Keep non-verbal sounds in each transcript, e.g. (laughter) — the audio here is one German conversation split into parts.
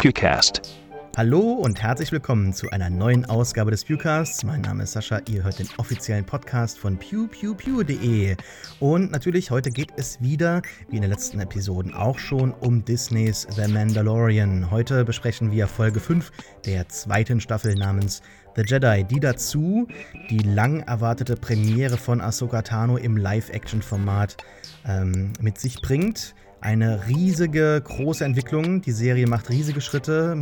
Pewcast. Hallo und herzlich willkommen zu einer neuen Ausgabe des Pewcasts. Mein Name ist Sascha, ihr hört den offiziellen Podcast von pewpewpew.de. Und natürlich, heute geht es wieder, wie in den letzten Episoden auch schon, um Disneys The Mandalorian. Heute besprechen wir Folge 5 der zweiten Staffel namens The Jedi, die dazu die lang erwartete Premiere von Ahsoka Tano im Live-Action-Format ähm, mit sich bringt. Eine riesige, große Entwicklung. Die Serie macht riesige Schritte,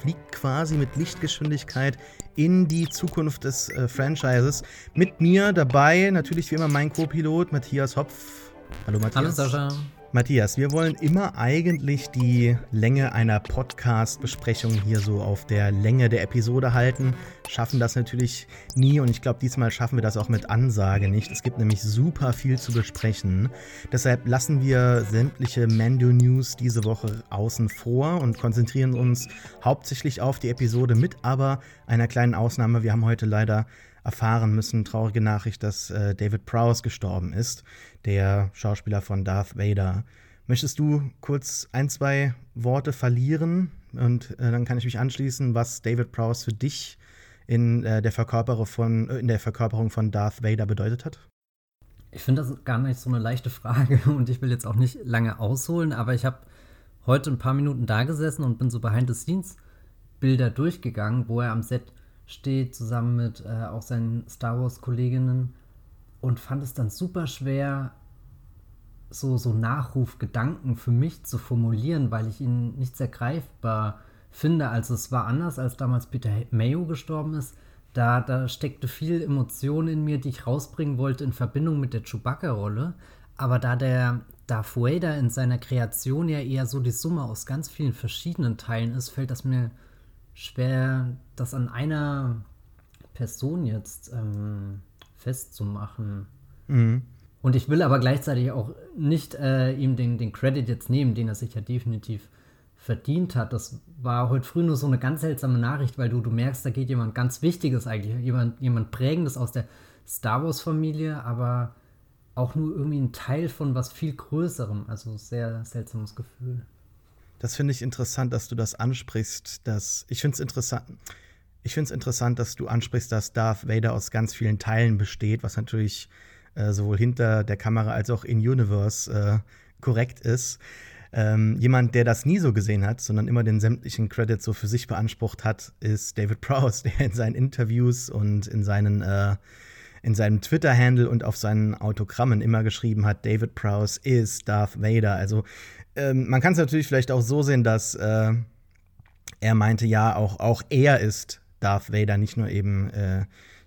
fliegt quasi mit Lichtgeschwindigkeit in die Zukunft des äh, Franchises. Mit mir dabei natürlich wie immer mein Co-Pilot Matthias Hopf. Hallo Matthias. Hallo Sascha. Matthias, wir wollen immer eigentlich die Länge einer Podcast-Besprechung hier so auf der Länge der Episode halten, schaffen das natürlich nie und ich glaube, diesmal schaffen wir das auch mit Ansage nicht. Es gibt nämlich super viel zu besprechen. Deshalb lassen wir sämtliche Mando-News diese Woche außen vor und konzentrieren uns hauptsächlich auf die Episode mit aber einer kleinen Ausnahme. Wir haben heute leider erfahren müssen, traurige Nachricht, dass äh, David Prowse gestorben ist, der Schauspieler von Darth Vader. Möchtest du kurz ein, zwei Worte verlieren und äh, dann kann ich mich anschließen, was David Prowse für dich in, äh, der, Verkörperung von, äh, in der Verkörperung von Darth Vader bedeutet hat? Ich finde das gar nicht so eine leichte Frage (laughs) und ich will jetzt auch nicht lange ausholen, aber ich habe heute ein paar Minuten da gesessen und bin so Behind-the-Scenes-Bilder durchgegangen, wo er am Set steht, zusammen mit äh, auch seinen Star Wars-Kolleginnen und fand es dann super schwer, so, so Nachrufgedanken für mich zu formulieren, weil ich ihn nicht sehr greifbar finde. Also es war anders, als damals Peter Mayo gestorben ist. Da, da steckte viel Emotion in mir, die ich rausbringen wollte in Verbindung mit der Chewbacca-Rolle. Aber da der Darth Vader in seiner Kreation ja eher so die Summe aus ganz vielen verschiedenen Teilen ist, fällt das mir schwer, das an einer Person jetzt ähm, festzumachen. Mhm. Und ich will aber gleichzeitig auch nicht äh, ihm den, den Credit jetzt nehmen, den er sich ja definitiv verdient hat. Das war heute früh nur so eine ganz seltsame Nachricht, weil du, du merkst, da geht jemand ganz Wichtiges eigentlich, jemand, jemand Prägendes aus der Star Wars-Familie, aber auch nur irgendwie ein Teil von was viel Größerem. Also sehr seltsames Gefühl. Das finde ich interessant, dass du das ansprichst. Dass, ich finde es interessant. Ich finde es interessant, dass du ansprichst, dass Darth Vader aus ganz vielen Teilen besteht, was natürlich äh, sowohl hinter der Kamera als auch in Universe äh, korrekt ist. Ähm, jemand, der das nie so gesehen hat, sondern immer den sämtlichen Credit so für sich beansprucht hat, ist David Prowse, (laughs) der in seinen Interviews und in seinen äh, in seinem Twitter-Handle und auf seinen Autogrammen immer geschrieben hat, David Prowse ist Darth Vader. Also ähm, man kann es natürlich vielleicht auch so sehen, dass äh, er meinte, ja, auch, auch er ist Darth Vader, nicht nur eben äh,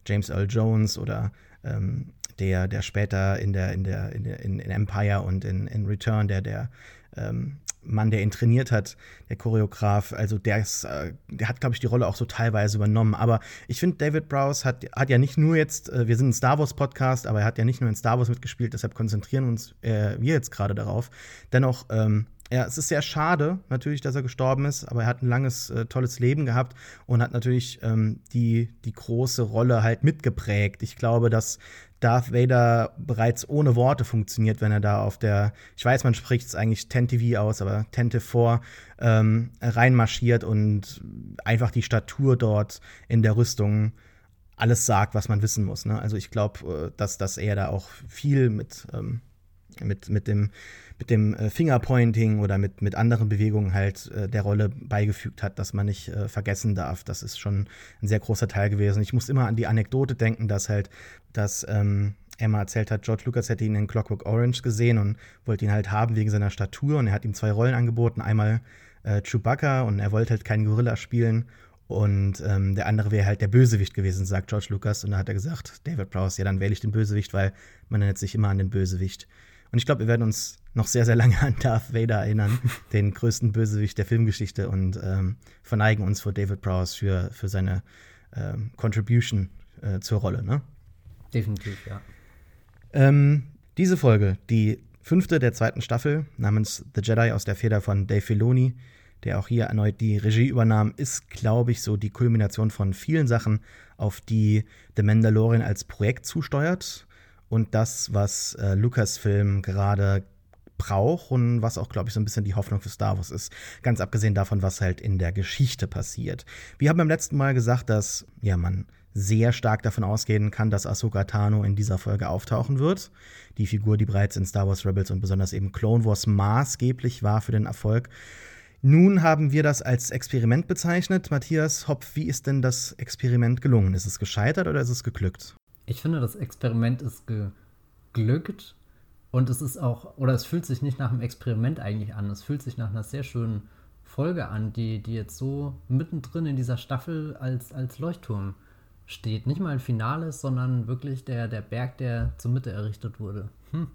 James Earl Jones oder ähm, der, der später in der, in der, in der in, Empire und in, in Return, der, der ähm, Mann, der ihn trainiert hat, der Choreograf, also der, ist, äh, der hat, glaube ich, die Rolle auch so teilweise übernommen. Aber ich finde, David Browse hat, hat ja nicht nur jetzt, äh, wir sind ein Star Wars-Podcast, aber er hat ja nicht nur in Star Wars mitgespielt, deshalb konzentrieren uns äh, wir jetzt gerade darauf. Dennoch, ähm, ja, es ist sehr schade, natürlich, dass er gestorben ist, aber er hat ein langes, äh, tolles Leben gehabt und hat natürlich ähm, die, die große Rolle halt mitgeprägt. Ich glaube, dass Darth Vader bereits ohne Worte funktioniert, wenn er da auf der, ich weiß, man spricht es eigentlich Tentive aus, aber Tentive ähm, reinmarschiert und einfach die Statur dort in der Rüstung alles sagt, was man wissen muss. Ne? Also ich glaube, äh, dass, dass er da auch viel mit, ähm, mit, mit dem mit dem äh, Fingerpointing oder mit, mit anderen Bewegungen halt äh, der Rolle beigefügt hat, dass man nicht äh, vergessen darf. Das ist schon ein sehr großer Teil gewesen. Ich muss immer an die Anekdote denken, dass halt, dass ähm, Emma erzählt hat, George Lucas hätte ihn in Clockwork Orange gesehen und wollte ihn halt haben wegen seiner Statur und er hat ihm zwei Rollen angeboten. Einmal äh, Chewbacca und er wollte halt keinen Gorilla spielen und ähm, der andere wäre halt der Bösewicht gewesen, sagt George Lucas. Und da hat er gesagt, David Prowse, ja, dann wähle ich den Bösewicht, weil man erinnert sich immer an den Bösewicht. Und ich glaube, wir werden uns noch sehr, sehr lange an Darth Vader erinnern, (laughs) den größten Bösewicht der Filmgeschichte, und ähm, verneigen uns vor David Prowse für, für seine ähm, Contribution äh, zur Rolle. Ne? Definitiv, ja. Ähm, diese Folge, die fünfte der zweiten Staffel namens The Jedi aus der Feder von Dave Filoni, der auch hier erneut die Regie übernahm, ist, glaube ich, so die Kulmination von vielen Sachen, auf die The Mandalorian als Projekt zusteuert und das, was äh, Lucasfilm gerade braucht und was auch, glaube ich, so ein bisschen die Hoffnung für Star Wars ist. Ganz abgesehen davon, was halt in der Geschichte passiert. Wir haben beim letzten Mal gesagt, dass, ja, man sehr stark davon ausgehen kann, dass Ahsoka Tano in dieser Folge auftauchen wird. Die Figur, die bereits in Star Wars Rebels und besonders eben Clone Wars maßgeblich war für den Erfolg. Nun haben wir das als Experiment bezeichnet. Matthias Hopf, wie ist denn das Experiment gelungen? Ist es gescheitert oder ist es geglückt? Ich finde, das Experiment ist geglückt und es ist auch, oder es fühlt sich nicht nach einem Experiment eigentlich an. Es fühlt sich nach einer sehr schönen Folge an, die, die jetzt so mittendrin in dieser Staffel als, als Leuchtturm steht. Nicht mal ein Finales, sondern wirklich der, der Berg, der zur Mitte errichtet wurde. Hm.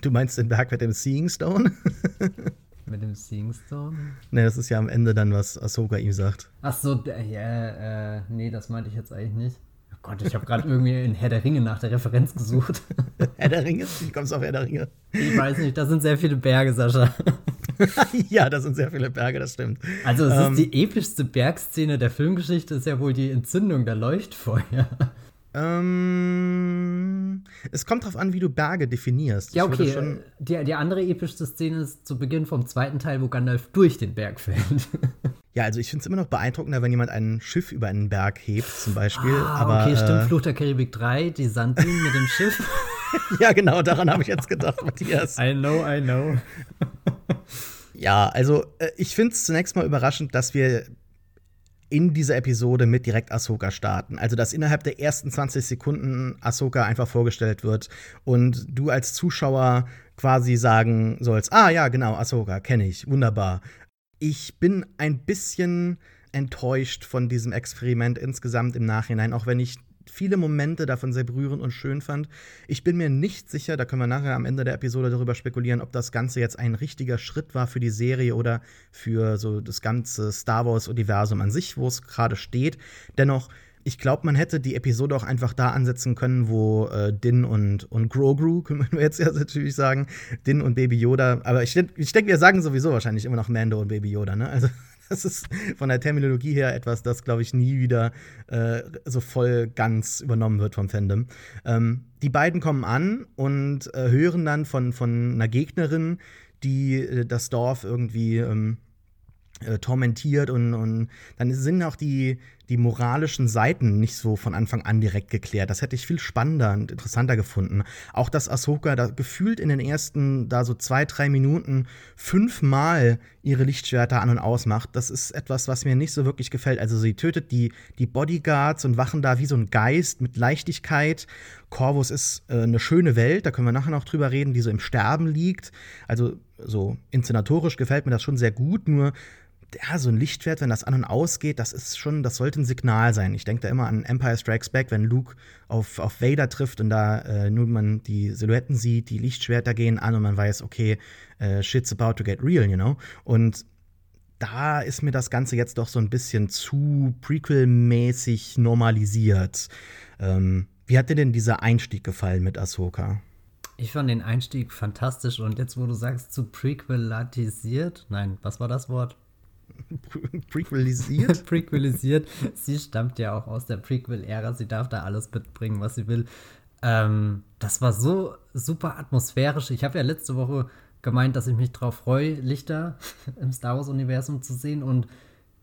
Du meinst den Berg mit dem Seeing Stone? (laughs) mit dem Seeing Stone? Ne, das ist ja am Ende dann, was Ahsoka ihm sagt. Ach so, ja, äh, nee, das meinte ich jetzt eigentlich nicht. Gott, ich habe gerade irgendwie in Herr der Ringe nach der Referenz gesucht. (laughs) Herr der Ringe? Wie kommst du auf Herr der Ringe? Ich weiß nicht, da sind sehr viele Berge, Sascha. (laughs) ja, das sind sehr viele Berge, das stimmt. Also es ähm, ist die epischste Bergszene der Filmgeschichte, ist ja wohl die Entzündung der Leuchtfeuer. Ähm, es kommt darauf an, wie du Berge definierst. Ja, okay. Schon... Die, die andere epischste Szene ist zu Beginn vom zweiten Teil, wo Gandalf durch den Berg fällt. (laughs) Ja, also ich finde es immer noch beeindruckender, wenn jemand ein Schiff über einen Berg hebt, zum Beispiel. Ah, aber, okay, stimmt. Äh, Fluch der Karibik 3, die Sanddünen mit dem Schiff. (laughs) ja, genau, daran habe ich jetzt gedacht, Matthias. I know, I know. ja, also äh, ich finde es zunächst mal überraschend, dass wir in dieser Episode mit direkt Ahsoka starten. Also, dass innerhalb der ersten 20 Sekunden Ahsoka einfach vorgestellt wird und du als Zuschauer quasi sagen sollst: Ah, ja, genau, Ahsoka, kenne ich, wunderbar. Ich bin ein bisschen enttäuscht von diesem Experiment insgesamt im Nachhinein, auch wenn ich viele Momente davon sehr berührend und schön fand. Ich bin mir nicht sicher, da können wir nachher am Ende der Episode darüber spekulieren, ob das Ganze jetzt ein richtiger Schritt war für die Serie oder für so das ganze Star Wars-Universum an sich, wo es gerade steht. Dennoch, ich glaube, man hätte die Episode auch einfach da ansetzen können, wo äh, Din und, und Grogu, (laughs) können wir jetzt ja natürlich sagen, Din und Baby Yoda, aber ich, ich denke, wir sagen sowieso wahrscheinlich immer noch Mando und Baby Yoda, ne? Also das ist von der Terminologie her etwas, das, glaube ich, nie wieder äh, so voll ganz übernommen wird vom Fandom. Ähm, die beiden kommen an und äh, hören dann von, von einer Gegnerin, die äh, das Dorf irgendwie ähm, äh, tormentiert und, und dann sind auch die, die moralischen Seiten nicht so von Anfang an direkt geklärt. Das hätte ich viel spannender und interessanter gefunden. Auch dass Ahsoka da gefühlt in den ersten, da so zwei, drei Minuten fünfmal ihre Lichtschwerter an und ausmacht, das ist etwas, was mir nicht so wirklich gefällt. Also sie tötet die, die Bodyguards und wachen da wie so ein Geist mit Leichtigkeit. Corvus ist äh, eine schöne Welt, da können wir nachher noch drüber reden, die so im Sterben liegt. Also so inszenatorisch gefällt mir das schon sehr gut, nur ja, so ein Lichtschwert, wenn das an und ausgeht, das ist schon, das sollte ein Signal sein. Ich denke da immer an Empire Strikes Back, wenn Luke auf, auf Vader trifft und da äh, nur man die Silhouetten sieht, die Lichtschwerter gehen an und man weiß, okay, äh, shit's about to get real, you know? Und da ist mir das Ganze jetzt doch so ein bisschen zu Prequel-mäßig normalisiert. Ähm, wie hat dir denn dieser Einstieg gefallen mit Ahsoka? Ich fand den Einstieg fantastisch und jetzt, wo du sagst, zu prequelatisiert, nein, was war das Wort? (laughs) Prequelisiert? (laughs) Prequelisiert. Sie stammt ja auch aus der Prequel-Ära. Sie darf da alles mitbringen, was sie will. Ähm, das war so super atmosphärisch. Ich habe ja letzte Woche gemeint, dass ich mich darauf freue, Lichter im Star Wars-Universum zu sehen. Und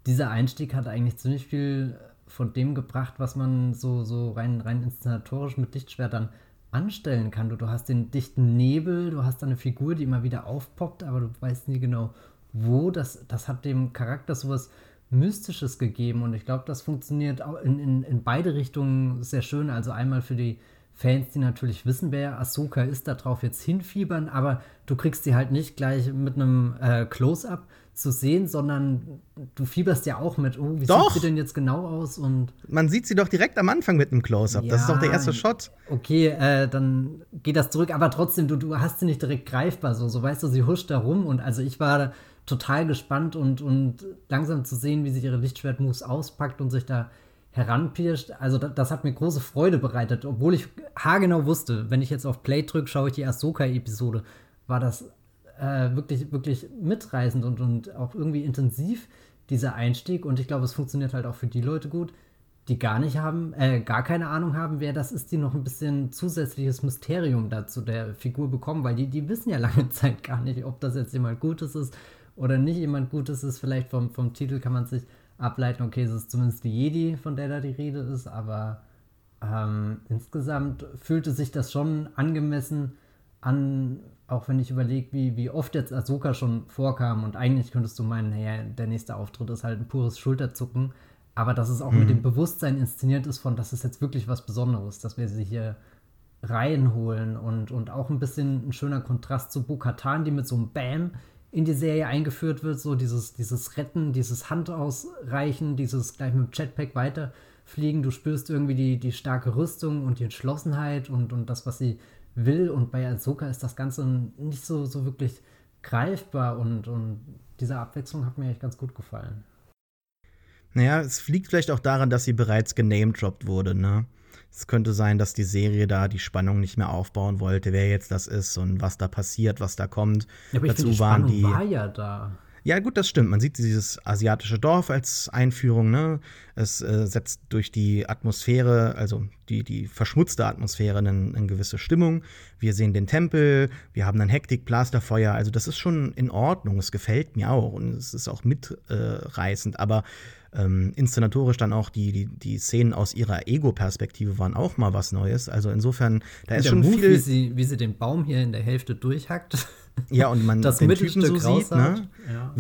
dieser Einstieg hat eigentlich ziemlich viel von dem gebracht, was man so, so rein, rein inszenatorisch mit Lichtschwertern anstellen kann. Du, du hast den dichten Nebel, du hast eine Figur, die immer wieder aufpoppt, aber du weißt nie genau, wo, das, das hat dem Charakter sowas Mystisches gegeben und ich glaube, das funktioniert auch in, in, in beide Richtungen sehr schön. Also einmal für die Fans, die natürlich wissen, wer Ahsoka ist, darauf jetzt hinfiebern, aber du kriegst sie halt nicht gleich mit einem äh, Close-up zu sehen, sondern du fieberst ja auch mit, oh, wie doch. sieht sie denn jetzt genau aus? Und Man sieht sie doch direkt am Anfang mit einem Close-Up. Ja, das ist doch der erste Shot. Okay, äh, dann geht das zurück, aber trotzdem, du, du hast sie nicht direkt greifbar, so, so weißt du, sie huscht da rum und also ich war total gespannt und, und langsam zu sehen, wie sich ihre Lichtschwertmoves auspackt und sich da heranpirscht. Also das, das, hat mir große Freude bereitet, obwohl ich haargenau wusste, wenn ich jetzt auf Play drücke, schaue ich die Ahsoka-Episode, war das äh, wirklich, wirklich mitreißend und, und auch irgendwie intensiv, dieser Einstieg. Und ich glaube, es funktioniert halt auch für die Leute gut, die gar nicht haben, äh, gar keine Ahnung haben, wer das ist, die noch ein bisschen zusätzliches Mysterium dazu der Figur bekommen, weil die, die wissen ja lange (laughs) Zeit gar nicht, ob das jetzt jemand Gutes ist oder nicht jemand Gutes ist. Vielleicht vom, vom Titel kann man sich ableiten, okay, es ist zumindest die Jedi, von der da die Rede ist, aber ähm, insgesamt fühlte sich das schon angemessen an, auch wenn ich überlege, wie, wie oft jetzt Ahsoka schon vorkam und eigentlich könntest du meinen, naja, der nächste Auftritt ist halt ein pures Schulterzucken, aber dass es auch mhm. mit dem Bewusstsein inszeniert ist von, das ist jetzt wirklich was Besonderes, dass wir sie hier reinholen und, und auch ein bisschen ein schöner Kontrast zu Bo-Katan, die mit so einem Bam in die Serie eingeführt wird, so dieses, dieses Retten, dieses Handausreichen, dieses gleich mit dem Jetpack weiterfliegen. Du spürst irgendwie die, die starke Rüstung und die Entschlossenheit und, und das, was sie will. Und bei Ahsoka ist das Ganze nicht so, so wirklich greifbar und, und diese Abwechslung hat mir echt ganz gut gefallen. Naja, es liegt vielleicht auch daran, dass sie bereits genamedroppt wurde, ne? Es könnte sein, dass die Serie da die Spannung nicht mehr aufbauen wollte, wer jetzt das ist und was da passiert, was da kommt. Ja, aber Dazu ich die waren die war ja da. Ja, gut, das stimmt. Man sieht dieses asiatische Dorf als Einführung. Ne? Es äh, setzt durch die Atmosphäre, also die, die verschmutzte Atmosphäre, eine, eine gewisse Stimmung. Wir sehen den Tempel, wir haben ein Hektik, Blasterfeuer. Also, das ist schon in Ordnung. Es gefällt mir auch und es ist auch mitreißend. Äh, aber ähm, inszenatorisch dann auch die, die, die Szenen aus ihrer Ego-Perspektive waren auch mal was Neues. Also insofern, da ist schon Move, viel. Wie sie, wie sie den Baum hier in der Hälfte durchhackt. (laughs) Ja, und man das den Typen so sieht, ne? Ja.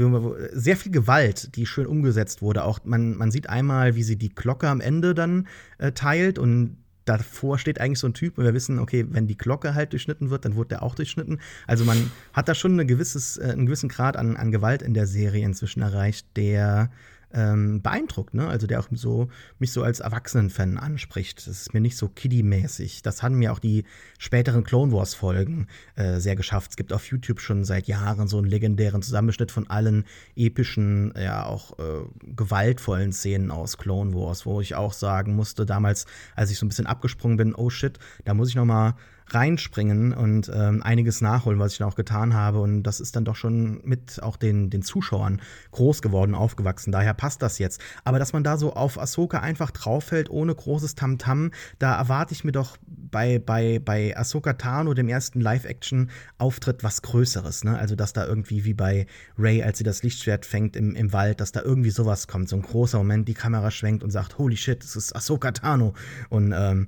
Sehr viel Gewalt, die schön umgesetzt wurde. Auch man, man sieht einmal, wie sie die Glocke am Ende dann äh, teilt und davor steht eigentlich so ein Typ und wir wissen, okay, wenn die Glocke halt durchschnitten wird, dann wird der auch durchschnitten. Also man hat da schon eine gewisses, äh, einen gewissen Grad an, an Gewalt in der Serie inzwischen erreicht, der ähm, beeindruckt, ne? Also der auch so, mich so als Erwachsenen-Fan anspricht. Das ist mir nicht so kiddie-mäßig. Das haben mir auch die späteren Clone Wars-Folgen äh, sehr geschafft. Es gibt auf YouTube schon seit Jahren so einen legendären Zusammenschnitt von allen epischen, ja auch äh, gewaltvollen Szenen aus Clone Wars, wo ich auch sagen musste, damals, als ich so ein bisschen abgesprungen bin, oh shit, da muss ich noch mal reinspringen und ähm, einiges nachholen, was ich dann auch getan habe. Und das ist dann doch schon mit auch den, den Zuschauern groß geworden, aufgewachsen. Daher passt das jetzt. Aber dass man da so auf Ahsoka einfach drauffällt, ohne großes Tamtam, -Tam, da erwarte ich mir doch bei, bei, bei Ahsoka Tano, dem ersten Live-Action-Auftritt, was Größeres. Ne? Also, dass da irgendwie wie bei Ray, als sie das Lichtschwert fängt im, im Wald, dass da irgendwie sowas kommt. So ein großer Moment, die Kamera schwenkt und sagt, holy shit, das ist Ahsoka Tano. Und ähm,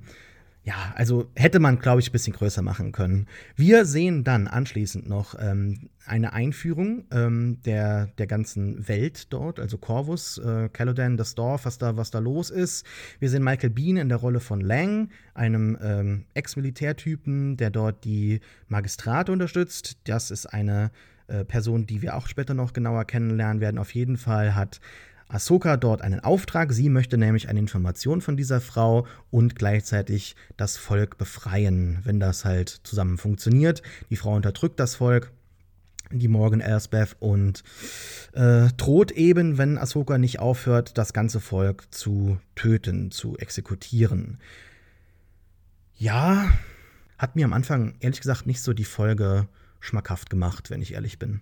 ja, also hätte man, glaube ich, ein bisschen größer machen können. Wir sehen dann anschließend noch ähm, eine Einführung ähm, der, der ganzen Welt dort, also Corvus, äh, Calodan, das Dorf, was da, was da los ist. Wir sehen Michael Bean in der Rolle von Lang, einem ähm, Ex-Militärtypen, der dort die Magistrate unterstützt. Das ist eine äh, Person, die wir auch später noch genauer kennenlernen werden. Auf jeden Fall hat Ahsoka dort einen Auftrag. Sie möchte nämlich eine Information von dieser Frau und gleichzeitig das Volk befreien, wenn das halt zusammen funktioniert. Die Frau unterdrückt das Volk, die Morgan Elsbeth, und äh, droht eben, wenn Ahsoka nicht aufhört, das ganze Volk zu töten, zu exekutieren. Ja, hat mir am Anfang ehrlich gesagt nicht so die Folge schmackhaft gemacht, wenn ich ehrlich bin.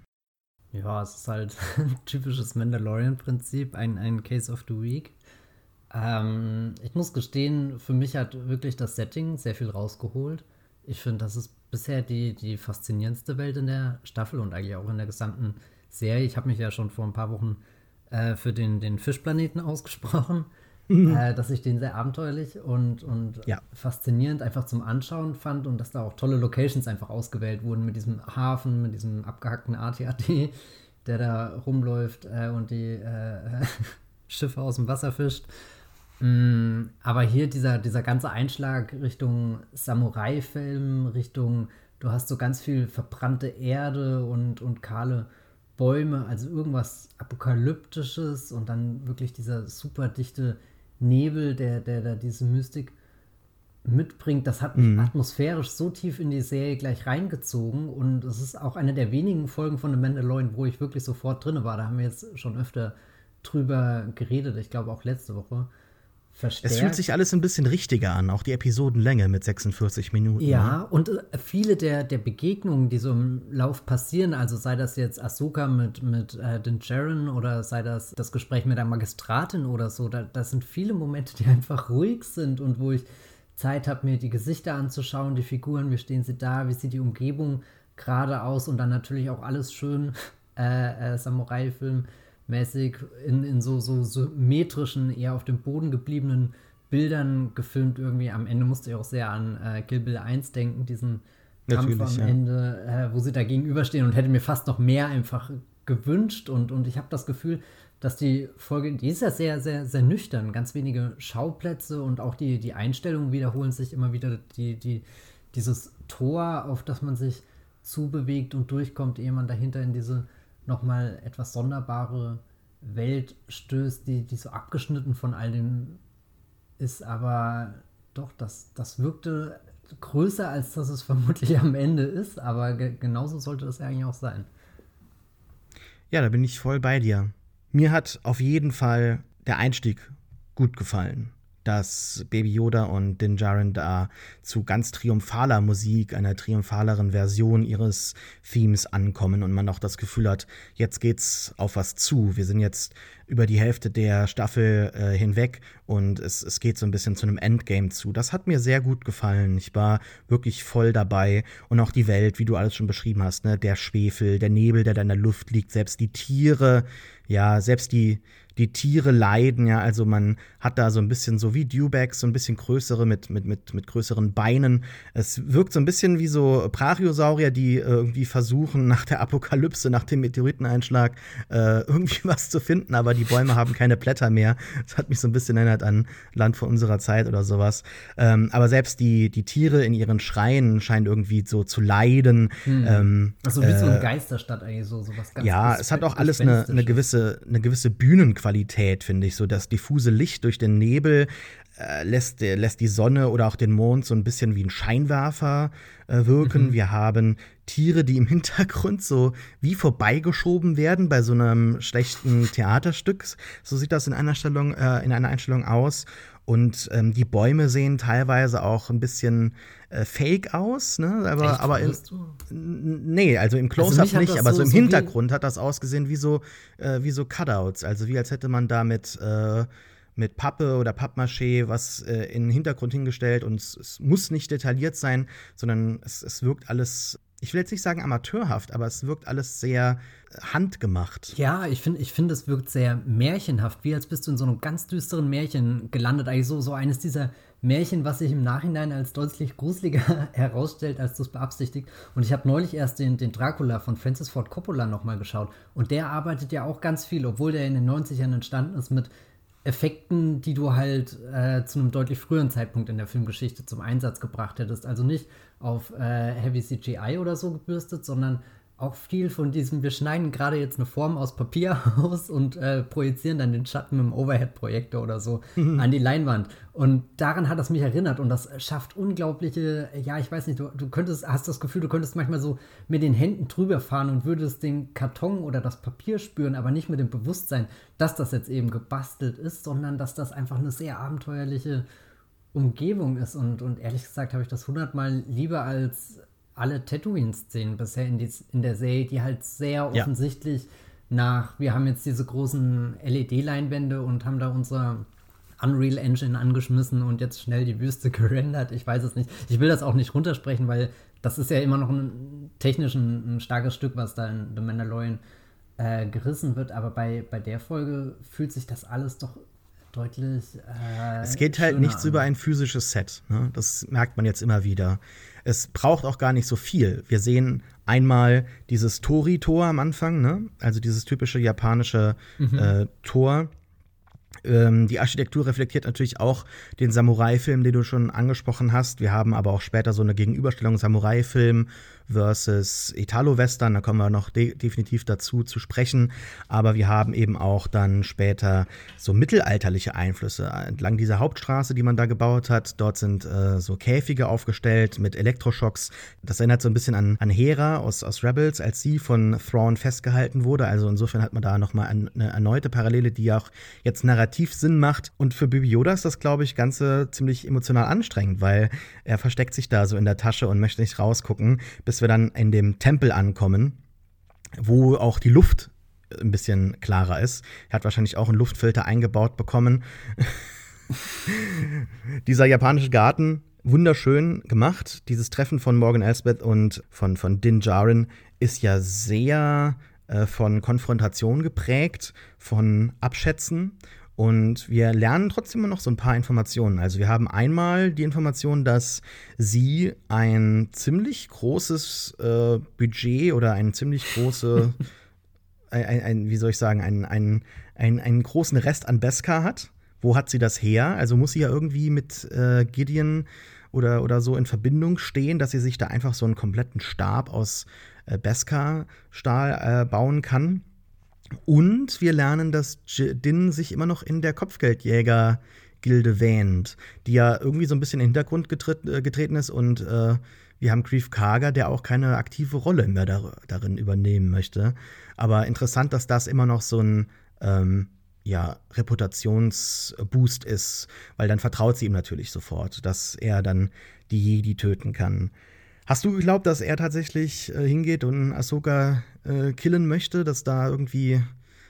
Ja, es ist halt (laughs) ein typisches Mandalorian-Prinzip, ein, ein Case of the Week. Ähm, ich muss gestehen, für mich hat wirklich das Setting sehr viel rausgeholt. Ich finde, das ist bisher die, die faszinierendste Welt in der Staffel und eigentlich auch in der gesamten Serie. Ich habe mich ja schon vor ein paar Wochen äh, für den, den Fischplaneten (laughs) ausgesprochen mhm. äh, dass ich den sehr abenteuerlich und, und ja. faszinierend einfach zum Anschauen fand und dass da auch tolle Locations einfach ausgewählt wurden mit diesem Hafen, mit diesem abgehackten AT-AT, (laughs) der da rumläuft äh, und die äh, (laughs) Schiffe aus dem Wasser fischt. Mm, aber hier dieser, dieser ganze Einschlag Richtung Samurai-Film, Richtung, du hast so ganz viel verbrannte Erde und, und kahle Bäume, also irgendwas Apokalyptisches und dann wirklich dieser super dichte Nebel, der, der da diese Mystik mitbringt, das hat mich mhm. atmosphärisch so tief in die Serie gleich reingezogen und es ist auch eine der wenigen Folgen von The Mandalorian, wo ich wirklich sofort drin war. Da haben wir jetzt schon öfter drüber geredet, ich glaube auch letzte Woche. Verstärkt. Es fühlt sich alles ein bisschen richtiger an, auch die Episodenlänge mit 46 Minuten. Ja, ne? und äh, viele der, der Begegnungen, die so im Lauf passieren, also sei das jetzt Ahsoka mit, mit äh, den Jaren oder sei das das Gespräch mit der Magistratin oder so, da, das sind viele Momente, die (laughs) einfach ruhig sind und wo ich Zeit habe, mir die Gesichter anzuschauen, die Figuren, wie stehen sie da, wie sieht die Umgebung gerade aus und dann natürlich auch alles schön (laughs) äh, äh, Samurai-Film mäßig in, in so, so symmetrischen, eher auf dem Boden gebliebenen Bildern gefilmt irgendwie. Am Ende musste ich auch sehr an äh, Kill Bill 1 denken, diesen Kampf am ja. Ende, äh, wo sie da gegenüberstehen und hätte mir fast noch mehr einfach gewünscht und, und ich habe das Gefühl, dass die Folge, die ist ja sehr, sehr, sehr nüchtern, ganz wenige Schauplätze und auch die, die Einstellungen wiederholen sich immer wieder, die, die, dieses Tor, auf das man sich zubewegt und durchkommt, ehe man dahinter in diese nochmal etwas sonderbare Welt stößt, die, die so abgeschnitten von all dem ist, aber doch, das, das wirkte größer, als dass es (laughs) vermutlich am Ende ist, aber ge genauso sollte das eigentlich auch sein. Ja, da bin ich voll bei dir. Mir hat auf jeden Fall der Einstieg gut gefallen dass Baby Yoda und Din Djarin da zu ganz triumphaler Musik, einer triumphaleren Version ihres Themes ankommen und man auch das Gefühl hat, jetzt geht's auf was zu. Wir sind jetzt über die Hälfte der Staffel äh, hinweg und es, es geht so ein bisschen zu einem Endgame zu. Das hat mir sehr gut gefallen. Ich war wirklich voll dabei und auch die Welt, wie du alles schon beschrieben hast, ne? der Schwefel, der Nebel, der da in der Luft liegt, selbst die Tiere, ja, selbst die, die Tiere leiden, ja, also man hat da so ein bisschen so wie Dewbacks, so ein bisschen größere mit, mit, mit, mit größeren Beinen. Es wirkt so ein bisschen wie so Brachiosaurier, die äh, irgendwie versuchen, nach der Apokalypse, nach dem Meteoriteneinschlag, äh, irgendwie (laughs) was zu finden, aber die Bäume haben keine Blätter mehr. Das hat mich so ein bisschen erinnert an Land vor unserer Zeit oder sowas. Ähm, aber selbst die, die Tiere in ihren Schreien scheinen irgendwie so zu leiden. Hm. Ähm, also wie äh, so eine Geisterstadt eigentlich, so, so was ganz Ja, es hat auch alles eine, eine gewisse, eine gewisse Bühnenqualität Qualität, finde ich. So das diffuse Licht durch den Nebel äh, lässt, äh, lässt die Sonne oder auch den Mond so ein bisschen wie ein Scheinwerfer äh, wirken. Mhm. Wir haben Tiere, die im (laughs) Hintergrund so wie vorbeigeschoben werden bei so einem schlechten Theaterstück. So sieht das in einer, Stellung, äh, in einer Einstellung aus. Und ähm, die Bäume sehen teilweise auch ein bisschen äh, fake aus, ne? Aber, Echt, aber im, nee, also im also Close-up also nicht, aber so, so im so Hintergrund hat das ausgesehen wie so, äh, wie so Cutouts. Also wie als hätte man da mit, äh, mit Pappe oder Pappmaché was äh, in den Hintergrund hingestellt und es, es, muss nicht detailliert sein, sondern es, es wirkt alles ich will jetzt nicht sagen amateurhaft, aber es wirkt alles sehr handgemacht. Ja, ich finde, ich find, es wirkt sehr märchenhaft, wie als bist du in so einem ganz düsteren Märchen gelandet. Eigentlich so, so eines dieser Märchen, was sich im Nachhinein als deutlich gruseliger (laughs) herausstellt, als du es beabsichtigt. Und ich habe neulich erst den, den Dracula von Francis Ford Coppola nochmal geschaut. Und der arbeitet ja auch ganz viel, obwohl der in den 90ern entstanden ist, mit Effekten, die du halt äh, zu einem deutlich früheren Zeitpunkt in der Filmgeschichte zum Einsatz gebracht hättest. Also nicht auf äh, Heavy CGI oder so gebürstet, sondern auch viel von diesem, wir schneiden gerade jetzt eine Form aus Papier (laughs) aus und äh, projizieren dann den Schatten mit dem Overhead-Projektor oder so mhm. an die Leinwand. Und daran hat das mich erinnert und das schafft unglaubliche, ja, ich weiß nicht, du, du könntest, hast das Gefühl, du könntest manchmal so mit den Händen drüber fahren und würdest den Karton oder das Papier spüren, aber nicht mit dem Bewusstsein, dass das jetzt eben gebastelt ist, sondern dass das einfach eine sehr abenteuerliche Umgebung ist. Und, und ehrlich gesagt habe ich das hundertmal lieber als alle Tatooine-Szenen bisher in, die, in der Serie, die halt sehr ja. offensichtlich nach, wir haben jetzt diese großen LED-Leinwände und haben da unsere Unreal Engine angeschmissen und jetzt schnell die Wüste (laughs) gerendert. Ich weiß es nicht. Ich will das auch nicht runtersprechen, weil das ist ja immer noch ein technisch ein, ein starkes Stück, was da in The Mandalorian äh, gerissen wird. Aber bei, bei der Folge fühlt sich das alles doch deutlich. Äh, es geht halt nichts an. über ein physisches Set. Ne? Das merkt man jetzt immer wieder. Es braucht auch gar nicht so viel. Wir sehen einmal dieses Tori-Tor am Anfang, ne? also dieses typische japanische mhm. äh, Tor. Ähm, die Architektur reflektiert natürlich auch den Samurai-Film, den du schon angesprochen hast. Wir haben aber auch später so eine Gegenüberstellung Samurai-Film versus Italo-Western. Da kommen wir noch de definitiv dazu zu sprechen. Aber wir haben eben auch dann später so mittelalterliche Einflüsse entlang dieser Hauptstraße, die man da gebaut hat. Dort sind äh, so Käfige aufgestellt mit Elektroschocks. Das erinnert so ein bisschen an, an Hera aus, aus Rebels, als sie von Thrawn festgehalten wurde. Also insofern hat man da nochmal eine erneute Parallele, die auch jetzt narrativ Sinn macht. Und für Baby Yoda ist das, glaube ich, Ganze ziemlich emotional anstrengend, weil er versteckt sich da so in der Tasche und möchte nicht rausgucken, bis wir dann in dem Tempel ankommen, wo auch die Luft ein bisschen klarer ist. Er hat wahrscheinlich auch einen Luftfilter eingebaut bekommen. (laughs) Dieser japanische Garten, wunderschön gemacht. Dieses Treffen von Morgan Elsbeth und von, von Din Djarin ist ja sehr äh, von Konfrontation geprägt, von Abschätzen. Und wir lernen trotzdem immer noch so ein paar Informationen. Also wir haben einmal die Information, dass sie ein ziemlich großes äh, Budget oder ein ziemlich große, (laughs) ein, ein, wie soll ich sagen, einen, einen, einen, einen großen Rest an Beskar hat. Wo hat sie das her? Also muss sie ja irgendwie mit äh, Gideon oder, oder so in Verbindung stehen, dass sie sich da einfach so einen kompletten Stab aus äh, Beskar-Stahl äh, bauen kann. Und wir lernen, dass Din sich immer noch in der Kopfgeldjäger-Gilde wähnt, die ja irgendwie so ein bisschen in den Hintergrund getret äh, getreten ist. Und äh, wir haben Grief Karger, der auch keine aktive Rolle mehr dar darin übernehmen möchte. Aber interessant, dass das immer noch so ein ähm, ja, Reputationsboost ist, weil dann vertraut sie ihm natürlich sofort, dass er dann die Jedi töten kann. Hast du geglaubt, dass er tatsächlich äh, hingeht und Ahsoka äh, killen möchte, dass da irgendwie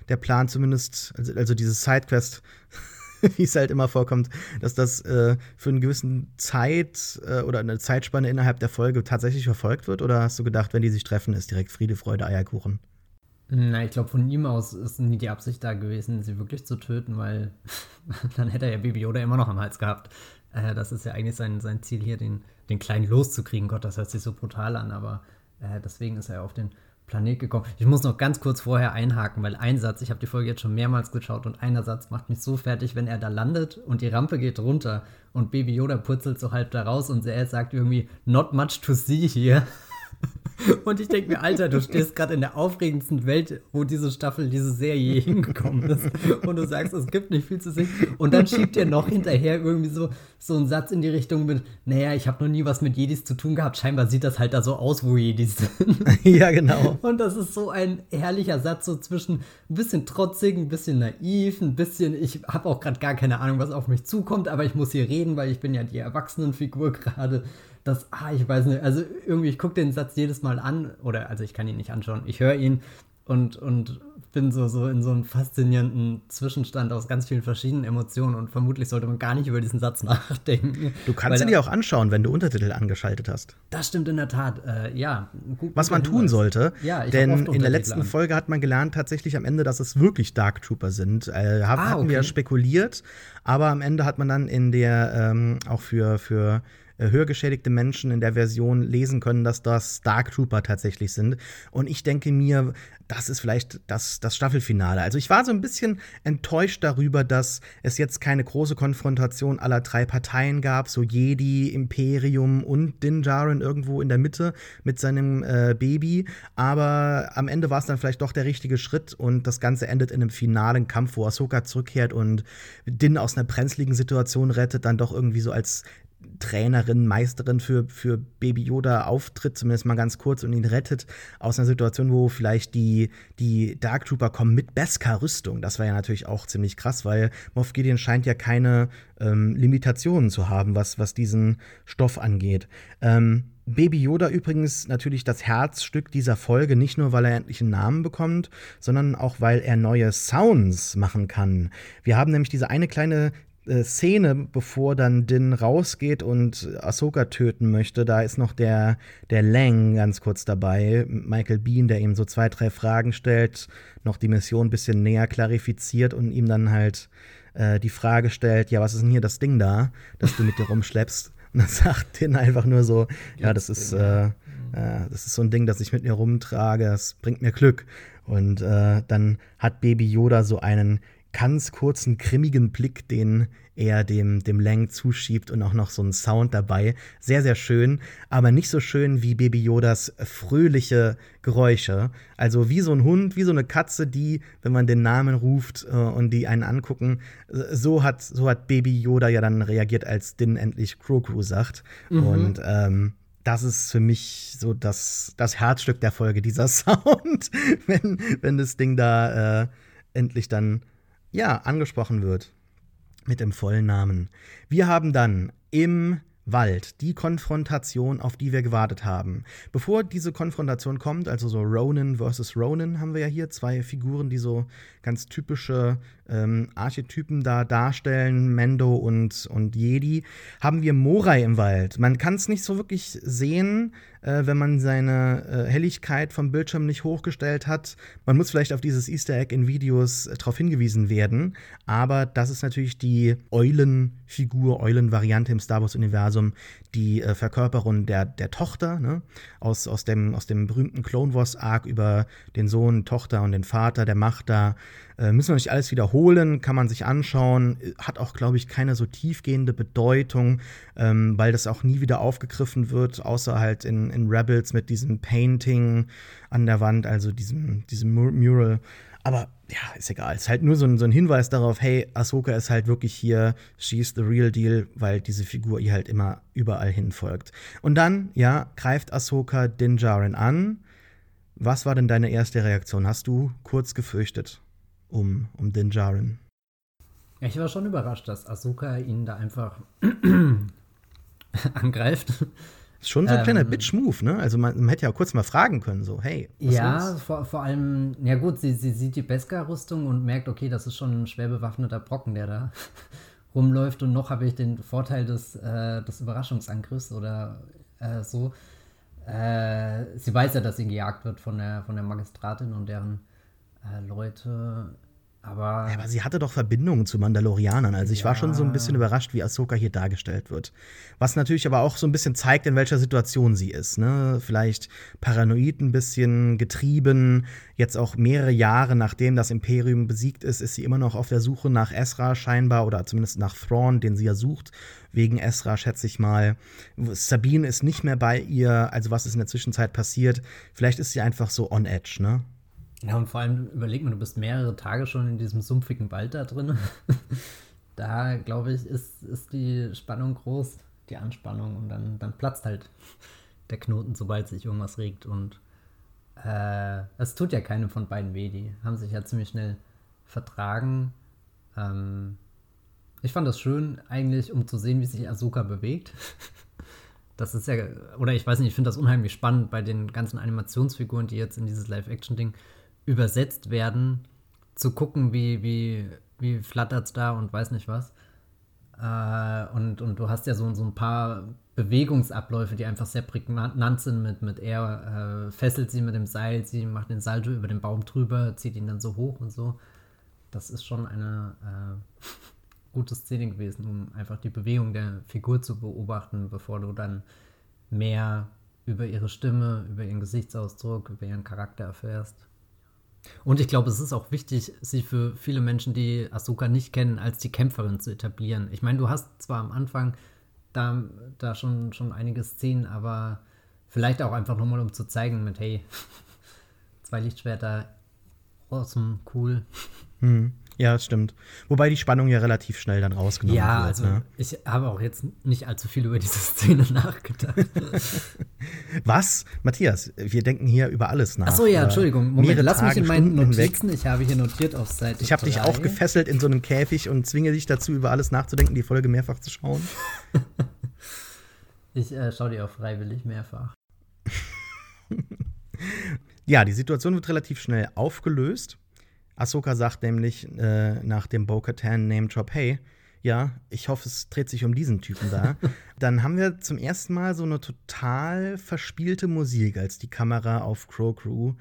der Plan zumindest, also, also dieses Sidequest, (laughs) wie es halt immer vorkommt, dass das äh, für eine gewisse Zeit äh, oder eine Zeitspanne innerhalb der Folge tatsächlich verfolgt wird? Oder hast du gedacht, wenn die sich treffen, ist direkt Friede, Freude, Eierkuchen? Na, ich glaube, von ihm aus ist nie die Absicht da gewesen, sie wirklich zu töten, weil (laughs) dann hätte er ja Baby Yoda immer noch am Hals gehabt. Äh, das ist ja eigentlich sein, sein Ziel hier, den, den Kleinen loszukriegen. Gott, das hört sich so brutal an, aber äh, deswegen ist er auf den Planet gekommen. Ich muss noch ganz kurz vorher einhaken, weil ein Satz, ich habe die Folge jetzt schon mehrmals geschaut und einer Satz macht mich so fertig, wenn er da landet und die Rampe geht runter und Baby Yoda purzelt so halb da raus und er sagt irgendwie, not much to see here. (laughs) Und ich denke mir, Alter, du stehst gerade in der aufregendsten Welt, wo diese Staffel, diese Serie (laughs) hingekommen ist. Und du sagst, es gibt nicht viel zu sehen. Und dann schiebt er noch hinterher irgendwie so, so einen Satz in die Richtung mit, naja, ich habe noch nie was mit Jedis zu tun gehabt. Scheinbar sieht das halt da so aus, wo Jedis sind. (laughs) Ja, genau. Und das ist so ein herrlicher Satz, so zwischen ein bisschen trotzig, ein bisschen naiv, ein bisschen, ich habe auch gerade gar keine Ahnung, was auf mich zukommt, aber ich muss hier reden, weil ich bin ja die Erwachsenenfigur gerade das, ah, ich weiß nicht, also irgendwie, ich gucke den Satz jedes Mal an, oder also ich kann ihn nicht anschauen, ich höre ihn und, und bin so, so in so einem faszinierenden Zwischenstand aus ganz vielen verschiedenen Emotionen und vermutlich sollte man gar nicht über diesen Satz (laughs) nachdenken. Du kannst ihn dir auch anschauen, wenn du Untertitel angeschaltet hast. Das stimmt in der Tat, äh, ja. Gut, Was man tun sollte, ja, denn in der letzten an. Folge hat man gelernt tatsächlich am Ende, dass es wirklich Dark Trooper sind. Äh, hab, ah, hatten okay. wir spekuliert, aber am Ende hat man dann in der, ähm, auch für, für hörgeschädigte Menschen in der Version lesen können, dass das Dark Trooper tatsächlich sind. Und ich denke mir, das ist vielleicht das, das Staffelfinale. Also ich war so ein bisschen enttäuscht darüber, dass es jetzt keine große Konfrontation aller drei Parteien gab, so Jedi, Imperium und Din Djarin irgendwo in der Mitte mit seinem äh, Baby. Aber am Ende war es dann vielleicht doch der richtige Schritt und das Ganze endet in einem finalen Kampf, wo Ahsoka zurückkehrt und Din aus einer brenzligen Situation rettet, dann doch irgendwie so als Trainerin, Meisterin für, für Baby Yoda auftritt, zumindest mal ganz kurz, und ihn rettet aus einer Situation, wo vielleicht die, die Dark Trooper kommen mit Beskar-Rüstung. Das war ja natürlich auch ziemlich krass, weil Moff Gideon scheint ja keine ähm, Limitationen zu haben, was, was diesen Stoff angeht. Ähm, Baby Yoda übrigens natürlich das Herzstück dieser Folge, nicht nur weil er endlich einen Namen bekommt, sondern auch weil er neue Sounds machen kann. Wir haben nämlich diese eine kleine äh, Szene, bevor dann Din rausgeht und Ahsoka töten möchte, da ist noch der, der Lang ganz kurz dabei, Michael Bean, der ihm so zwei, drei Fragen stellt, noch die Mission ein bisschen näher klarifiziert und ihm dann halt äh, die Frage stellt, ja, was ist denn hier das Ding da, das du mit dir rumschleppst? Und dann (laughs) sagt Din einfach nur so, ja, das ist, äh, äh, das ist so ein Ding, das ich mit mir rumtrage, das bringt mir Glück. Und äh, dann hat Baby Yoda so einen ganz kurzen, grimmigen Blick, den er dem, dem Lang zuschiebt und auch noch so ein Sound dabei. Sehr, sehr schön, aber nicht so schön wie Baby Yodas fröhliche Geräusche. Also wie so ein Hund, wie so eine Katze, die, wenn man den Namen ruft äh, und die einen angucken, so hat, so hat Baby Yoda ja dann reagiert, als Din endlich Crew sagt. Mhm. Und ähm, das ist für mich so das, das Herzstück der Folge, dieser (laughs) Sound, wenn, wenn das Ding da äh, endlich dann ja angesprochen wird mit dem vollen Namen. Wir haben dann im Wald, die Konfrontation, auf die wir gewartet haben. Bevor diese Konfrontation kommt, also so Ronan versus Ronan, haben wir ja hier zwei Figuren, die so ganz typische ähm, Archetypen da darstellen, Mendo und, und Jedi, haben wir Morai im Wald. Man kann es nicht so wirklich sehen, äh, wenn man seine äh, Helligkeit vom Bildschirm nicht hochgestellt hat. Man muss vielleicht auf dieses Easter Egg in Videos äh, darauf hingewiesen werden, aber das ist natürlich die Eulenfigur, Eulen-Variante im Star Wars-Universum, die äh, Verkörperung der, der Tochter, ne? aus, aus, dem, aus dem berühmten Clone Wars-Arc über den Sohn, Tochter und den Vater, der Macht da. Äh, müssen wir nicht alles wiederholen, kann man sich anschauen. Hat auch, glaube ich, keine so tiefgehende Bedeutung, ähm, weil das auch nie wieder aufgegriffen wird, außer halt in, in Rebels mit diesem Painting an der Wand, also diesem, diesem Mural. Aber ja, ist egal. Ist halt nur so ein, so ein Hinweis darauf, hey, Ahsoka ist halt wirklich hier, she's the real deal, weil diese Figur ihr halt immer überall hin folgt. Und dann, ja, greift Ahsoka Din Djarin an. Was war denn deine erste Reaktion? Hast du kurz gefürchtet um, um Din Djarin? Ich war schon überrascht, dass Ahsoka ihn da einfach (clears throat) angreift. Ist schon so ein ähm, kleiner Bitch-Move, ne? Also man, man, hätte ja kurz mal fragen können, so, hey. ja, vor, vor, allem, ja gut, sie, sie sieht die Beskar-Rüstung und merkt, okay, das ist schon ein schwer bewaffneter Brocken, der da (laughs) rumläuft. Und noch habe ich den Vorteil des, äh, des Überraschungsangriffs oder äh, so. Äh, sie weiß ja, dass sie gejagt wird von der, von der Magistratin und deren äh, Leute. Aber, ja, aber sie hatte doch Verbindungen zu Mandalorianern. Also ich ja. war schon so ein bisschen überrascht, wie Ahsoka hier dargestellt wird. Was natürlich aber auch so ein bisschen zeigt, in welcher Situation sie ist. Ne? Vielleicht paranoid ein bisschen getrieben. Jetzt auch mehrere Jahre nachdem das Imperium besiegt ist, ist sie immer noch auf der Suche nach Ezra scheinbar oder zumindest nach Thrawn, den sie ja sucht. Wegen Ezra, schätze ich mal. Sabine ist nicht mehr bei ihr. Also was ist in der Zwischenzeit passiert? Vielleicht ist sie einfach so on edge, ne? Ja, und vor allem überleg mal, du bist mehrere Tage schon in diesem sumpfigen Wald da drin. (laughs) da, glaube ich, ist, ist die Spannung groß, die Anspannung und dann, dann platzt halt der Knoten, sobald sich irgendwas regt. Und äh, es tut ja keinem von beiden weh. Die haben sich ja ziemlich schnell vertragen. Ähm, ich fand das schön, eigentlich, um zu sehen, wie sich Ahsoka bewegt. (laughs) das ist ja, oder ich weiß nicht, ich finde das unheimlich spannend bei den ganzen Animationsfiguren, die jetzt in dieses Live-Action-Ding übersetzt werden, zu gucken, wie, wie, wie flattert es da und weiß nicht was. Äh, und, und du hast ja so, so ein paar Bewegungsabläufe, die einfach sehr prägnant sind mit, mit er äh, fesselt sie mit dem Seil, sie macht den Salto über den Baum drüber, zieht ihn dann so hoch und so. Das ist schon eine äh, gute Szene gewesen, um einfach die Bewegung der Figur zu beobachten, bevor du dann mehr über ihre Stimme, über ihren Gesichtsausdruck, über ihren Charakter erfährst. Und ich glaube, es ist auch wichtig, sich für viele Menschen, die Asuka nicht kennen, als die Kämpferin zu etablieren. Ich meine, du hast zwar am Anfang da, da schon, schon einige Szenen, aber vielleicht auch einfach nochmal, um zu zeigen mit, hey, (laughs) zwei Lichtschwerter, awesome, cool. Hm. Ja, das stimmt. Wobei die Spannung ja relativ schnell dann rausgenommen ja, wird. Also ne? ich habe auch jetzt nicht allzu viel über diese (laughs) Szene nachgedacht. (laughs) Was? Matthias, wir denken hier über alles nach. Achso, ja, Entschuldigung. Moment, lass mich in meinen Notizen. Ich habe hier notiert auf Seite Ich habe dich auch gefesselt in so einem Käfig und zwinge dich dazu, über alles nachzudenken, die Folge mehrfach zu schauen. (laughs) ich äh, schaue die auch freiwillig mehrfach. ja, die Situation wird relativ schnell aufgelöst. Ahsoka sagt nämlich äh, nach dem Bo-Katan Name Drop, hey, ja, ich hoffe, es dreht sich um diesen Typen da. (laughs) Dann haben wir zum ersten Mal so eine total verspielte Musik, als die Kamera auf Crow Crew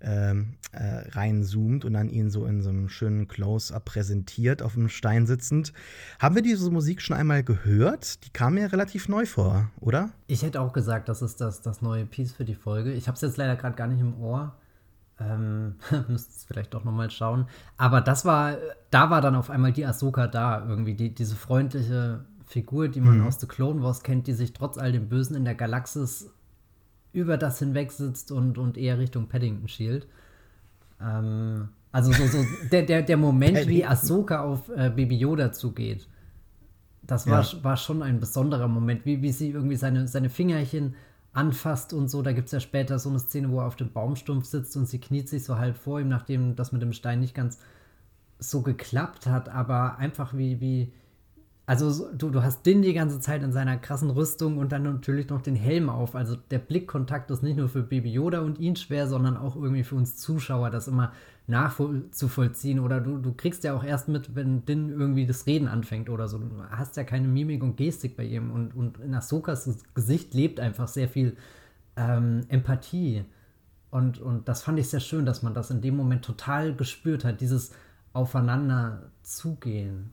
ähm, äh, reinzoomt und dann ihn so in so einem schönen Close-up präsentiert, auf dem Stein sitzend. Haben wir diese Musik schon einmal gehört? Die kam mir relativ neu vor, oder? Ich hätte auch gesagt, das ist das, das neue Piece für die Folge. Ich habe es jetzt leider gerade gar nicht im Ohr. Ähm, (laughs) müsste es vielleicht doch nochmal schauen. Aber das war, da war dann auf einmal die Ahsoka da, irgendwie, die, diese freundliche Figur, die man mhm. aus The Clone Wars kennt, die sich trotz all dem Bösen in der Galaxis über das hinweg sitzt und, und eher Richtung Paddington schielt. Ähm, also so, so (laughs) der, der, der Moment, wie Ahsoka auf äh, Baby Yoda zugeht, das war, ja. war schon ein besonderer Moment, wie, wie sie irgendwie seine, seine Fingerchen anfasst und so. Da gibt es ja später so eine Szene, wo er auf dem Baumstumpf sitzt und sie kniet sich so halb vor ihm, nachdem das mit dem Stein nicht ganz so geklappt hat, aber einfach wie, wie, also du, du hast Din die ganze Zeit in seiner krassen Rüstung und dann natürlich noch den Helm auf. Also der Blickkontakt ist nicht nur für Baby Yoda und ihn schwer, sondern auch irgendwie für uns Zuschauer, das immer nachzuvollziehen. Oder du, du kriegst ja auch erst mit, wenn Din irgendwie das Reden anfängt oder so. Du hast ja keine Mimik und Gestik bei ihm. Und, und in Ahsokas Gesicht lebt einfach sehr viel ähm, Empathie. Und, und das fand ich sehr schön, dass man das in dem Moment total gespürt hat, dieses Aufeinander zugehen.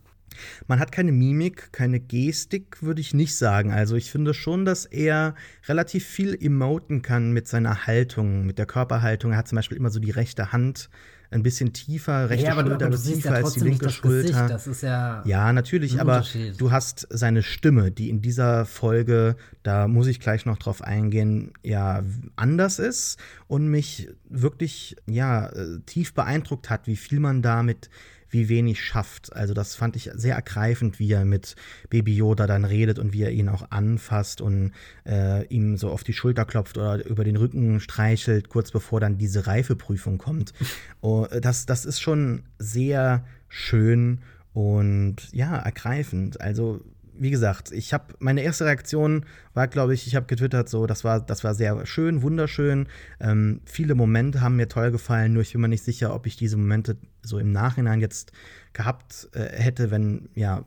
Man hat keine Mimik, keine Gestik, würde ich nicht sagen. Also ich finde schon, dass er relativ viel emoten kann mit seiner Haltung, mit der Körperhaltung. Er hat zum Beispiel immer so die rechte Hand ein bisschen tiefer, rechte ja, Schulter wird tiefer ja als die linke Schulter. Das ist ja, ja natürlich, aber du hast seine Stimme, die in dieser Folge, da muss ich gleich noch drauf eingehen, ja, anders ist und mich wirklich, ja, äh, tief beeindruckt hat, wie viel man damit wie wenig schafft. Also das fand ich sehr ergreifend, wie er mit Baby Yoda dann redet und wie er ihn auch anfasst und äh, ihm so auf die Schulter klopft oder über den Rücken streichelt, kurz bevor dann diese Reifeprüfung kommt. (laughs) oh, das, das ist schon sehr schön und ja, ergreifend. Also wie gesagt, ich habe meine erste Reaktion war, glaube ich, ich habe getwittert, so, das war, das war sehr schön, wunderschön. Ähm, viele Momente haben mir toll gefallen, nur ich bin mir nicht sicher, ob ich diese Momente so im Nachhinein jetzt gehabt äh, hätte, wenn ja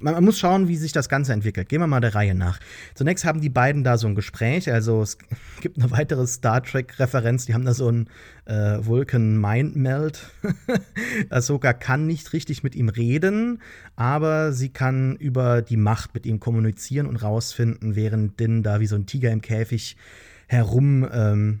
man, man, muss schauen, wie sich das Ganze entwickelt. Gehen wir mal der Reihe nach. Zunächst haben die beiden da so ein Gespräch. Also es (laughs) gibt eine weitere Star Trek-Referenz. Die haben da so ein äh, Vulcan Mind Meld. (laughs) Ahsoka kann nicht richtig mit ihm reden, aber sie kann über die Macht mit ihm kommunizieren und rausfinden, während Din da wie so ein Tiger im Käfig herum ähm,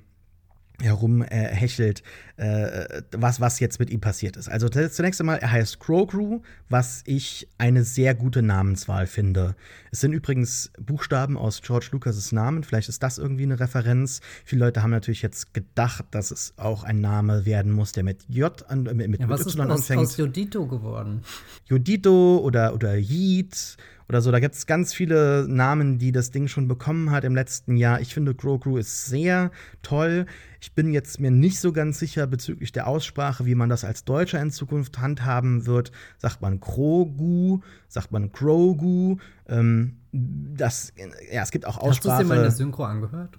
herumhechelt, äh, äh, was, was jetzt mit ihm passiert ist. Also zunächst einmal, er heißt Grogu, was ich eine sehr gute Namenswahl finde. Es sind übrigens Buchstaben aus George Lucas' Namen, vielleicht ist das irgendwie eine Referenz. Viele Leute haben natürlich jetzt gedacht, dass es auch ein Name werden muss, der mit J an, mit, mit, ja, was Y ist anfängt. Was ist aus Jodito geworden? Jodito oder, oder Yeet oder so. Da gibt es ganz viele Namen, die das Ding schon bekommen hat im letzten Jahr. Ich finde, Grogu ist sehr toll. Ich bin jetzt mir nicht so ganz sicher bezüglich der Aussprache, wie man das als Deutscher in Zukunft handhaben wird. Sagt man Grogu, sagt man Grogu. Ähm, das, ja, es gibt auch Aussprache. Hast du dir mal in der Synchro angehört?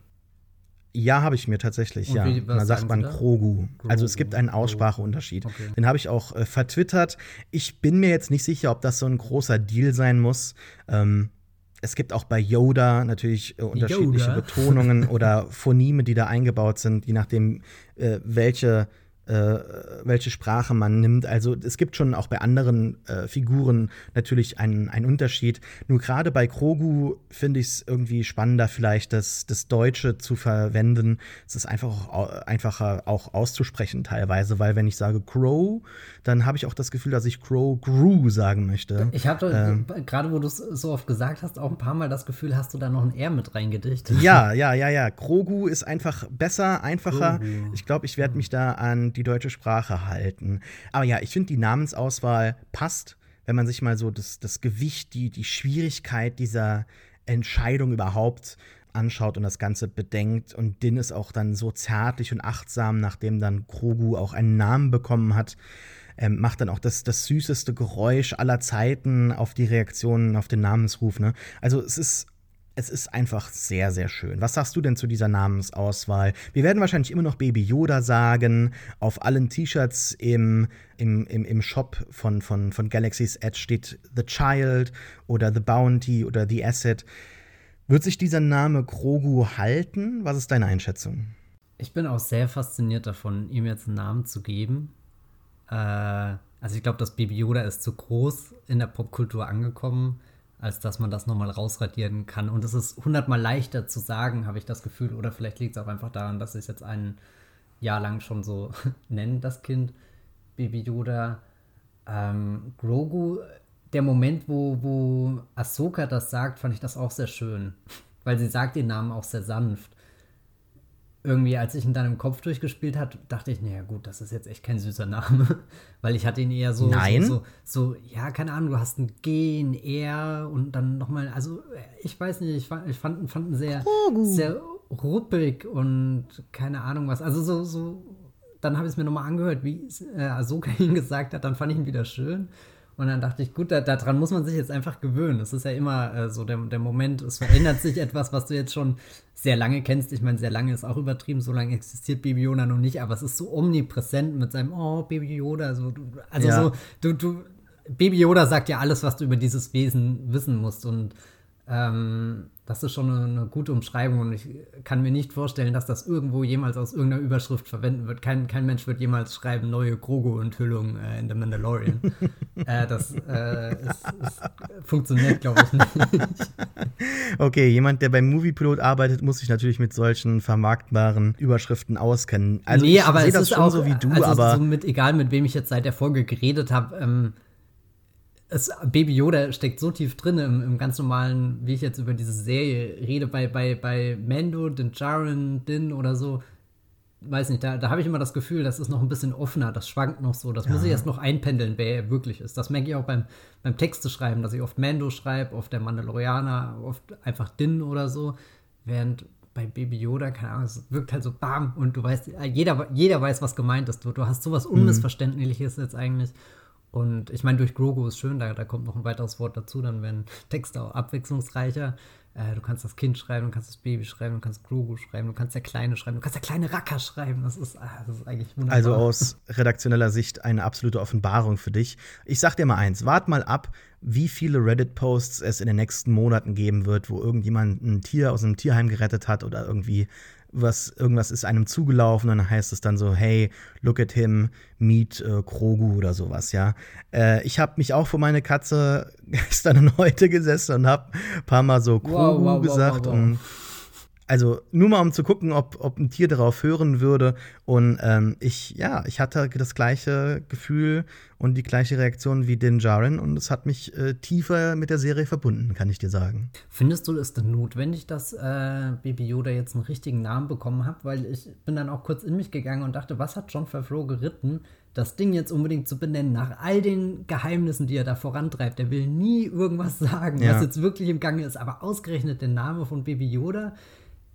Ja, habe ich mir tatsächlich, Und ja. Wie, da sagt man Krogu. Also es gibt einen Ausspracheunterschied. Okay. Den habe ich auch äh, vertwittert. Ich bin mir jetzt nicht sicher, ob das so ein großer Deal sein muss. Ähm, es gibt auch bei Yoda natürlich äh, unterschiedliche Yoda. Betonungen (laughs) oder Phoneme, die da eingebaut sind, je nachdem, äh, welche äh, welche Sprache man nimmt. Also es gibt schon auch bei anderen äh, Figuren natürlich einen, einen Unterschied. Nur gerade bei Krogu finde ich es irgendwie spannender, vielleicht das, das Deutsche zu verwenden. Es ist einfach auch, einfacher auch auszusprechen teilweise, weil wenn ich sage Crow, dann habe ich auch das Gefühl, dass ich Crow Grew sagen möchte. Ich habe ähm, gerade, wo du es so oft gesagt hast, auch ein paar Mal das Gefühl, hast du da noch ein R mit reingedichtet. Ja, ja, ja, ja. Krogu ist einfach besser, einfacher. Grogu. Ich glaube, ich werde mich da an die die deutsche Sprache halten. Aber ja, ich finde, die Namensauswahl passt, wenn man sich mal so das, das Gewicht, die, die Schwierigkeit dieser Entscheidung überhaupt anschaut und das Ganze bedenkt. Und Din ist auch dann so zärtlich und achtsam, nachdem dann Krogu auch einen Namen bekommen hat. Ähm, macht dann auch das, das süßeste Geräusch aller Zeiten auf die Reaktionen auf den Namensruf. Ne? Also es ist es ist einfach sehr, sehr schön. Was sagst du denn zu dieser Namensauswahl? Wir werden wahrscheinlich immer noch Baby Yoda sagen. Auf allen T-Shirts im, im, im, im Shop von, von, von Galaxy's Edge steht The Child oder The Bounty oder The Asset. Wird sich dieser Name Grogu halten? Was ist deine Einschätzung? Ich bin auch sehr fasziniert davon, ihm jetzt einen Namen zu geben. Äh, also ich glaube, das Baby Yoda ist zu groß in der Popkultur angekommen als dass man das nochmal rausradieren kann. Und es ist hundertmal leichter zu sagen, habe ich das Gefühl. Oder vielleicht liegt es auch einfach daran, dass ich jetzt einen Jahr lang schon so (laughs) nennen, das Kind. Baby Yoda. Ähm, Grogu, der Moment, wo, wo Ahsoka das sagt, fand ich das auch sehr schön. Weil sie sagt den Namen auch sehr sanft. Irgendwie, als ich ihn dann im Kopf durchgespielt hat, dachte ich, naja gut, das ist jetzt echt kein süßer Name. (laughs) Weil ich hatte ihn eher so, Nein. so, so, so, ja, keine Ahnung, du hast ein G, ein R und dann nochmal, also ich weiß nicht, ich fand, ich fand, fand ihn sehr, sehr ruppig und keine Ahnung was. Also so, so, dann habe ich es mir nochmal angehört, wie äh, Ahsoka (laughs) ihn gesagt hat, dann fand ich ihn wieder schön. Und dann dachte ich, gut, da, daran muss man sich jetzt einfach gewöhnen. Es ist ja immer äh, so der, der Moment, es verändert sich etwas, was du jetzt schon sehr lange kennst. Ich meine, sehr lange ist auch übertrieben, so lange existiert Baby Yoda noch nicht, aber es ist so omnipräsent mit seinem Oh, Baby Yoda. So, du, also Ja. so, du, du, Baby Yoda sagt ja alles, was du über dieses Wesen wissen musst. Und ähm, das ist schon eine, gute Umschreibung und ich kann mir nicht vorstellen, dass das irgendwo jemals aus irgendeiner Überschrift verwenden wird. Kein, kein Mensch wird jemals schreiben, neue Grogu-Enthüllung äh, in The Mandalorian. (laughs) äh, das äh, ist, ist, funktioniert, glaube ich, nicht. (laughs) Okay, jemand, der beim Moviepilot arbeitet, muss sich natürlich mit solchen vermarktbaren Überschriften auskennen. Also nee, ich aber sehe es das ist schon auch, so wie du, also aber so mit, egal mit wem ich jetzt seit der Folge geredet habe, ähm, es, Baby Yoda steckt so tief drin im, im ganz normalen, wie ich jetzt über diese Serie rede, bei, bei, bei Mando, Din Djarin, Din oder so, weiß nicht, da, da habe ich immer das Gefühl, das ist noch ein bisschen offener, das schwankt noch so, das muss ich erst noch einpendeln, wer er wirklich ist. Das merke ich auch beim, beim Texte schreiben, dass ich oft Mando schreibe, oft der Mandalorianer, oft einfach Din oder so, während bei Baby Yoda, keine Ahnung, es wirkt halt so bam und du weißt, jeder, jeder weiß, was gemeint ist. Du, du hast sowas Unmissverständliches jetzt eigentlich. Und ich meine, durch Grogu ist schön, da, da kommt noch ein weiteres Wort dazu, dann werden Texte auch abwechslungsreicher. Äh, du kannst das Kind schreiben, du kannst das Baby schreiben, du kannst Grogu schreiben, du kannst der Kleine schreiben, du kannst der kleine Racker schreiben. Das ist, ah, das ist eigentlich wunderbar. Also aus redaktioneller Sicht eine absolute Offenbarung für dich. Ich sag dir mal eins, wart mal ab, wie viele Reddit-Posts es in den nächsten Monaten geben wird, wo irgendjemand ein Tier aus einem Tierheim gerettet hat oder irgendwie was, irgendwas ist einem zugelaufen und dann heißt es dann so, hey, look at him, meet äh, Krogu oder sowas, ja. Äh, ich habe mich auch vor meine Katze (laughs) gestern und heute gesessen und habe ein paar Mal so Krogu Wow, wow, gesagt wow. und also nur mal um zu gucken, ob, ob ein Tier darauf hören würde. Und ähm, ich, ja, ich hatte das gleiche Gefühl und die gleiche Reaktion wie Din Djarin und es hat mich äh, tiefer mit der Serie verbunden, kann ich dir sagen. Findest du es denn notwendig, dass äh, Baby Yoda jetzt einen richtigen Namen bekommen hat? Weil ich bin dann auch kurz in mich gegangen und dachte, was hat John Favreau geritten, das Ding jetzt unbedingt zu benennen, nach all den Geheimnissen, die er da vorantreibt. Er will nie irgendwas sagen, Ja. was jetzt wirklich im Gange ist, aber ausgerechnet der Name von Baby Yoda,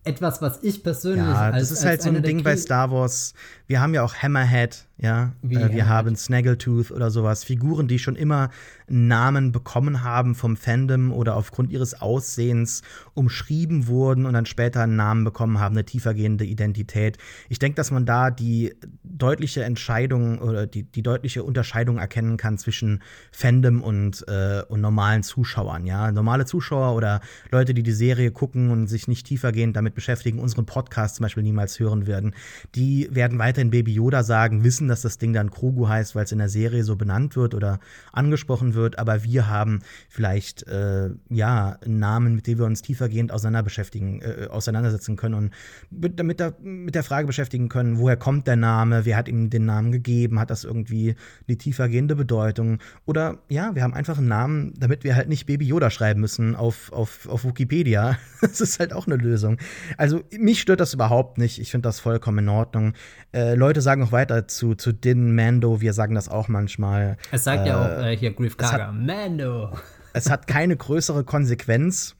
etwas, was ich persönlich Ja, das ist halt so ein Ding bei Star Wars. Wir haben ja auch Hammerhead, ja. Wie äh, wir Hammerhead? haben Snaggletooth oder sowas. Figuren, die schon immer einen Namen bekommen haben vom Fandom oder aufgrund ihres Aussehens umschrieben wurden und dann später einen Namen bekommen haben, eine tiefergehende Identität. Ich denke, dass man da die deutliche Entscheidung oder die, die deutliche Unterscheidung erkennen kann zwischen Fandom und, äh, und normalen Zuschauern. Ja, normale Zuschauer oder Leute, die die Serie gucken und sich nicht tiefergehend damit beschäftigen, unseren Podcast zum Beispiel niemals hören werden, die werden weiterhin Baby Yoda sagen, wissen, dass das Ding dann Krogu heißt, weil es in der Serie so benannt wird oder angesprochen wird. Aber wir haben vielleicht äh, ja einen Namen, mit dem wir uns tiefergehend auseinander beschäftigen, äh, auseinandersetzen können und mit, mit, der, mit der Frage beschäftigen können, woher kommt der Name, wer hat ihm den Namen gegeben, hat das irgendwie eine tiefergehende Bedeutung? Oder ja, wir haben einfach einen Namen, damit wir halt nicht Baby Yoda schreiben müssen auf, auf, auf Wikipedia. (laughs) Das ist halt auch eine Lösung. Also mich stört das überhaupt nicht. Ich finde das vollkommen in Ordnung. Äh, Leute sagen auch weiter zu, zu Din Mando, wir sagen das auch manchmal. Es sagt ja auch äh, hier Griff Karga, Mando. Es hat keine größere Konsequenz,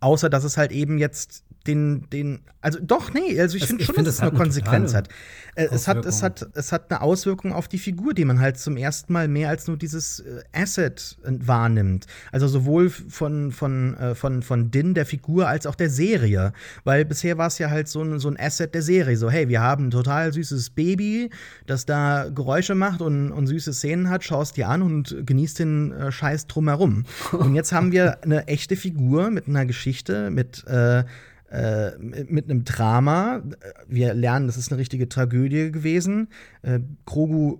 außer dass es halt eben jetzt den, den, also doch, nee, also ich finde schon, finde, dass es es eine Konsequenz hat. Äh, es hat, es hat, es hat eine Auswirkung auf die Figur, die man halt zum ersten Mal mehr als nur dieses äh, Asset äh, wahrnimmt. Also sowohl von, von, von, von Din, der Figur, als auch der Serie. Weil bisher war es ja halt so ein, so ein Asset der Serie. So, hey, wir haben ein total süßes Baby, das da Geräusche macht und, und süße Szenen hat, schaust dir an und genießt den äh, Scheiß drumherum. Und jetzt haben wir eine echte Figur mit einer Geschichte, mit äh, äh, mit einem Drama. Wir lernen, das ist eine richtige Tragödie gewesen. Äh, Grogu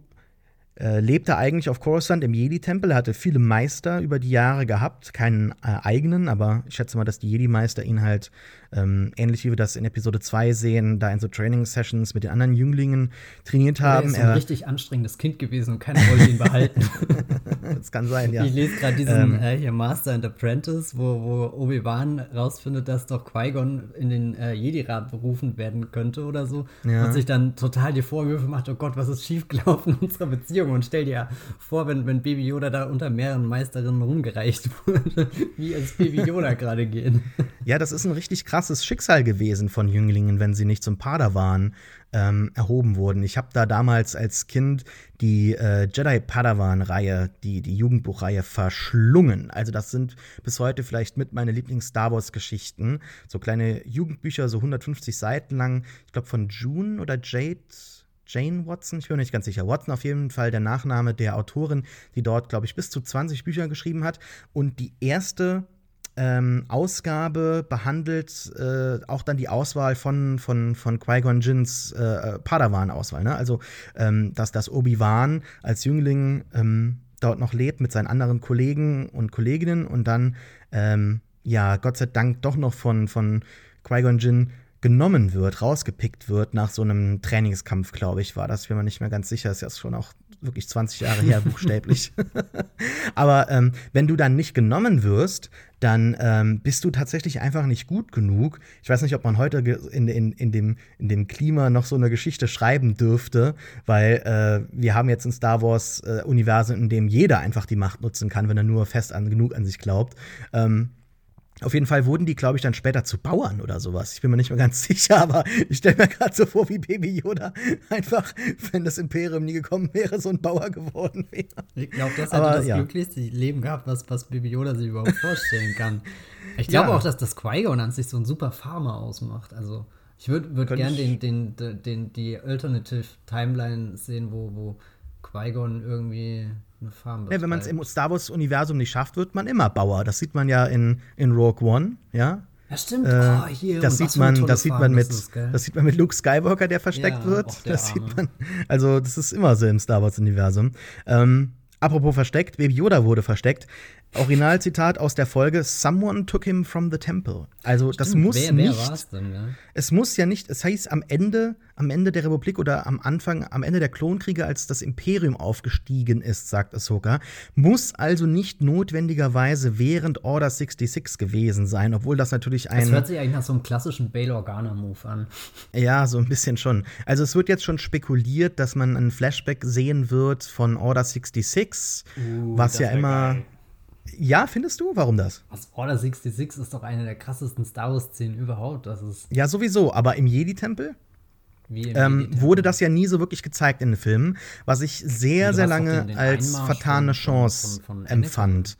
äh, lebte eigentlich auf Coruscant im Jedi-Tempel, hatte viele Meister über die Jahre gehabt, keinen äh, eigenen, aber ich schätze mal, dass die Jedi-Meister ihn halt ähm, ähnlich wie wir das in Episode 2 sehen, da in so Training-Sessions mit den anderen Jünglingen trainiert haben. Er ist ein er richtig anstrengendes Kind gewesen und keiner wollte ihn behalten. (laughs) das kann sein, ja. Ich lese gerade diesen ähm, äh, hier Master and Apprentice, wo, wo Obi-Wan rausfindet, dass doch Qui-Gon in den äh, Jedi-Rat berufen werden könnte oder so. Ja. Und sich dann total die Vorwürfe macht, oh Gott, was ist schiefgelaufen in unserer Beziehung? Und stell dir vor, wenn, wenn Baby Yoda da unter mehreren Meisterinnen rumgereicht wurde, (laughs) wie es Baby Yoda (laughs) gerade geht. Ja, das ist ein richtig krass krasses Schicksal gewesen von Jünglingen, wenn sie nicht zum Padawan ähm, erhoben wurden. Ich habe da damals als Kind die äh, Jedi Padawan-Reihe, die, die Jugendbuchreihe, verschlungen. Also, das sind bis heute vielleicht mit meine Lieblings-Star Wars-Geschichten. So kleine Jugendbücher, so 150 Seiten lang. Ich glaube, von June oder Jade. Jane Watson, ich bin mir nicht ganz sicher. Watson auf jeden Fall der Nachname der Autorin, die dort, glaube ich, bis zu 20 Bücher geschrieben hat. Und die erste ähm, Ausgabe behandelt äh, auch dann die Auswahl von, von, von Qui-Gon Jinns äh, Padawan-Auswahl. Ne? Also, ähm, dass das Obi-Wan als Jüngling ähm, dort noch lebt mit seinen anderen Kollegen und Kolleginnen und dann, ähm, ja, Gott sei Dank doch noch von, von Qui-Gon Jinn genommen wird, rausgepickt wird nach so einem Trainingskampf, glaube ich, war das. Ich bin mir nicht mehr ganz sicher, ist ja schon auch wirklich 20 Jahre her, (laughs) buchstäblich. (laughs) Aber ähm, wenn du dann nicht genommen wirst, dann ähm, bist du tatsächlich einfach nicht gut genug. Ich weiß nicht, ob man heute in, in, in, dem, in dem Klima noch so eine Geschichte schreiben dürfte, weil äh, wir haben jetzt ein Star Wars-Universum, äh, in dem jeder einfach die Macht nutzen kann, wenn er nur fest an genug an sich glaubt. Ähm, auf jeden Fall wurden die, glaube ich, dann später zu Bauern oder sowas. Ich bin mir nicht mehr ganz (laughs) sicher, aber ich stelle mir gerade so vor, wie Baby Yoda einfach, wenn das Imperium nie gekommen wäre, so ein Bauer geworden wäre. Ich glaube, das hätte das ja. glücklichste Leben gehabt, was, was Baby Yoda sich überhaupt vorstellen kann. Ich glaube ja. auch, dass das Qui-Gon an sich so ein super Farmer ausmacht. Also ich würde würd, würd gerne den, den, den, den, die Alternative Timeline sehen, wo, wo Qui-Gon irgendwie eine Farm ja, wenn man es im Star Wars-Universum nicht schafft, wird man immer Bauer. Das sieht man ja in, in Rogue One, ja. Ja, stimmt. Äh, oh, hier, das sieht man, das sieht man mit, das, das, sieht man mit Luke Skywalker, der versteckt ja, wird. (laughs) Das Arme. sieht man. Also das ist immer so im Star Wars Universum. Ähm, apropos versteckt, Baby Yoda wurde versteckt. Originalzitat aus der Folge: Someone took him from the temple. Also, Stimmt, das muss wer, wer nicht. Denn, ja? Es muss ja nicht. Es heißt am Ende, am Ende der Republik oder am Anfang, am Ende der Klonkriege, als das Imperium aufgestiegen ist, sagt Ahsoka, muss also nicht notwendigerweise während Order 66 gewesen sein, obwohl das natürlich ein. Das hört sich eigentlich nach so einem klassischen Bail Organa-Move an. Ja, so ein bisschen schon. Also, es wird jetzt schon spekuliert, dass man einen Flashback sehen wird von Order 66, uh, was ja immer. Geil ja, findest du? Warum das? Was Order 66 ist doch eine der krassesten Star Wars-Szenen überhaupt. Das ist ja, sowieso, aber im Jedi-Tempel? Ähm, wurde das ja nie so wirklich gezeigt in den Filmen, was ich sehr, sehr lange den, den als Einmarsch vertane Chance von, von, von empfand.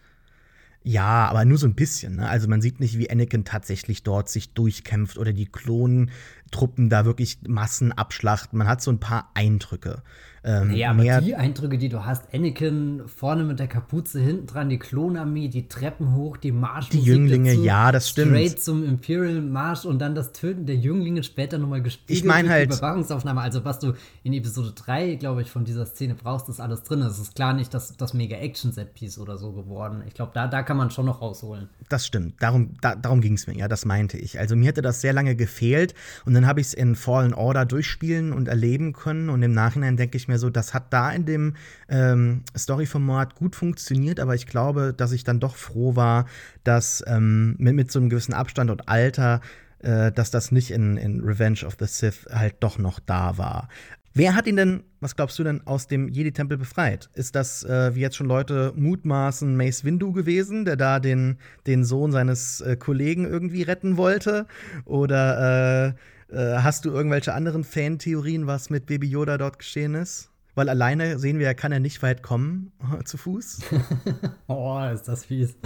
Ja, aber nur so ein bisschen. Ne? Also man sieht nicht, wie Anakin tatsächlich dort sich durchkämpft oder die Klonentruppen da wirklich Massen abschlachten. Man hat so ein paar Eindrücke. Ähm, ja, aber die Eindrücke, die du hast, Anakin vorne mit der Kapuze, hinten dran die Klonarmee, die Treppen hoch, die Marschmusik Die Jünglinge, dazu, ja, das stimmt. Straight zum Imperial Marsch und dann das Töten der Jünglinge später nochmal gespielt. Ich meine halt. Überwachungsaufnahme, also was du in Episode 3, glaube ich, von dieser Szene brauchst, ist alles drin. Es ist klar nicht das, das mega Action-Set-Piece oder so geworden. Ich glaube, da, da kann man schon noch rausholen. Das stimmt. Darum, da, darum ging es mir, ja, das meinte ich. Also mir hätte das sehr lange gefehlt und dann habe ich es in Fallen Order durchspielen und erleben können und im Nachhinein denke ich mir so, das hat da in dem ähm, Story-Format gut funktioniert, aber ich glaube, dass ich dann doch froh war, dass ähm, mit, mit so einem gewissen Abstand und Alter äh, dass das nicht in, in Revenge of the Sith halt doch noch da war. Wer hat ihn denn, was glaubst du denn, aus dem Jedi-Tempel befreit? Ist das, äh, wie jetzt schon Leute mutmaßen, Mace Windu gewesen, der da den, den Sohn seines äh, Kollegen irgendwie retten wollte? Oder äh, äh hast du irgendwelche anderen Fantheorien, was mit Baby Yoda dort geschehen ist? Weil alleine sehen wir, kann er nicht weit kommen (laughs) zu Fuß. (laughs) oh, ist das fies.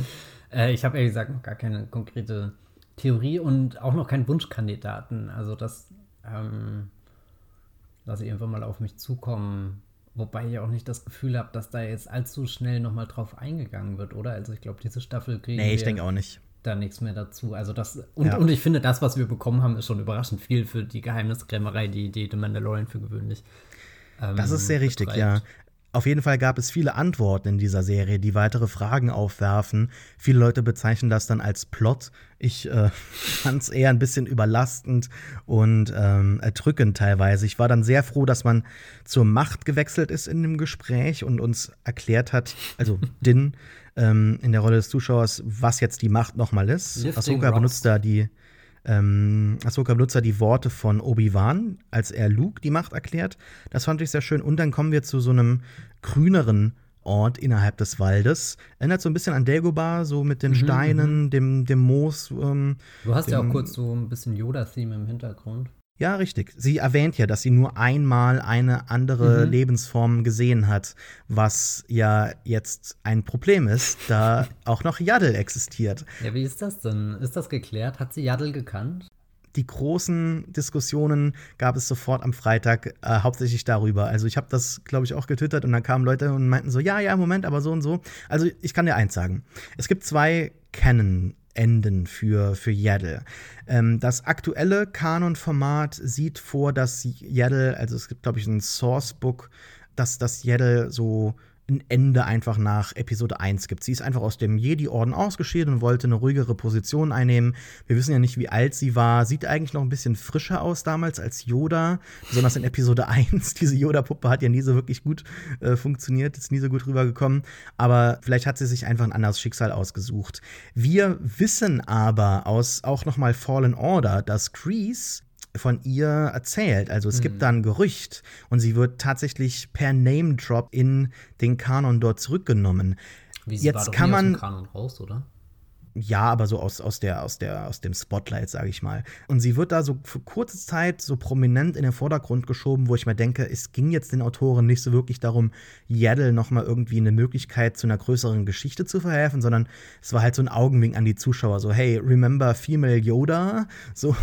Äh, ich habe ehrlich gesagt noch gar keine konkrete Theorie und auch noch keinen Wunschkandidaten. Also das ähm, lasse ich einfach mal auf mich zukommen. Wobei ich auch nicht das Gefühl habe, dass da jetzt allzu schnell nochmal drauf eingegangen wird, oder? Also ich glaube, diese Staffel kriegen nee, ich denke auch nicht. Da nichts mehr dazu. Also das und, ja. und ich finde, das, was wir bekommen haben, ist schon überraschend viel für die Geheimniskrämerei, die, die The Mandalorian für gewöhnlich ähm, das ist sehr richtig, betreibt. ja. Auf jeden Fall gab es viele Antworten in dieser Serie, die weitere Fragen aufwerfen. Viele Leute bezeichnen das dann als Plot. Ich äh, (laughs) fand es eher ein bisschen überlastend und ähm, erdrückend teilweise. Ich war dann sehr froh, dass man zur Macht gewechselt ist in dem Gespräch und uns erklärt hat, also (laughs) Din ähm, in der Rolle des Zuschauers, was jetzt die Macht nochmal ist. Lifting Ahsoka rocks. benutzt da die ähm, Ahsoka benutzt da die Worte von Obi-Wan, als er Luke die Macht erklärt. Das fand ich sehr schön. Und dann kommen wir zu so einem grüneren Ort innerhalb des Waldes. Erinnert so ein bisschen an Dagobah, so mit den Steinen, dem, dem Moos. Ähm, Du hast ja auch kurz so ein bisschen Yoda-Theme im Hintergrund. Ja, richtig. Sie erwähnt ja, dass sie nur einmal eine andere Mhm. Lebensform gesehen hat, was ja jetzt ein Problem ist, da (laughs) auch noch Yaddle existiert. Ja, wie ist das denn? Ist das geklärt? Hat sie Yaddle gekannt? die großen Diskussionen gab es sofort am Freitag äh, hauptsächlich darüber. Also ich habe das, glaube ich, auch getwittert und dann kamen Leute und meinten so, ja, ja, Moment, aber so und so. Also ich kann dir eins sagen. Es gibt zwei Canon-Enden für, für Yaddle. Ähm, das aktuelle Kanon-Format sieht vor, dass Yaddle, also es gibt, glaube ich, ein Sourcebook, dass das Yaddle so ein Ende einfach nach Episode 1 gibt. Sie ist einfach aus dem Jedi-Orden ausgeschieden und wollte eine ruhigere Position einnehmen. Wir wissen ja nicht, wie alt sie war. Sieht eigentlich noch ein bisschen frischer aus damals als Yoda. Besonders in Episode (laughs) 1. Diese Yoda-Puppe hat ja nie so wirklich gut äh, funktioniert, ist nie so gut rübergekommen. Aber vielleicht hat sie sich einfach ein anderes Schicksal ausgesucht. Wir wissen aber aus auch noch mal Fallen Order, dass Grease von ihr erzählt. Also es gibt da ein Gerücht und sie wird tatsächlich per Name Drop in den Kanon dort zurückgenommen. Wie sie Jetzt war doch kann nie aus dem man- Kanon raus, oder? Ja, aber so aus, aus, der, aus, der, aus dem Spotlight, sage ich mal. Und sie wird da so für kurze Zeit so prominent in den Vordergrund geschoben, wo ich mir denke, es ging jetzt den Autoren nicht so wirklich darum, Yaddle noch mal irgendwie eine Möglichkeit zu einer größeren Geschichte zu verhelfen, sondern es war halt so ein Augenwink an die Zuschauer, so hey, remember Female Yoda? So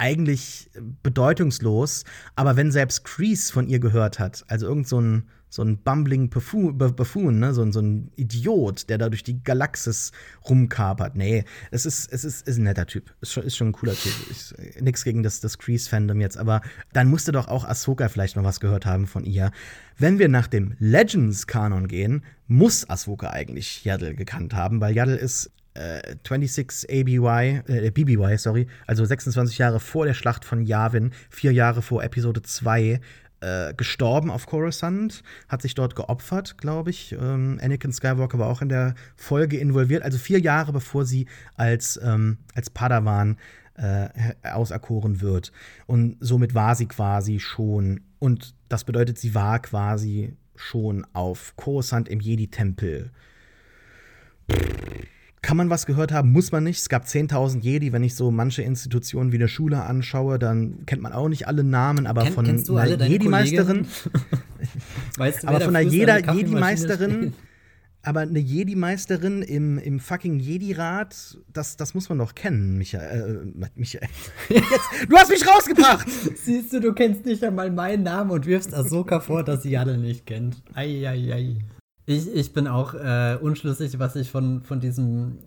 eigentlich bedeutungslos, aber wenn selbst Kreese von ihr gehört hat, also irgend so ein so ein bumbling Buffoon, ne? so, ein- so ein Idiot, der da durch die Galaxis rumkapert. Nee, es ist, es ist, ist ein netter Typ. Ist schon, ist schon ein cooler Typ. Ich, nix gegen das, das Kreese-Fandom jetzt, aber dann musste doch auch Ahsoka vielleicht noch was gehört haben von ihr. Wenn wir nach dem Legends-Kanon gehen, muss Ahsoka eigentlich Yaddle gekannt haben, weil Yaddle ist äh, 26 ABY, äh, BBY, sorry, also 26 Jahre vor der Schlacht von Yavin, vier Jahre vor Episode 2, äh, gestorben auf Coruscant, hat sich dort geopfert, glaube ich. Ähm, Anakin Skywalker war auch in der Folge involviert, also vier Jahre bevor sie als, ähm, als Padawan äh, auserkoren wird. Und somit war sie quasi schon, und das bedeutet, sie war quasi schon auf Coruscant im Jedi-Tempel kann man was gehört haben, muss man nicht. Es gab 10.000 Jedi. Wenn ich so manche Institutionen wie eine Schule anschaue, dann kennt man auch nicht alle Namen, aber Kenn- von einer Jedi-Meisterin, (laughs) Weißt du, aber von einer der Jedi-Meisterin, aber eine Jedi-Meisterin im, im fucking Jedi-Rat, das, das muss man doch kennen, Michael. Äh, Michael. (laughs) Jetzt, du hast mich rausgebracht! Siehst du, du kennst nicht einmal meinen Namen und wirfst Ahsoka vor, dass sie Yaddle nicht kennt. Eieiei. Ich, ich bin auch äh, unschlüssig, was ich von, von diesem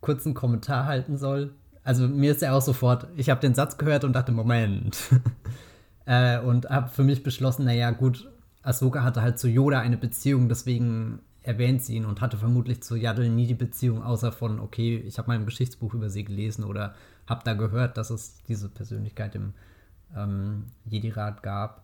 kurzen Kommentar halten soll. Also mir ist ja auch sofort, ich habe den Satz gehört und dachte, Moment. (laughs) äh, und habe für mich beschlossen, naja gut, Ahsoka hatte halt zu Yoda eine Beziehung, deswegen erwähnt sie ihn und hatte vermutlich zu Yaddle nie die Beziehung, außer von, okay, ich habe mal im Geschichtsbuch über sie gelesen oder habe da gehört, dass es diese Persönlichkeit im ähm, Jedi-Rat gab.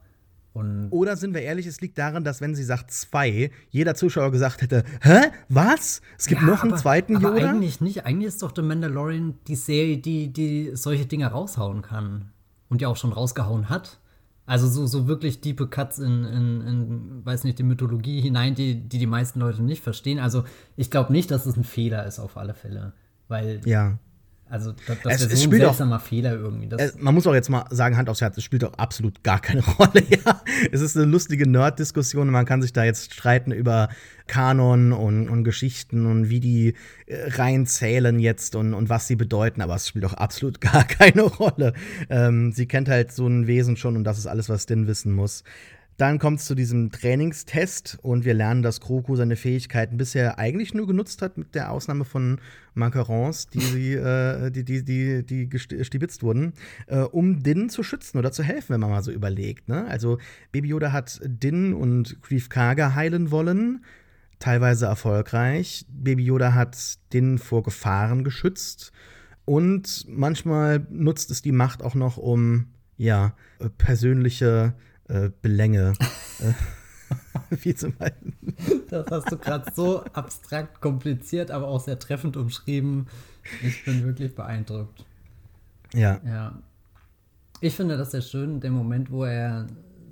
Und Oder sind wir ehrlich, es liegt daran, dass wenn sie sagt zwei, jeder Zuschauer gesagt hätte, hä? Was? Es gibt Ja, noch einen aber- zweiten aber Yoda? eigentlich nicht. Eigentlich ist doch The Mandalorian die Serie, die, die solche Dinge raushauen kann. Und ja auch schon rausgehauen hat. Also so, so wirklich diepe Cuts in, in, in, weiß nicht, die Mythologie hinein, die, die die meisten Leute nicht verstehen. Also ich glaube nicht, dass es ein Fehler ist auf alle Fälle. Weil, Ja. Also das, das Es- es so ein auch- seltsamer Fehler irgendwie. Äh, man muss auch jetzt mal sagen, Hand aufs Herz, es spielt auch absolut gar keine (laughs) Rolle. Ja. Es ist eine lustige Nerd-Diskussion und man kann sich da jetzt streiten über Kanon und, und Geschichten und wie die äh, reinzählen jetzt und, und was sie bedeuten, aber es spielt auch absolut (laughs) gar keine Rolle. Ähm, sie kennt halt so ein Wesen schon und das ist alles, was Din wissen muss. Dann kommt es zu diesem Trainingstest und wir lernen, dass Kroku seine Fähigkeiten bisher eigentlich nur genutzt hat, mit der Ausnahme von Macarons, die, sie, (laughs) äh, die, die, die, die stibitzt wurden, äh, um Din zu schützen oder zu helfen, wenn man mal so überlegt. Ne? Also Baby Yoda hat Din und Grief Karga heilen wollen, teilweise erfolgreich. Baby Yoda hat Din vor Gefahren geschützt und manchmal nutzt es die Macht auch noch, um ja, persönliche äh, Belänge. Äh, (laughs) wie zum Beispiel. Das hast du gerade so abstrakt kompliziert, aber auch sehr treffend umschrieben. Ich bin wirklich beeindruckt. Ja. Ja. Ich finde das sehr schön, der Moment, wo er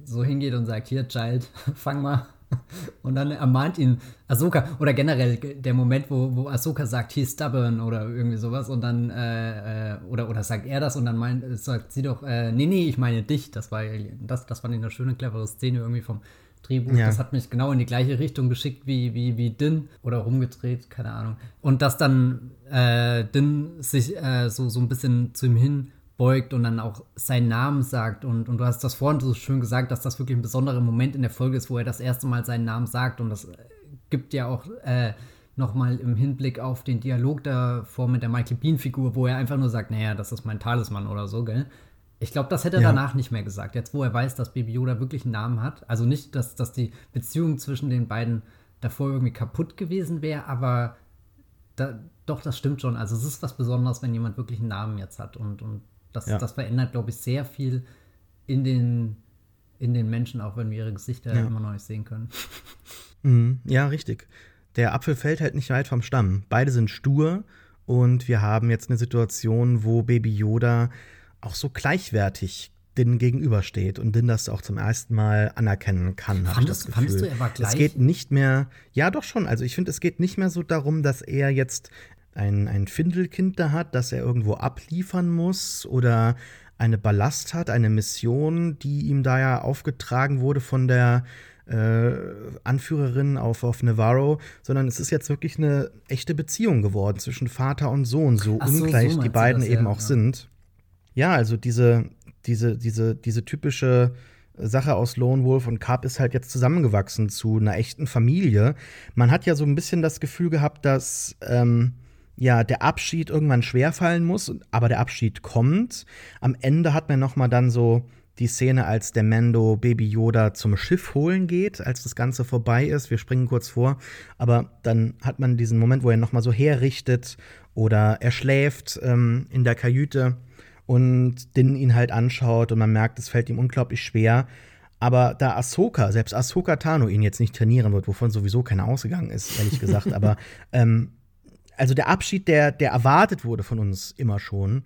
so hingeht und sagt: Hier, Child, (laughs) fang mal (laughs) und dann ermahnt ihn Ahsoka, oder generell der Moment, wo, wo Ahsoka sagt, he's stubborn oder irgendwie sowas und dann, äh, äh, oder, oder sagt er das und dann meint, sagt sie doch, äh, nee, nee, ich meine dich. Das war, das, das fand ich eine schöne, clevere Szene irgendwie vom Drehbuch. Ja. Das hat mich genau in die gleiche Richtung geschickt wie, wie, wie Din oder rumgedreht, keine Ahnung. Und dass dann äh, Din sich äh, so, so ein bisschen zu ihm hin beugt und dann auch seinen Namen sagt. Und, und du hast das vorhin so schön gesagt, dass das wirklich ein besonderer Moment in der Folge ist, wo er das erste Mal seinen Namen sagt. Und das äh, gibt ja auch äh, nochmal im Hinblick auf den Dialog davor mit der Michael Bean-Figur, wo er einfach nur sagt, naja, das ist mein Talisman oder so, gell? Ich glaube, das hätte er ja. danach nicht mehr gesagt. Jetzt, wo er weiß, dass Baby Yoda wirklich einen Namen hat. Also nicht, dass, dass die Beziehung zwischen den beiden davor irgendwie kaputt gewesen wäre, aber da, doch, das stimmt schon. Also es ist was Besonderes, wenn jemand wirklich einen Namen jetzt hat. Und, und das, ja. das verändert, glaube ich, sehr viel in den, in den Menschen, auch wenn wir ihre Gesichter ja. immer noch nicht sehen können. (laughs) Mhm. Ja, richtig. Der Apfel fällt halt nicht weit vom Stamm. Beide sind stur und wir haben jetzt eine Situation, wo Baby Yoda auch so gleichwertig Din gegenübersteht und Din das auch zum ersten Mal anerkennen kann. Fandest, fandest du, er war gleich? Es geht nicht mehr, ja doch schon, also ich finde, es geht nicht mehr so darum, dass er jetzt ein, ein Findelkind da hat, das er irgendwo abliefern muss oder eine Ballast hat, eine Mission, die ihm da ja aufgetragen wurde von der äh, Anführerin auf, auf Navarro, sondern es ist jetzt wirklich eine echte Beziehung geworden zwischen Vater und Sohn, so Ach ungleich so die beiden das, eben ja, auch ja. sind. Ja, also diese, diese, diese, diese typische Sache aus Lone Wolf und Carp ist halt jetzt zusammengewachsen zu einer echten Familie. Man hat ja so ein bisschen das Gefühl gehabt, dass ähm, ja der Abschied irgendwann schwerfallen muss, aber der Abschied kommt. Am Ende hat man noch mal dann so die Szene, als der Mando Baby Yoda zum Schiff holen geht, als das Ganze vorbei ist. Wir springen kurz vor, aber dann hat man diesen Moment, wo er noch mal so herrichtet oder er schläft ähm, in der Kajüte und Din ihn halt anschaut und man merkt, es fällt ihm unglaublich schwer. Aber da Ahsoka, selbst Ahsoka Tano ihn jetzt nicht trainieren wird, wovon sowieso keiner ausgegangen ist, ehrlich gesagt, (laughs) aber ähm, also der Abschied, der, der erwartet wurde von uns immer schon,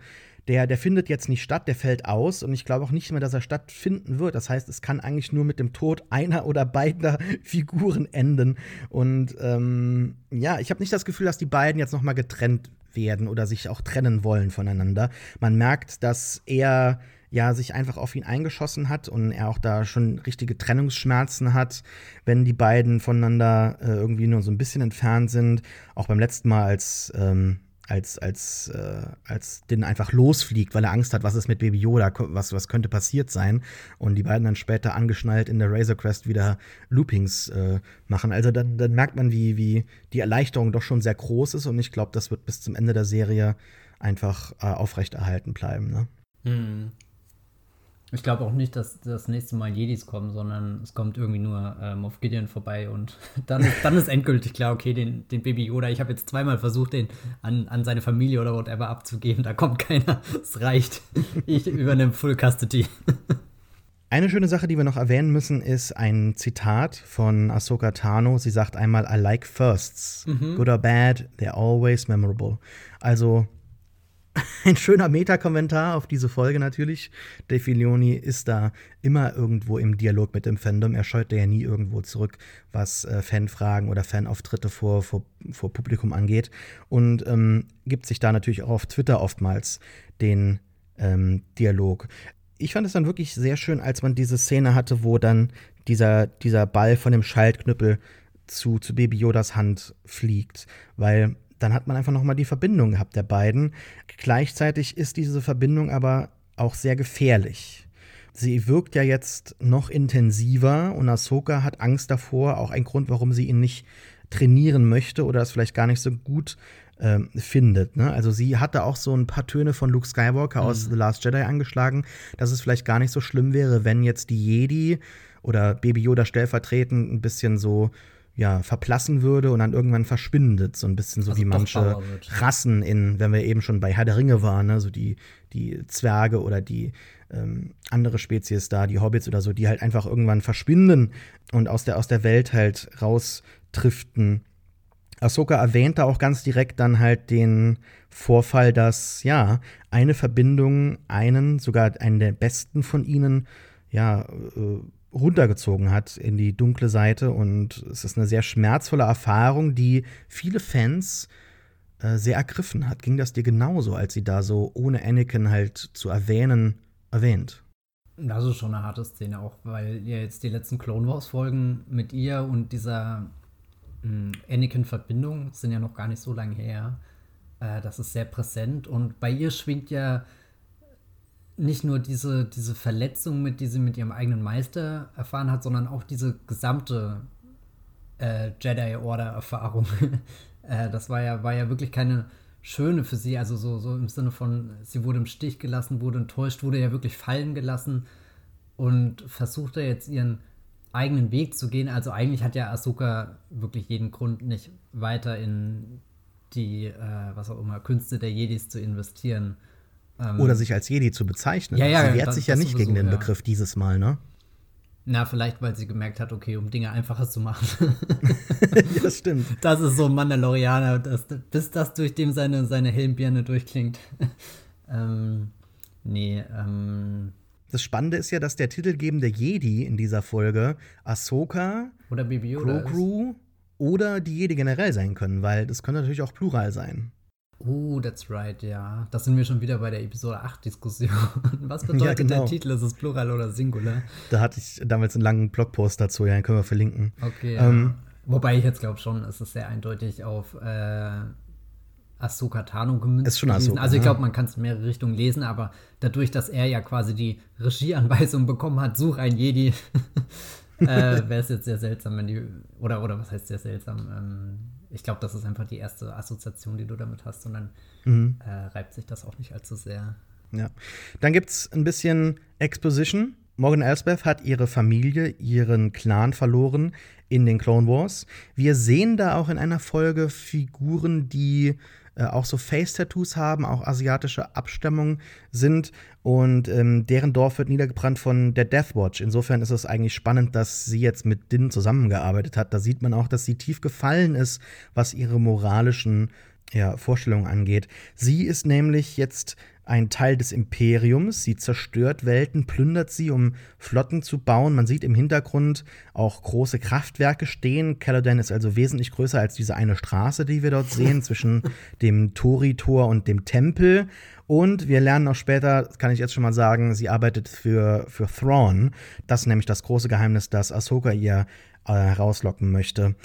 der, der findet jetzt nicht statt, der fällt aus und ich glaube auch nicht mehr, dass er stattfinden wird. Das heißt, es kann eigentlich nur mit dem Tod einer oder beider (laughs) Figuren enden. Und ähm, ja, ich habe nicht das Gefühl, dass die beiden jetzt noch mal getrennt werden oder sich auch trennen wollen voneinander. Man merkt, dass er ja sich einfach auf ihn eingeschossen hat und er auch da schon richtige Trennungsschmerzen hat, wenn die beiden voneinander äh, irgendwie nur so ein bisschen entfernt sind. Auch beim letzten Mal, als ähm, als, als, äh, als Din einfach losfliegt, weil er Angst hat, was ist mit Baby Yoda, was, was könnte passiert sein. Und die beiden dann später angeschnallt in der Razor Crest wieder Loopings äh, machen. Also dann, dann merkt man, wie, wie die Erleichterung doch schon sehr groß ist. Und ich glaube, das wird bis zum Ende der Serie einfach äh, aufrechterhalten bleiben. Ne? Hm. Ich glaube auch nicht, dass das nächste Mal Jedis kommen, sondern es kommt irgendwie nur äh, Moff Gideon vorbei und (laughs) dann ist, dann ist endgültig klar, okay, den, den Baby Yoda, ich habe jetzt zweimal versucht, den an, an seine Familie oder whatever abzugeben, da kommt keiner, (laughs) es reicht. Ich übernehme Full Custody. (laughs) Eine schöne Sache, die wir noch erwähnen müssen, ist ein Zitat von Ahsoka Tano. Sie sagt einmal, I like firsts. Mhm. Good or bad, they're always memorable. Also (laughs) ein schöner Meta-Kommentar auf diese Folge natürlich. Dave Filoni ist da immer irgendwo im Dialog mit dem Fandom. Er scheut ja nie irgendwo zurück, was äh, Fanfragen oder Fanauftritte vor, vor, vor Publikum angeht. Und ähm, gibt sich da natürlich auch auf Twitter oftmals den ähm, Dialog. Ich fand es dann wirklich sehr schön, als man diese Szene hatte, wo dann dieser, dieser Ball von dem Schaltknüppel zu, zu Baby Yodas Hand fliegt, weil dann hat man einfach noch mal die Verbindung gehabt der beiden. Gleichzeitig ist diese Verbindung aber auch sehr gefährlich. sie wirkt ja jetzt noch intensiver und Ahsoka hat Angst davor, auch ein Grund, warum sie ihn nicht trainieren möchte oder es vielleicht gar nicht so gut äh, findet. Ne? Also sie hatte auch so ein paar Töne von Luke Skywalker mhm. aus The Last Jedi angeschlagen, dass es vielleicht gar nicht so schlimm wäre, wenn jetzt die Jedi oder Baby Yoda stellvertretend ein bisschen so ja, verplassen würde und dann irgendwann verschwindet. So ein bisschen so also wie manche Rassen in, wenn wir eben schon bei Herr der Ringe waren, ne? so die, die Zwerge oder die ähm, andere Spezies da, die Hobbits oder so, die halt einfach irgendwann verschwinden und aus der, aus der Welt halt raustriften. Ahsoka erwähnt da auch ganz direkt dann halt den Vorfall, dass ja eine Verbindung einen, sogar einen der besten von ihnen, ja, äh, runtergezogen hat in die dunkle Seite. Und es ist eine sehr schmerzvolle Erfahrung, die viele Fans äh, sehr ergriffen hat. Ging das dir genauso, als sie da so ohne Anakin halt zu erwähnen erwähnt? Das ist schon eine harte Szene, auch weil ja jetzt die letzten Clone Wars-Folgen mit ihr und dieser hm, Anakin-Verbindung sind ja noch gar nicht so lange her. Äh, das ist sehr präsent und bei ihr schwingt ja nicht nur diese, diese Verletzung mit, die sie mit ihrem eigenen Meister erfahren hat, sondern auch diese gesamte äh, Jedi Order-Erfahrung. (laughs) äh, das war ja, war ja wirklich keine schöne für sie, also so, so im Sinne von, sie wurde im Stich gelassen, wurde enttäuscht, wurde ja wirklich fallen gelassen und versuchte jetzt ihren eigenen Weg zu gehen. Also eigentlich hat ja Asuka wirklich jeden Grund, nicht weiter in die, äh, was auch immer, Künste der Jedis zu investieren. Ähm, Oder sich als Jedi zu bezeichnen. Ja, ja, sie wehrt das, sich ja nicht sowieso, gegen den ja. Begriff dieses Mal, ne? Na, vielleicht, weil sie gemerkt hat, okay, um Dinge einfacher zu machen. (laughs) (laughs) ja, das stimmt. Das ist so ein Mandalorianer, das, bis das durch dem seine, seine Helmbirne durchklingt. (laughs) ähm, nee, ähm, das Spannende ist ja, dass der titelgebende Jedi in dieser Folge Ahsoka oder Baby Yoda Grogu oder die Jedi generell sein können, weil das könnte natürlich auch plural sein. Oh, that's right, ja. Da sind wir schon wieder bei der Episode 8-Diskussion. (laughs) Was bedeutet ja, genau. der Titel? Ist es Plural oder Singular? Da hatte ich damals einen langen Blogpost dazu, ja, den können wir verlinken. Okay. Ähm, ja. Wobei ich jetzt glaube schon, es ist sehr eindeutig auf äh, Ahsoka Tano gemünzt. Ist schon Ahsoka, Also ich glaube, man kann es in mehrere Richtungen lesen, aber dadurch, dass er ja quasi die Regieanweisung bekommen hat, such ein Jedi, (laughs) äh, wäre es jetzt sehr seltsam, wenn die, oder, oder was heißt sehr seltsam? Ähm, ich glaube, das ist einfach die erste Assoziation, die du damit hast und dann mhm. äh, reibt sich das auch nicht allzu sehr. Ja. Dann gibt es ein bisschen Exposition. Morgan Elsbeth hat ihre Familie, ihren Clan verloren in den Clone Wars. Wir sehen da auch in einer Folge Figuren, die äh, auch so Face-Tattoos haben, auch asiatische Abstammung sind. Und ähm, deren Dorf wird niedergebrannt von der Death Watch. Insofern ist es eigentlich spannend, dass sie jetzt mit Din zusammengearbeitet hat. Da sieht man auch, dass sie tief gefallen ist, was ihre moralischen ja, Vorstellungen angeht. Sie ist nämlich jetzt ein Teil des Imperiums. Sie zerstört Welten, plündert sie, um Flotten zu bauen. Man sieht im Hintergrund auch große Kraftwerke stehen. Caladan ist also wesentlich größer als diese eine Straße, die wir dort (laughs) sehen, zwischen dem Tori-Tor und dem Tempel. Und wir lernen auch später, kann ich jetzt schon mal sagen, sie arbeitet für, für Thrawn. Das ist nämlich das große Geheimnis, das Ahsoka ihr äh, herauslocken möchte.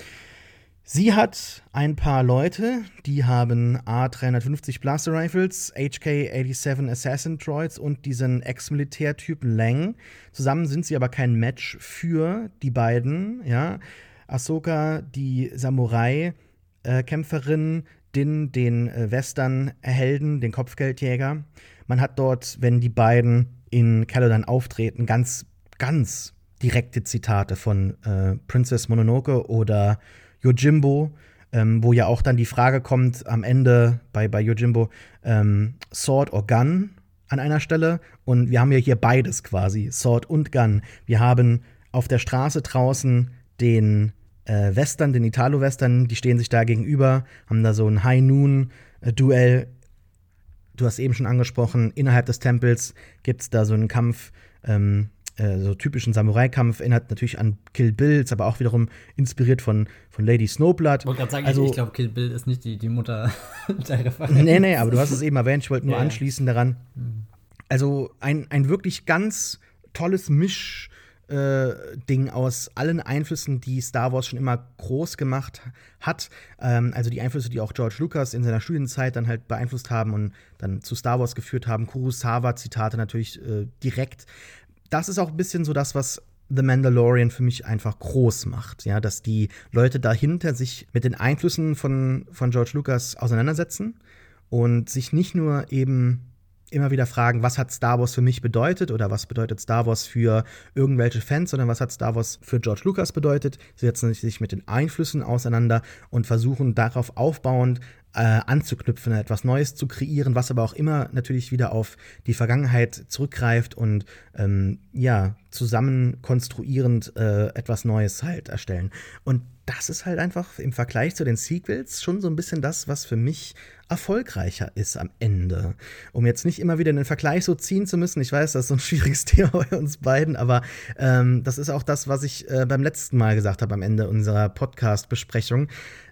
Sie hat ein paar Leute, die haben A350 Blaster Rifles, HK-87 Assassin Droids und diesen Ex-Militärtypen Lang. Zusammen sind sie aber kein Match für die beiden, ja. Ahsoka, die Samurai-Kämpferin, Din, den äh, Western-Helden, den Kopfgeldjäger. Man hat dort, wenn die beiden in Calodan auftreten, ganz, ganz direkte Zitate von äh, Princess Mononoke oder Yojimbo, ähm, wo ja auch dann die Frage kommt am Ende bei, bei Yojimbo, ähm, Sword or Gun an einer Stelle. Und wir haben ja hier beides quasi, Sword und Gun. Wir haben auf der Straße draußen den äh, Western, den Italo-Western, die stehen sich da gegenüber, haben da so ein High-Noon-Duell. Du hast eben schon angesprochen, innerhalb des Tempels gibt es da so einen Kampf ähm, äh, so typischen Samurai-Kampf erinnert natürlich an Kill Bill, ist aber auch wiederum inspiriert von, von Lady Snowblood. Ich wollte gerade sagen, also, ich, glaube, Kill Bill ist nicht die, die Mutter (laughs) der Referenz. Nee, nee, aber du hast es eben erwähnt, ich wollte nur ja. anschließen daran. Mhm. Also ein, ein wirklich ganz tolles Misch- äh, Ding aus allen Einflüssen, die Star Wars schon immer groß gemacht hat. Ähm, also die Einflüsse, die auch George Lucas in seiner Studienzeit dann halt beeinflusst haben und dann zu Star Wars geführt haben. Kurosawa-Zitate natürlich äh, direkt das ist auch ein bisschen so das, was The Mandalorian für mich einfach groß macht, ja, dass die Leute dahinter sich mit den Einflüssen von, von George Lucas auseinandersetzen und sich nicht nur eben immer wieder fragen, was hat Star Wars für mich bedeutet oder was bedeutet Star Wars für irgendwelche Fans, sondern was hat Star Wars für George Lucas bedeutet. Sie setzen sich mit den Einflüssen auseinander und versuchen darauf aufbauend äh, anzuknüpfen, etwas Neues zu kreieren, was aber auch immer natürlich wieder auf die Vergangenheit zurückgreift und ähm, ja, zusammen konstruierend äh, etwas Neues halt erstellen. Und das ist halt einfach im Vergleich zu den Sequels schon so ein bisschen das, was für mich erfolgreicher ist am Ende. Um jetzt nicht immer wieder den Vergleich so ziehen zu müssen. Ich weiß, das ist so ein (laughs) schwieriges Thema bei uns beiden, aber ähm, das ist auch das, was ich äh, beim letzten Mal gesagt habe am Ende unserer Podcast-Besprechung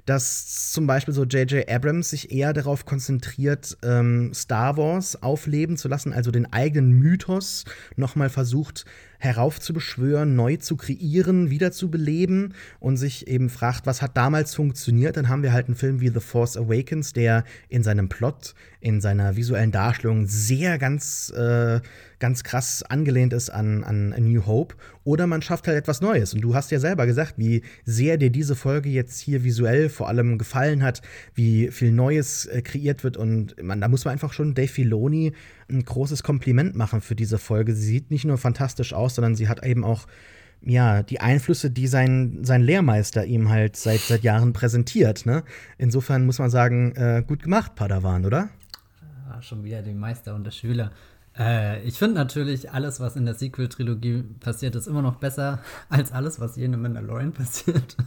dass zum Beispiel so J.J. Abrams sich eher darauf konzentriert, ähm, Star Wars aufleben zu lassen, also den eigenen Mythos nochmal versucht heraufzubeschwören, neu zu kreieren, wieder zu beleben und sich eben fragt, was hat damals funktioniert, dann haben wir halt einen Film wie The Force Awakens, der in seinem Plot, in seiner visuellen Darstellung sehr ganz, äh, ganz krass angelehnt ist an, an A New Hope. Oder man schafft halt etwas Neues. Und du hast ja selber gesagt, wie sehr dir diese Folge jetzt hier visuell vor allem gefallen hat, wie viel Neues äh, kreiert wird. Und man, da muss man einfach schon Dave Filoni ein großes Kompliment machen für diese Folge. Sie sieht nicht nur fantastisch aus, sondern sie hat eben auch ja, die Einflüsse, die sein, sein Lehrmeister ihm halt seit, seit Jahren präsentiert. Ne? Insofern muss man sagen, äh, gut gemacht, Padawan, oder? Schon wieder den Meister und der Schüler. Äh, ich finde natürlich, alles, was in der Sequel-Trilogie passiert, ist immer noch besser als alles, was hier in Mandalorian (laughs) passiert.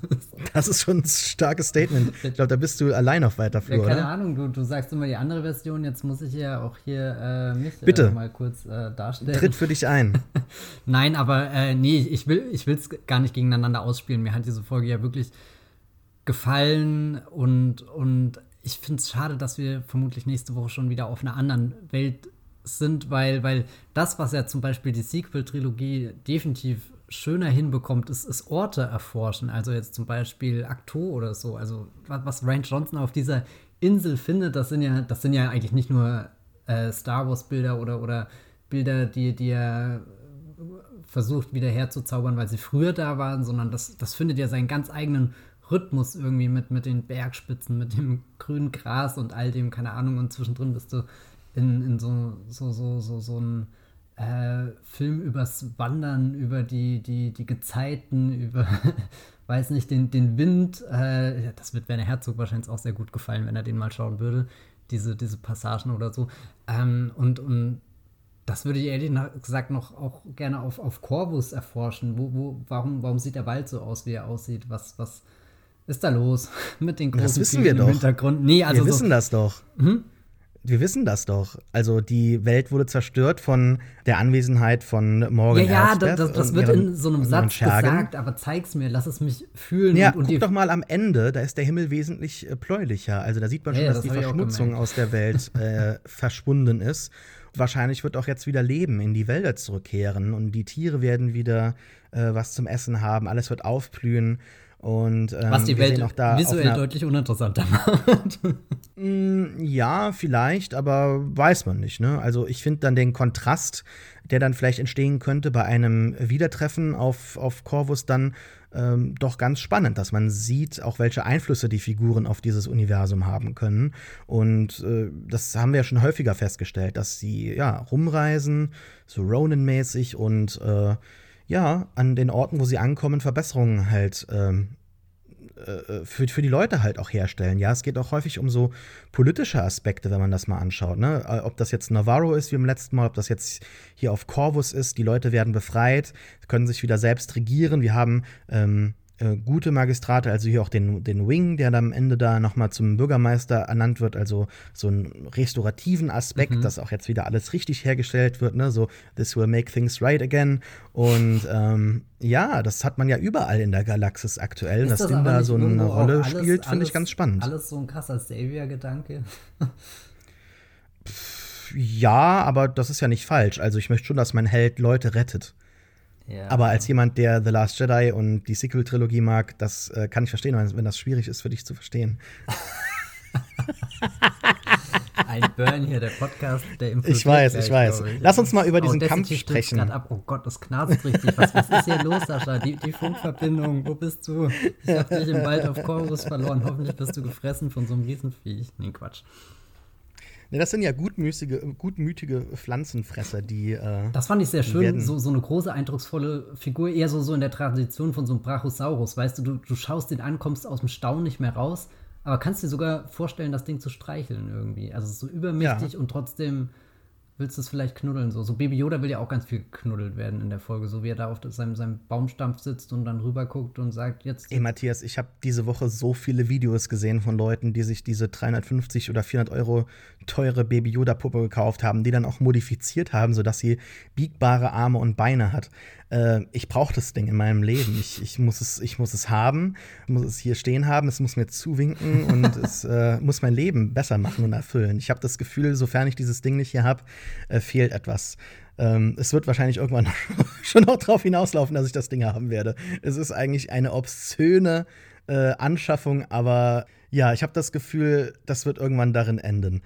das ist schon ein starkes Statement. Ich glaube, da bist du allein auf weiter Flur, ja, keine oder? Ahnung, du, du sagst immer die andere Version. Jetzt muss ich ja auch hier äh, mich Bitte. Äh, mal kurz äh, darstellen. Tritt für dich ein. (laughs) Nein, aber äh, nee, ich will es gar nicht gegeneinander ausspielen. Mir hat diese Folge ja wirklich gefallen und, und ich finde es schade, dass wir vermutlich nächste Woche schon wieder auf einer anderen Welt sind, weil, weil das, was ja zum Beispiel die Sequel-Trilogie definitiv schöner hinbekommt, ist, ist Orte erforschen. Also jetzt zum Beispiel Akto oder so. Also was Ryan Johnson auf dieser Insel findet, das sind ja, das sind ja eigentlich nicht nur äh, Star Wars-Bilder oder, oder Bilder, die, die er versucht wieder herzuzaubern, weil sie früher da waren, sondern das, das findet ja seinen ganz eigenen Rhythmus irgendwie mit, mit den Bergspitzen, mit dem grünen Gras und all dem, keine Ahnung, und zwischendrin bist du in, in so, so, so, so, so ein äh, Film übers Wandern, über die, die, die Gezeiten, über, (laughs) weiß nicht, den, den Wind. Äh, das wird Werner Herzog wahrscheinlich auch sehr gut gefallen, wenn er den mal schauen würde, diese, diese Passagen oder so. Ähm, und, und das würde ich ehrlich gesagt noch auch gerne auf, auf Corvus erforschen. Wo, wo, warum, warum sieht der Wald so aus, wie er aussieht? Was, was ist da los (laughs) mit den großen das wissen wir doch. Hintergrund? Nee, also wir so, wissen das doch. Hm? wir wissen das doch. Also die Welt wurde zerstört von der Anwesenheit von Morgan Ja, ja, das, das, das wird ihren, in so einem Satz gesagt, aber zeig's mir, lass es mich fühlen. Ja, und, und guck doch mal am Ende, da ist der Himmel wesentlich äh, bläulicher. Also da sieht man schon, ja, dass das die Verschmutzung aus der Welt (laughs) äh, verschwunden ist. Wahrscheinlich wird auch jetzt wieder Leben in die Wälder zurückkehren und die Tiere werden wieder äh, was zum Essen haben, alles wird aufblühen. Und, ähm, Was die Welt visuell deutlich uninteressanter (laughs) macht. Mm, ja, vielleicht, aber weiß man nicht. Ne? Also ich finde dann den Kontrast, der dann vielleicht entstehen könnte bei einem Wiedertreffen auf, auf Corvus dann ähm, doch ganz spannend, dass man sieht, auch welche Einflüsse die Figuren auf dieses Universum haben können. Und äh, das haben wir ja schon häufiger festgestellt, dass sie ja rumreisen, so Ronin-mäßig und äh, ja, an den Orten, wo sie ankommen, Verbesserungen halt ähm, äh, für, für die Leute halt auch herstellen. Ja, es geht auch häufig um so politische Aspekte, wenn man das mal anschaut. Ne? Äh, ob das jetzt Navarro ist wie im letzten Mal, ob das jetzt hier auf Corvus ist, die Leute werden befreit, können sich wieder selbst regieren. Wir haben ähm, äh, gute Magistrate, also hier auch den, den Wing, der dann am Ende da nochmal zum Bürgermeister ernannt wird, also so einen restaurativen Aspekt, mhm. dass auch jetzt wieder alles richtig hergestellt wird, ne? so this will make things right again. Und ähm, ja, das hat man ja überall in der Galaxis aktuell. Ist dass das da so eine Rolle alles, spielt, finde ich ganz spannend. Alles so ein krasser Savior-Gedanke. ja, aber das ist ja nicht falsch. Also ich möchte schon, dass mein Held Leute rettet. Aber als jemand, der The Last Jedi und die Sequel-Trilogie mag, das äh, kann ich verstehen, wenn das schwierig ist für dich zu verstehen. (laughs) Ein Burn hier, der Podcast, der im Ich weiß, ich weiß. Ich. Lass uns mal über diesen Kampf sprechen. Ab. Oh Gott, das knarzt richtig. Was, was ist hier los, Sascha? Die, die Funkverbindung, wo bist du? Ich hab dich im Wald auf Chorus verloren. Hoffentlich bist du gefressen von so einem Riesenviech. Nee, Quatsch. Ne, das sind ja gutmütige, gutmütige Pflanzenfresser, die. Äh, das fand ich sehr schön. So, so eine große, eindrucksvolle Figur, eher so, so in der Tradition von so einem Brachiosaurus. Weißt du, du, du schaust den an, kommst aus dem Staunen nicht mehr raus, aber kannst dir sogar vorstellen, das Ding zu streicheln irgendwie. Also so übermächtig ja. und trotzdem willst du es vielleicht knuddeln. So, so Baby Yoda will ja auch ganz viel geknuddelt werden in der Folge, so wie er da auf seinem, seinem Baumstampf sitzt und dann rüber guckt und sagt, jetzt. Ey, Matthias, ich habe diese Woche so viele Videos gesehen von Leuten, die sich diese 350 oder 400 Euro teure Baby Yoda-Puppe gekauft haben, die dann auch modifiziert haben, sodass sie biegbare Arme und Beine hat. Äh, ich brauche das Ding in meinem Leben. Ich, ich, muss es, ich muss es haben, muss es hier stehen haben, es muss mir zuwinken (laughs) und es äh, muss mein Leben besser machen und erfüllen. Ich habe das Gefühl, sofern ich dieses Ding nicht hier habe, äh, fehlt etwas. Ähm, es wird wahrscheinlich irgendwann (laughs) schon noch darauf hinauslaufen, dass ich das Ding haben werde. Es ist eigentlich eine obszöne äh, Anschaffung, aber ja, ich habe das Gefühl, das wird irgendwann darin enden.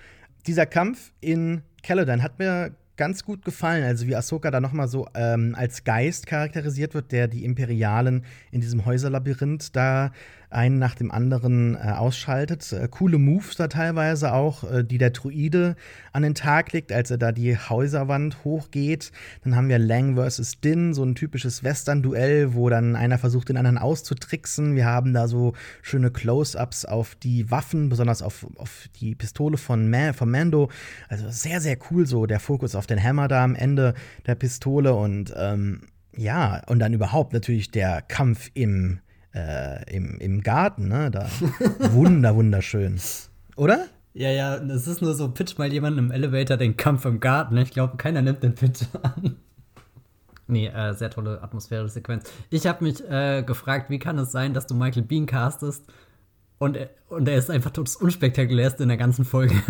Dieser Kampf in Caladan hat mir ganz gut gefallen. Also wie Ahsoka da nochmal so ähm, als Geist charakterisiert wird, der die Imperialen in diesem Häuserlabyrinth da einen nach dem anderen äh, ausschaltet. Äh, coole Moves da teilweise auch, äh, die der Druide an den Tag legt, als er da die Häuserwand hochgeht. Dann haben wir Lang vs. Din, so ein typisches Western-Duell, wo dann einer versucht, den anderen auszutricksen. Wir haben da so schöne Close-Ups auf die Waffen, besonders auf, auf die Pistole von, Ma von Mando. Also sehr, sehr cool so, der Fokus auf den Hammer da am Ende der Pistole und ähm, ja, und dann überhaupt natürlich der Kampf im äh, im, im Garten, ne? Da. (laughs) Wunder, wunderschön. Oder? Ja, ja, es ist nur so, pitch mal jemand im Elevator den Kampf im Garten. Ich glaube, keiner nimmt den Pitch (laughs) an. Nee, äh, sehr tolle atmosphärische Sequenz. Ich habe mich äh, gefragt, wie kann es sein, dass du Michael Bean castest und, und er ist einfach total unspektakulär in der ganzen Folge. (laughs)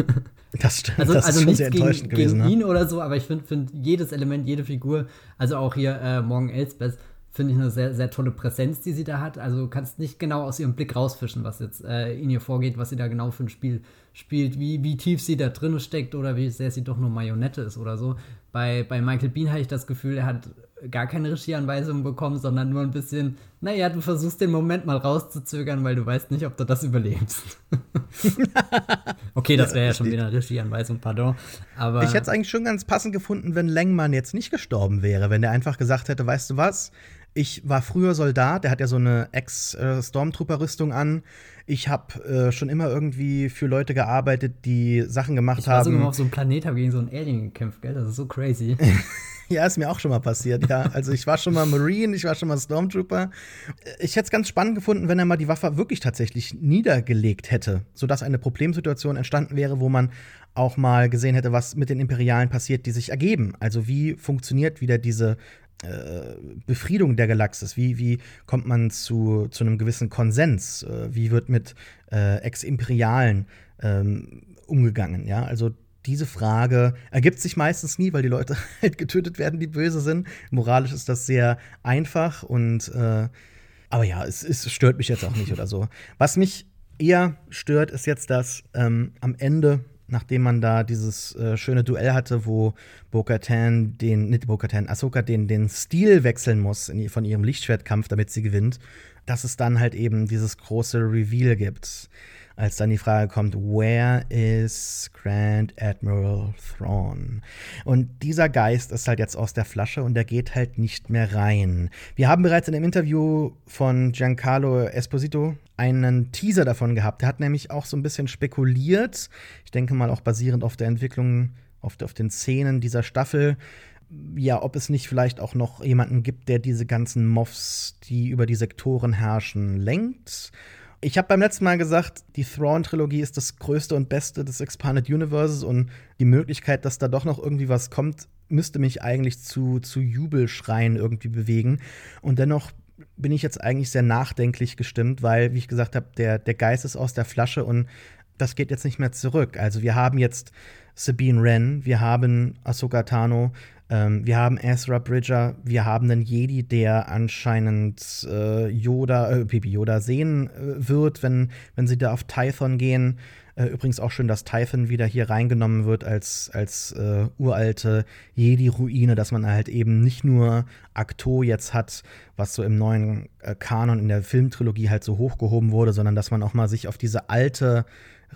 Das stimmt. Also, das also ist nichts sehr gegen, gewesen, gegen ne? ihn oder so, aber ich finde find jedes Element, jede Figur, also auch hier äh, Morgan Elsbeth, finde ich eine sehr, sehr tolle Präsenz, die sie da hat. Also kannst nicht genau aus ihrem Blick rausfischen, was jetzt äh, in ihr vorgeht, was sie da genau für ein Spiel spielt, wie, wie tief sie da drin steckt oder wie sehr sie doch nur Marionette ist oder so. Bei, bei Michael Bean hatte ich das Gefühl, er hat gar keine Regieanweisungen bekommen, sondern nur ein bisschen, naja, du versuchst den Moment mal rauszuzögern, weil du weißt nicht, ob du das überlebst. (laughs) okay, das wäre ja, schon wieder eine Regieanweisung, pardon. Aber ich hätte es eigentlich schon ganz passend gefunden, wenn Lengmann jetzt nicht gestorben wäre, wenn der einfach gesagt hätte, weißt du was, ich war früher Soldat, der hat ja so eine Ex-Stormtrooper-Rüstung an. Ich habe äh, schon immer irgendwie für Leute gearbeitet, die Sachen gemacht ich war haben. sogar mal auf so einem Planet, habe gegen so einen Alien gekämpft, gell? Das ist so crazy. (laughs) ja, ist mir auch schon mal passiert, ja. Also ich war schon mal Marine, ich war schon mal Stormtrooper. Ich hätte es ganz spannend gefunden, wenn er mal die Waffe wirklich tatsächlich niedergelegt hätte, sodass eine Problemsituation entstanden wäre, wo man auch mal gesehen hätte, was mit den Imperialen passiert, die sich ergeben. Also wie funktioniert wieder diese Befriedung der Galaxis? Wie, wie kommt man zu, zu einem gewissen Konsens? Äh, wie wird mit äh, Ex-Imperialen ähm, umgegangen? Ja, also diese Frage ergibt sich meistens nie, weil die Leute (laughs) halt getötet werden, die böse sind. Moralisch ist das sehr einfach und äh, aber ja, es, es stört mich jetzt auch nicht oder so. Was mich eher stört, ist jetzt, dass ähm, am Ende nachdem man da dieses äh, schöne Duell hatte, wo Bo-Katan den, nicht Bo-Katan, Ahsoka den, den Stil wechseln muss in, von ihrem Lichtschwertkampf, damit sie gewinnt, dass es dann halt eben dieses große Reveal gibt als dann die Frage kommt, where is Grand Admiral Thrawn? Und dieser Geist ist halt jetzt aus der Flasche und der geht halt nicht mehr rein. Wir haben bereits in dem Interview von Giancarlo Esposito einen Teaser davon gehabt. Der hat nämlich auch so ein bisschen spekuliert, ich denke mal auch basierend auf der Entwicklung, auf, auf den Szenen dieser Staffel, ja, ob es nicht vielleicht auch noch jemanden gibt, der diese ganzen Moffs, die über die Sektoren herrschen, lenkt. Ich habe beim letzten Mal gesagt, die Thrawn-Trilogie ist das größte und beste des Expanded Universes und die Möglichkeit, dass da doch noch irgendwie was kommt, müsste mich eigentlich zu, zu Jubelschreien irgendwie bewegen. Und dennoch bin ich jetzt eigentlich sehr nachdenklich gestimmt, weil, wie ich gesagt habe, der, der Geist ist aus der Flasche und das geht jetzt nicht mehr zurück. Also wir haben jetzt Sabine Wren, wir haben Ahsoka Tano, ähm, wir haben Ezra Bridger, wir haben einen Jedi, der anscheinend äh, Yoda, äh, Baby Yoda sehen äh, wird, wenn, wenn sie da auf Tython gehen. Äh, übrigens auch schön, dass Typhon wieder hier reingenommen wird als, als äh, uralte Jedi-Ruine, dass man halt eben nicht nur Akto jetzt hat, was so im neuen äh, Kanon in der Filmtrilogie halt so hochgehoben wurde, sondern dass man auch mal sich auf diese alte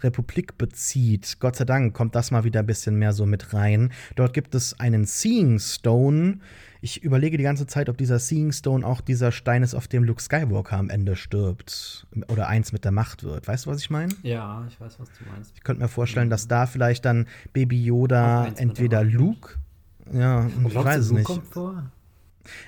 Republik bezieht. Gott sei Dank kommt das mal wieder ein bisschen mehr so mit rein. Dort gibt es einen Seeing Stone. Ich überlege die ganze Zeit, ob dieser Seeing Stone auch dieser Stein ist, auf dem Luke Skywalker am Ende stirbt. Oder eins mit der Macht wird. Weißt du, was ich meine? Ja, ich weiß, was du meinst. Ich könnte mir vorstellen, dass da vielleicht dann Baby Yoda entweder Luke. Ja, ich weiß es nicht. Kommt vor?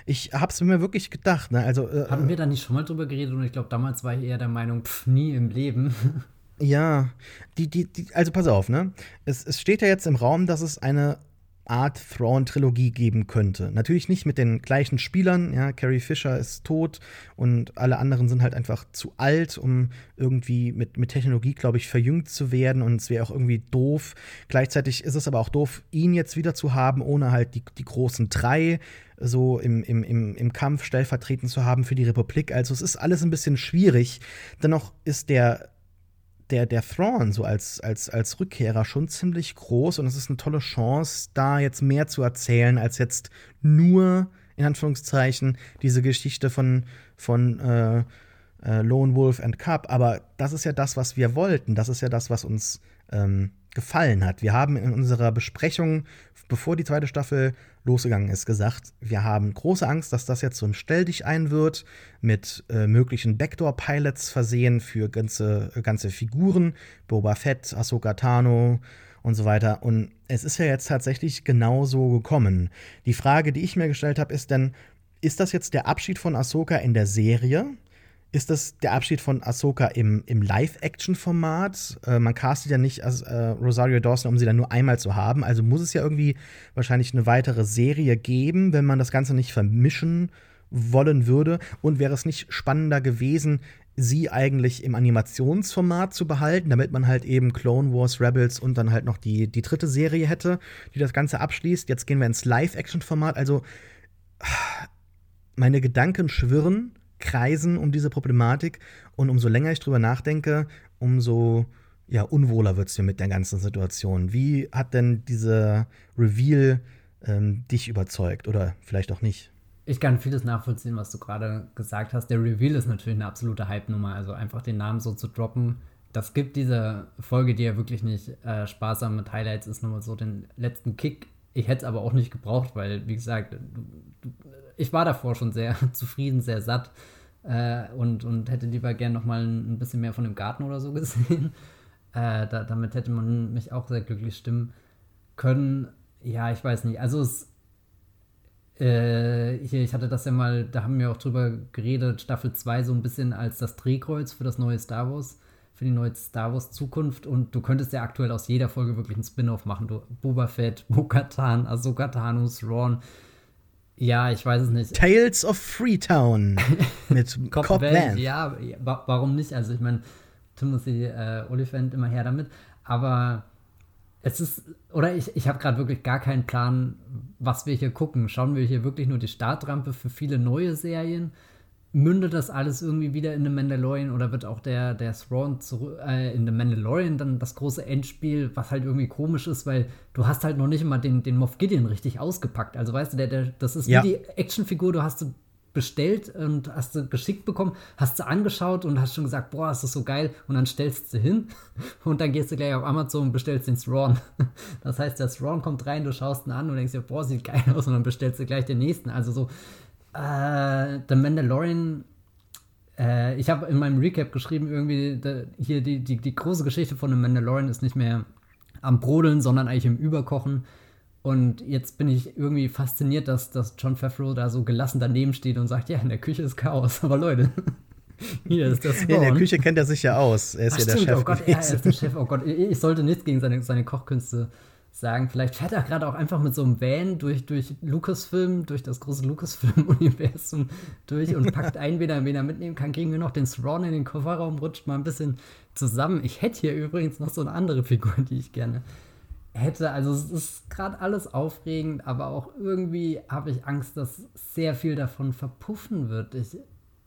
Ich hab's mir wirklich gedacht. Ne? Also, äh, Haben wir da nicht schon mal drüber geredet? Und ich glaube, damals war ich eher der Meinung, pff, nie im Leben. (laughs) Ja, die, die, die, also pass auf, ne? Es, es steht ja jetzt im Raum, dass es eine Art Thrawn-Trilogie geben könnte. Natürlich nicht mit den gleichen Spielern, ja, Carrie Fisher ist tot und alle anderen sind halt einfach zu alt, um irgendwie mit, mit Technologie, glaube ich, verjüngt zu werden und es wäre auch irgendwie doof. Gleichzeitig ist es aber auch doof, ihn jetzt wieder zu haben, ohne halt die, die großen drei so im, im, im, im Kampf stellvertretend zu haben für die Republik. Also es ist alles ein bisschen schwierig. Dennoch ist der der, der Thrawn so als, als, als Rückkehrer schon ziemlich groß und es ist eine tolle Chance, da jetzt mehr zu erzählen, als jetzt nur, in Anführungszeichen, diese Geschichte von, von äh, äh, Lone Wolf and Cub. Aber das ist ja das, was wir wollten. Das ist ja das, was uns ähm, gefallen hat. Wir haben in unserer Besprechung, bevor die zweite Staffel losgegangen ist, gesagt, wir haben große Angst, dass das jetzt so ein Stelldich ein wird, mit äh, möglichen Backdoor-Pilots versehen für ganze, ganze Figuren, Boba Fett, Ahsoka Tano und so weiter. Und es ist ja jetzt tatsächlich genauso gekommen. Die Frage, die ich mir gestellt habe, ist dann, ist das jetzt der Abschied von Ahsoka in der Serie? Ist das der Abschied von Ahsoka im, im Live-Action-Format. Äh, man castet ja nicht äh, Rosario Dawson, um sie dann nur einmal zu haben. Also muss es ja irgendwie wahrscheinlich eine weitere Serie geben, wenn man das Ganze nicht vermischen wollen würde. Und wäre es nicht spannender gewesen, sie eigentlich im Animationsformat zu behalten, damit man halt eben Clone Wars, Rebels und dann halt noch die, die dritte Serie hätte, die das Ganze abschließt. Jetzt gehen wir ins Live-Action-Format. Also meine Gedanken schwirren kreisen um diese Problematik. Und umso länger ich drüber nachdenke, umso ja, unwohler wird es mir mit der ganzen Situation. Wie hat denn dieser Reveal ähm, dich überzeugt oder vielleicht auch nicht? Ich kann vieles nachvollziehen, was du gerade gesagt hast. Der Reveal ist natürlich eine absolute Hype-Nummer. Also einfach den Namen so zu droppen, das gibt diese Folge, die ja wirklich nicht äh, sparsam mit Highlights ist, nochmal so den letzten Kick. Ich hätte es aber auch nicht gebraucht, weil, wie gesagt, du, du, ich war davor schon sehr (laughs) zufrieden, sehr satt äh, und, und hätte lieber gern noch mal ein bisschen mehr von dem Garten oder so (laughs) gesehen. Äh, da, damit hätte man mich auch sehr glücklich stimmen können. Ja, ich weiß nicht. Also es äh, hier, ich hatte das ja mal, da haben wir auch drüber geredet, Staffel 2 so ein bisschen als das Drehkreuz für das neue Star Wars, für die neue Star Wars Zukunft. Und du könntest ja aktuell aus jeder Folge wirklich einen Spin-off machen. Du, Boba Fett, Bo-Katan, Ahsoka Tano, Thrawn, ja, ich weiß es nicht. Tales of Freetown (laughs) mit Cobb. Ja, warum nicht? Also ich meine, Timothy äh, Oliphant immer her damit. Aber es ist, oder ich, ich habe gerade wirklich gar keinen Plan, was wir hier gucken. Schauen wir hier wirklich nur die Startrampe für viele neue Serien? Mündet das alles irgendwie wieder in The Mandalorian oder wird auch der, der Thrawn äh, in The Mandalorian dann das große Endspiel, was halt irgendwie komisch ist, weil du hast halt noch nicht immer den, den Moff Gideon richtig ausgepackt. Also weißt du, der, der, das ist ja. wie die Actionfigur, du hast sie bestellt und hast sie geschickt bekommen, hast sie angeschaut und hast schon gesagt, boah, ist das so geil und dann stellst du hin (laughs) und dann gehst du gleich auf Amazon und bestellst den Thrawn. (laughs) Das heißt, der Thrawn kommt rein, du schaust ihn an und denkst dir, boah, sieht geil aus und dann bestellst du gleich den nächsten. Also so, äh, The Mandalorian. Äh, ich habe in meinem Recap geschrieben, irgendwie, da, hier die, die, die große Geschichte von The Mandalorian ist nicht mehr am Brodeln, sondern eigentlich im Überkochen. Und jetzt bin ich irgendwie fasziniert, dass, dass John Favreau da so gelassen daneben steht und sagt, ja, in der Küche ist Chaos. (laughs) Aber Leute, hier ist das Ja, in der Küche kennt er sich ja aus. Er ist Ach, ja der Chef. Oh Gott, ja, er ist der Chef. Oh Gott, ich sollte nichts gegen seine, seine Kochkünste sagen. Vielleicht fährt er gerade auch einfach mit so einem Van durch, durch Lucasfilm, durch das große Lucasfilm-Universum durch und packt (laughs) ein, wen er, wen er mitnehmen kann. Kriegen wir noch den Thrawn in den Kofferraum, rutscht mal ein bisschen zusammen. Ich hätte hier übrigens noch so eine andere Figur, die ich gerne hätte. Also es ist gerade alles aufregend, aber auch irgendwie habe ich Angst, dass sehr viel davon verpuffen wird. Ich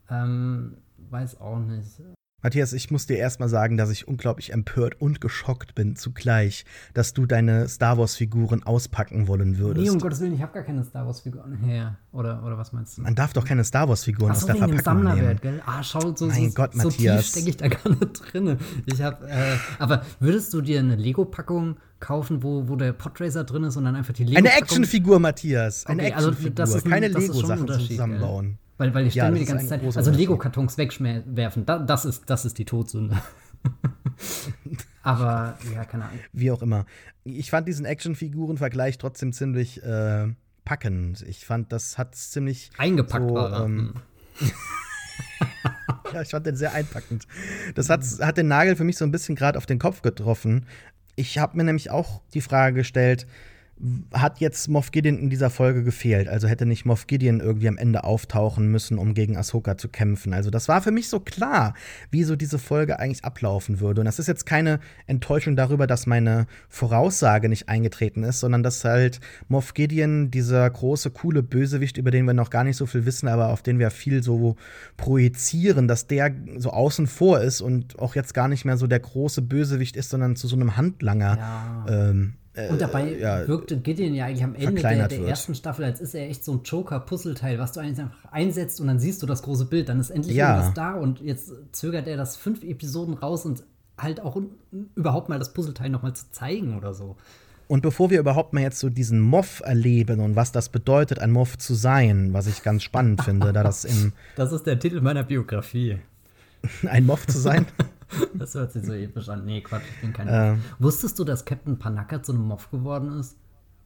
ähm, weiß auch nicht. Matthias, ich muss dir erstmal sagen, dass ich unglaublich empört und geschockt bin zugleich, dass du deine Star Wars-Figuren auspacken wollen würdest. Nee, um Gottes Willen, ich habe gar keine Star Wars-Figuren. her. oder, oder was meinst du? Man darf doch keine Star Wars-Figuren aus der Verpackung nehmen. Gell? Ah, schau, so, mein so, Gott, so Matthias. tief stecke ich da gar nicht drin. Ich hab, äh, aber würdest du dir eine Lego-Packung kaufen, wo, wo der Podracer drin ist und dann einfach die Lego Eine Actionfigur, Matthias. Eine okay, Actionfigur. Also keine Lego-Sachen zusammenbauen. Gell? Weil, weil ich stelle ja, mir die ganze Zeit, also Lego-Kartons wegwerfen, da, das, ist, das ist die Todsünde. (laughs) Aber ja, keine Ahnung. Wie auch immer. Ich fand diesen Actionfiguren-Vergleich trotzdem ziemlich äh, packend. Ich fand, das hat ziemlich. Eingepackt so, war ähm, (laughs) Ja, ich fand den sehr einpackend. Das hat, hat den Nagel für mich so ein bisschen gerade auf den Kopf getroffen. Ich habe mir nämlich auch die Frage gestellt, hat jetzt Moff Gideon in dieser Folge gefehlt. Also hätte nicht Moff Gideon irgendwie am Ende auftauchen müssen, um gegen Ahsoka zu kämpfen. Also das war für mich so klar, wie so diese Folge eigentlich ablaufen würde. Und das ist jetzt keine Enttäuschung darüber, dass meine Voraussage nicht eingetreten ist, sondern dass halt Moff Gideon, dieser große, coole Bösewicht, über den wir noch gar nicht so viel wissen, aber auf den wir viel so projizieren, dass der so außen vor ist und auch jetzt gar nicht mehr so der große Bösewicht ist, sondern zu so einem Handlanger ja. ähm, und äh, dabei ja, wirkte Gideon ja eigentlich am Ende der, der ersten Staffel, als ist er echt so ein Joker-Puzzleteil, was du einfach einsetzt und dann siehst du das große Bild, dann ist endlich ja. irgendwas da und jetzt zögert er das fünf Episoden raus und halt auch überhaupt mal das Puzzleteil nochmal zu zeigen oder so. Und bevor wir überhaupt mal jetzt so diesen Moff erleben und was das bedeutet, ein Moff zu sein, was ich ganz spannend finde, da das im. (laughs) Das ist der Titel meiner Biografie. (laughs) ein Moff zu sein? (laughs) Das hört sich so episch an. Nee, Quatsch, ich bin kein ähm, Wusstest du, dass Captain Panaka zu einem Moff geworden ist?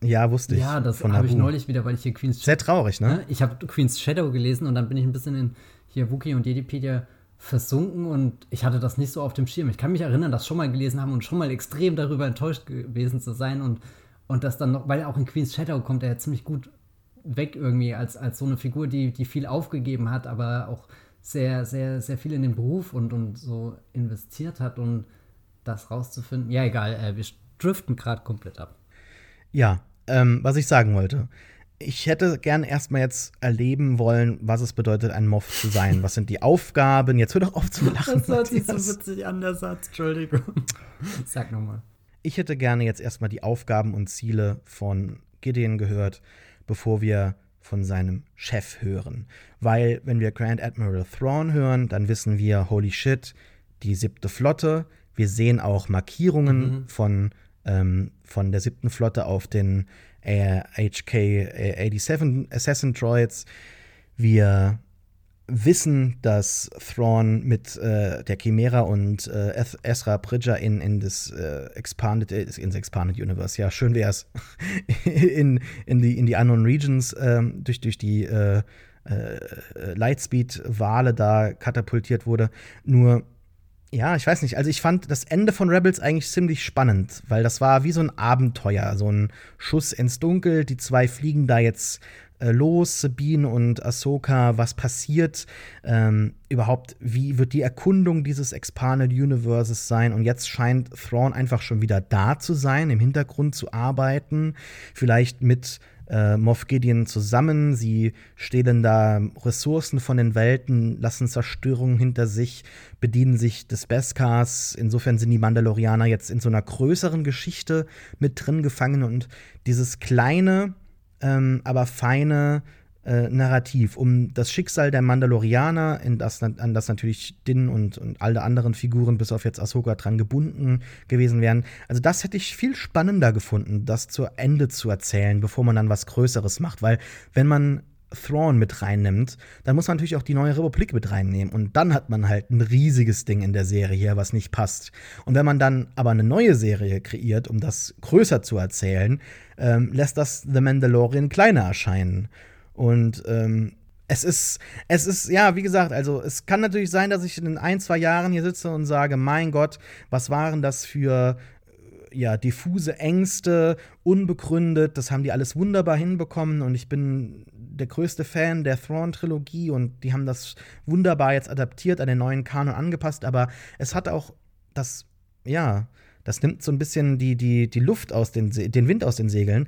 Ja, wusste ich. Ja, das habe ich neulich wieder, weil ich hier Queen's Sehr traurig, ne? Ich habe Queen's Shadow gelesen und dann bin ich ein bisschen in hier Wookie und Jedipedia versunken und ich hatte das nicht so auf dem Schirm. Ich kann mich erinnern, das schon mal gelesen haben und schon mal extrem darüber enttäuscht gewesen zu sein und, und das dann noch, weil auch in Queen's Shadow kommt er ja ziemlich gut weg irgendwie als, als so eine Figur, die, die viel aufgegeben hat, aber auch sehr, sehr, sehr viel in den Beruf und, und so investiert hat und das rauszufinden. Ja, egal, äh, wir driften gerade komplett ab. Ja, ähm, was ich sagen wollte. Ich hätte gern erstmal jetzt erleben wollen, was es bedeutet, ein Moff zu sein. Was sind die Aufgaben? Jetzt hör doch auf zu lachen. Das hört sich so witzig an, der Satz. Entschuldigung. (laughs) Sag nochmal. Ich hätte gerne jetzt erstmal die Aufgaben und Ziele von Gideon gehört, bevor wir von seinem Chef hören. Weil, wenn wir Grand Admiral Thrawn hören, dann wissen wir, holy shit, die siebte Flotte. Wir sehen auch Markierungen mhm. von, ähm, von der siebten Flotte auf den äh, HK-87 Assassin Droids. Wir wissen, dass Thrawn mit äh, der Chimera und äh, Ezra Bridger in, in das äh, Expanded, äh, ins Expanded Universe, ja, schön wär's, (laughs) in, in, die, in die Unknown Regions ähm, durch, durch die äh, äh, Lightspeed-Wale da katapultiert wurde. Nur ja, ich weiß nicht. Also ich fand das Ende von Rebels eigentlich ziemlich spannend, weil das war wie so ein Abenteuer, so ein Schuss ins Dunkel. Die zwei fliegen da jetzt los, Sabine und Ahsoka, was passiert, ähm, überhaupt, wie wird die Erkundung dieses Expanded Universes sein? Und jetzt scheint Thrawn einfach schon wieder da zu sein, im Hintergrund zu arbeiten, vielleicht mit äh, Moff Gideon zusammen. Sie stehlen da Ressourcen von den Welten, lassen Zerstörungen hinter sich, bedienen sich des Beskars. Insofern sind die Mandalorianer jetzt in so einer größeren Geschichte mit drin gefangen und dieses kleine ähm, aber feine äh, Narrativ um das Schicksal der Mandalorianer, in das, an das natürlich Din und, und alle anderen Figuren, bis auf jetzt Ahsoka, dran gebunden gewesen wären. Also, das hätte ich viel spannender gefunden, das zu Ende zu erzählen, bevor man dann was Größeres macht. Weil, wenn man Thrawn mit reinnimmt, dann muss man natürlich auch die neue Republik mit reinnehmen. Und dann hat man halt ein riesiges Ding in der Serie hier, was nicht passt. Und wenn man dann aber eine neue Serie kreiert, um das größer zu erzählen, ähm, lässt das The Mandalorian kleiner erscheinen. Und ähm, es ist, es ist, ja, wie gesagt, also es kann natürlich sein, dass ich in ein, zwei Jahren hier sitze und sage, mein Gott, was waren das für ja, diffuse Ängste, unbegründet, das haben die alles wunderbar hinbekommen und ich bin der größte Fan der Thrawn-Trilogie und die haben das wunderbar jetzt adaptiert, an den neuen Kanon angepasst, aber es hat auch das, ja, das nimmt so ein bisschen die, die, die Luft aus den, den Wind aus den Segeln.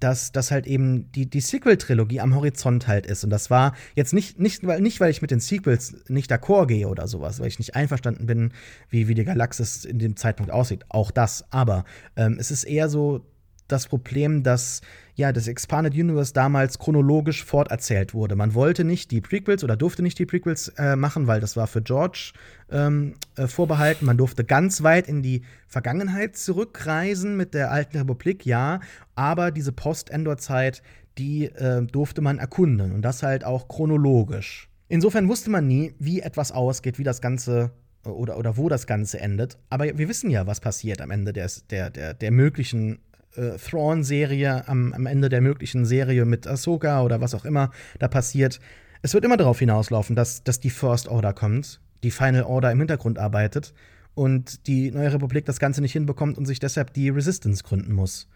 dass, dass halt eben die, die Sequel-Trilogie am Horizont halt ist. Und das war jetzt nicht, nicht, weil, nicht, weil ich mit den Sequels nicht d'accord gehe oder sowas, weil ich nicht einverstanden bin, wie, wie die Galaxis in dem Zeitpunkt aussieht. Auch das. Aber ähm, es ist eher so das Problem, dass ja das Expanded Universe damals chronologisch forterzählt wurde. Man wollte nicht die Prequels oder durfte nicht die Prequels äh, machen, weil das war für George ähm, äh, vorbehalten. Man durfte ganz weit in die Vergangenheit zurückreisen mit der alten Republik, ja, aber diese Post-Endor-Zeit, die äh, durfte man erkunden und das halt auch chronologisch. Insofern wusste man nie, wie etwas ausgeht, wie das Ganze oder, oder wo das Ganze endet. Aber wir wissen ja, was passiert am Ende des, der, der, der möglichen äh, Thrawn-Serie, am, am Ende der möglichen Serie mit Ahsoka oder was auch immer da passiert. Es wird immer darauf hinauslaufen, dass, dass die First Order kommt, die Final Order im Hintergrund arbeitet und die Neue Republik das Ganze nicht hinbekommt und sich deshalb die Resistance gründen muss.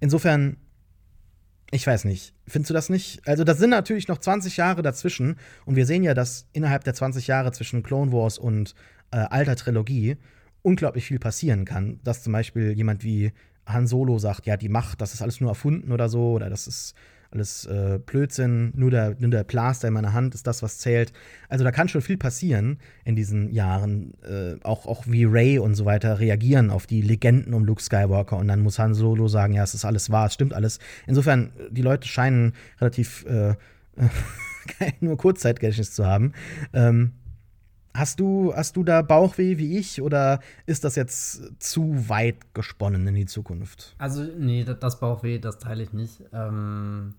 Insofern, ich weiß nicht. Findest du das nicht? Also, das sind natürlich noch 20 Jahre dazwischen und wir sehen ja, dass innerhalb der 20 Jahre zwischen Clone Wars und äh, alter Trilogie unglaublich viel passieren kann. Dass zum Beispiel jemand wie Han Solo sagt, ja, die Macht, das ist alles nur erfunden oder so, oder das ist alles äh, Blödsinn, nur der, nur der Plaster in meiner Hand ist das, was zählt. Also da kann schon viel passieren in diesen Jahren. Äh, auch, auch wie Ray und so weiter reagieren auf die Legenden um Luke Skywalker und dann muss Han Solo sagen, ja, es ist alles wahr, es stimmt alles. Insofern, die Leute scheinen relativ äh, (laughs) nur Kurzzeitgedächtnis zu haben. Ähm, Hast du, hast du da Bauchweh wie ich oder ist das jetzt zu weit gesponnen in die Zukunft? Also, nee, das Bauchweh, das teile ich nicht. Ähm,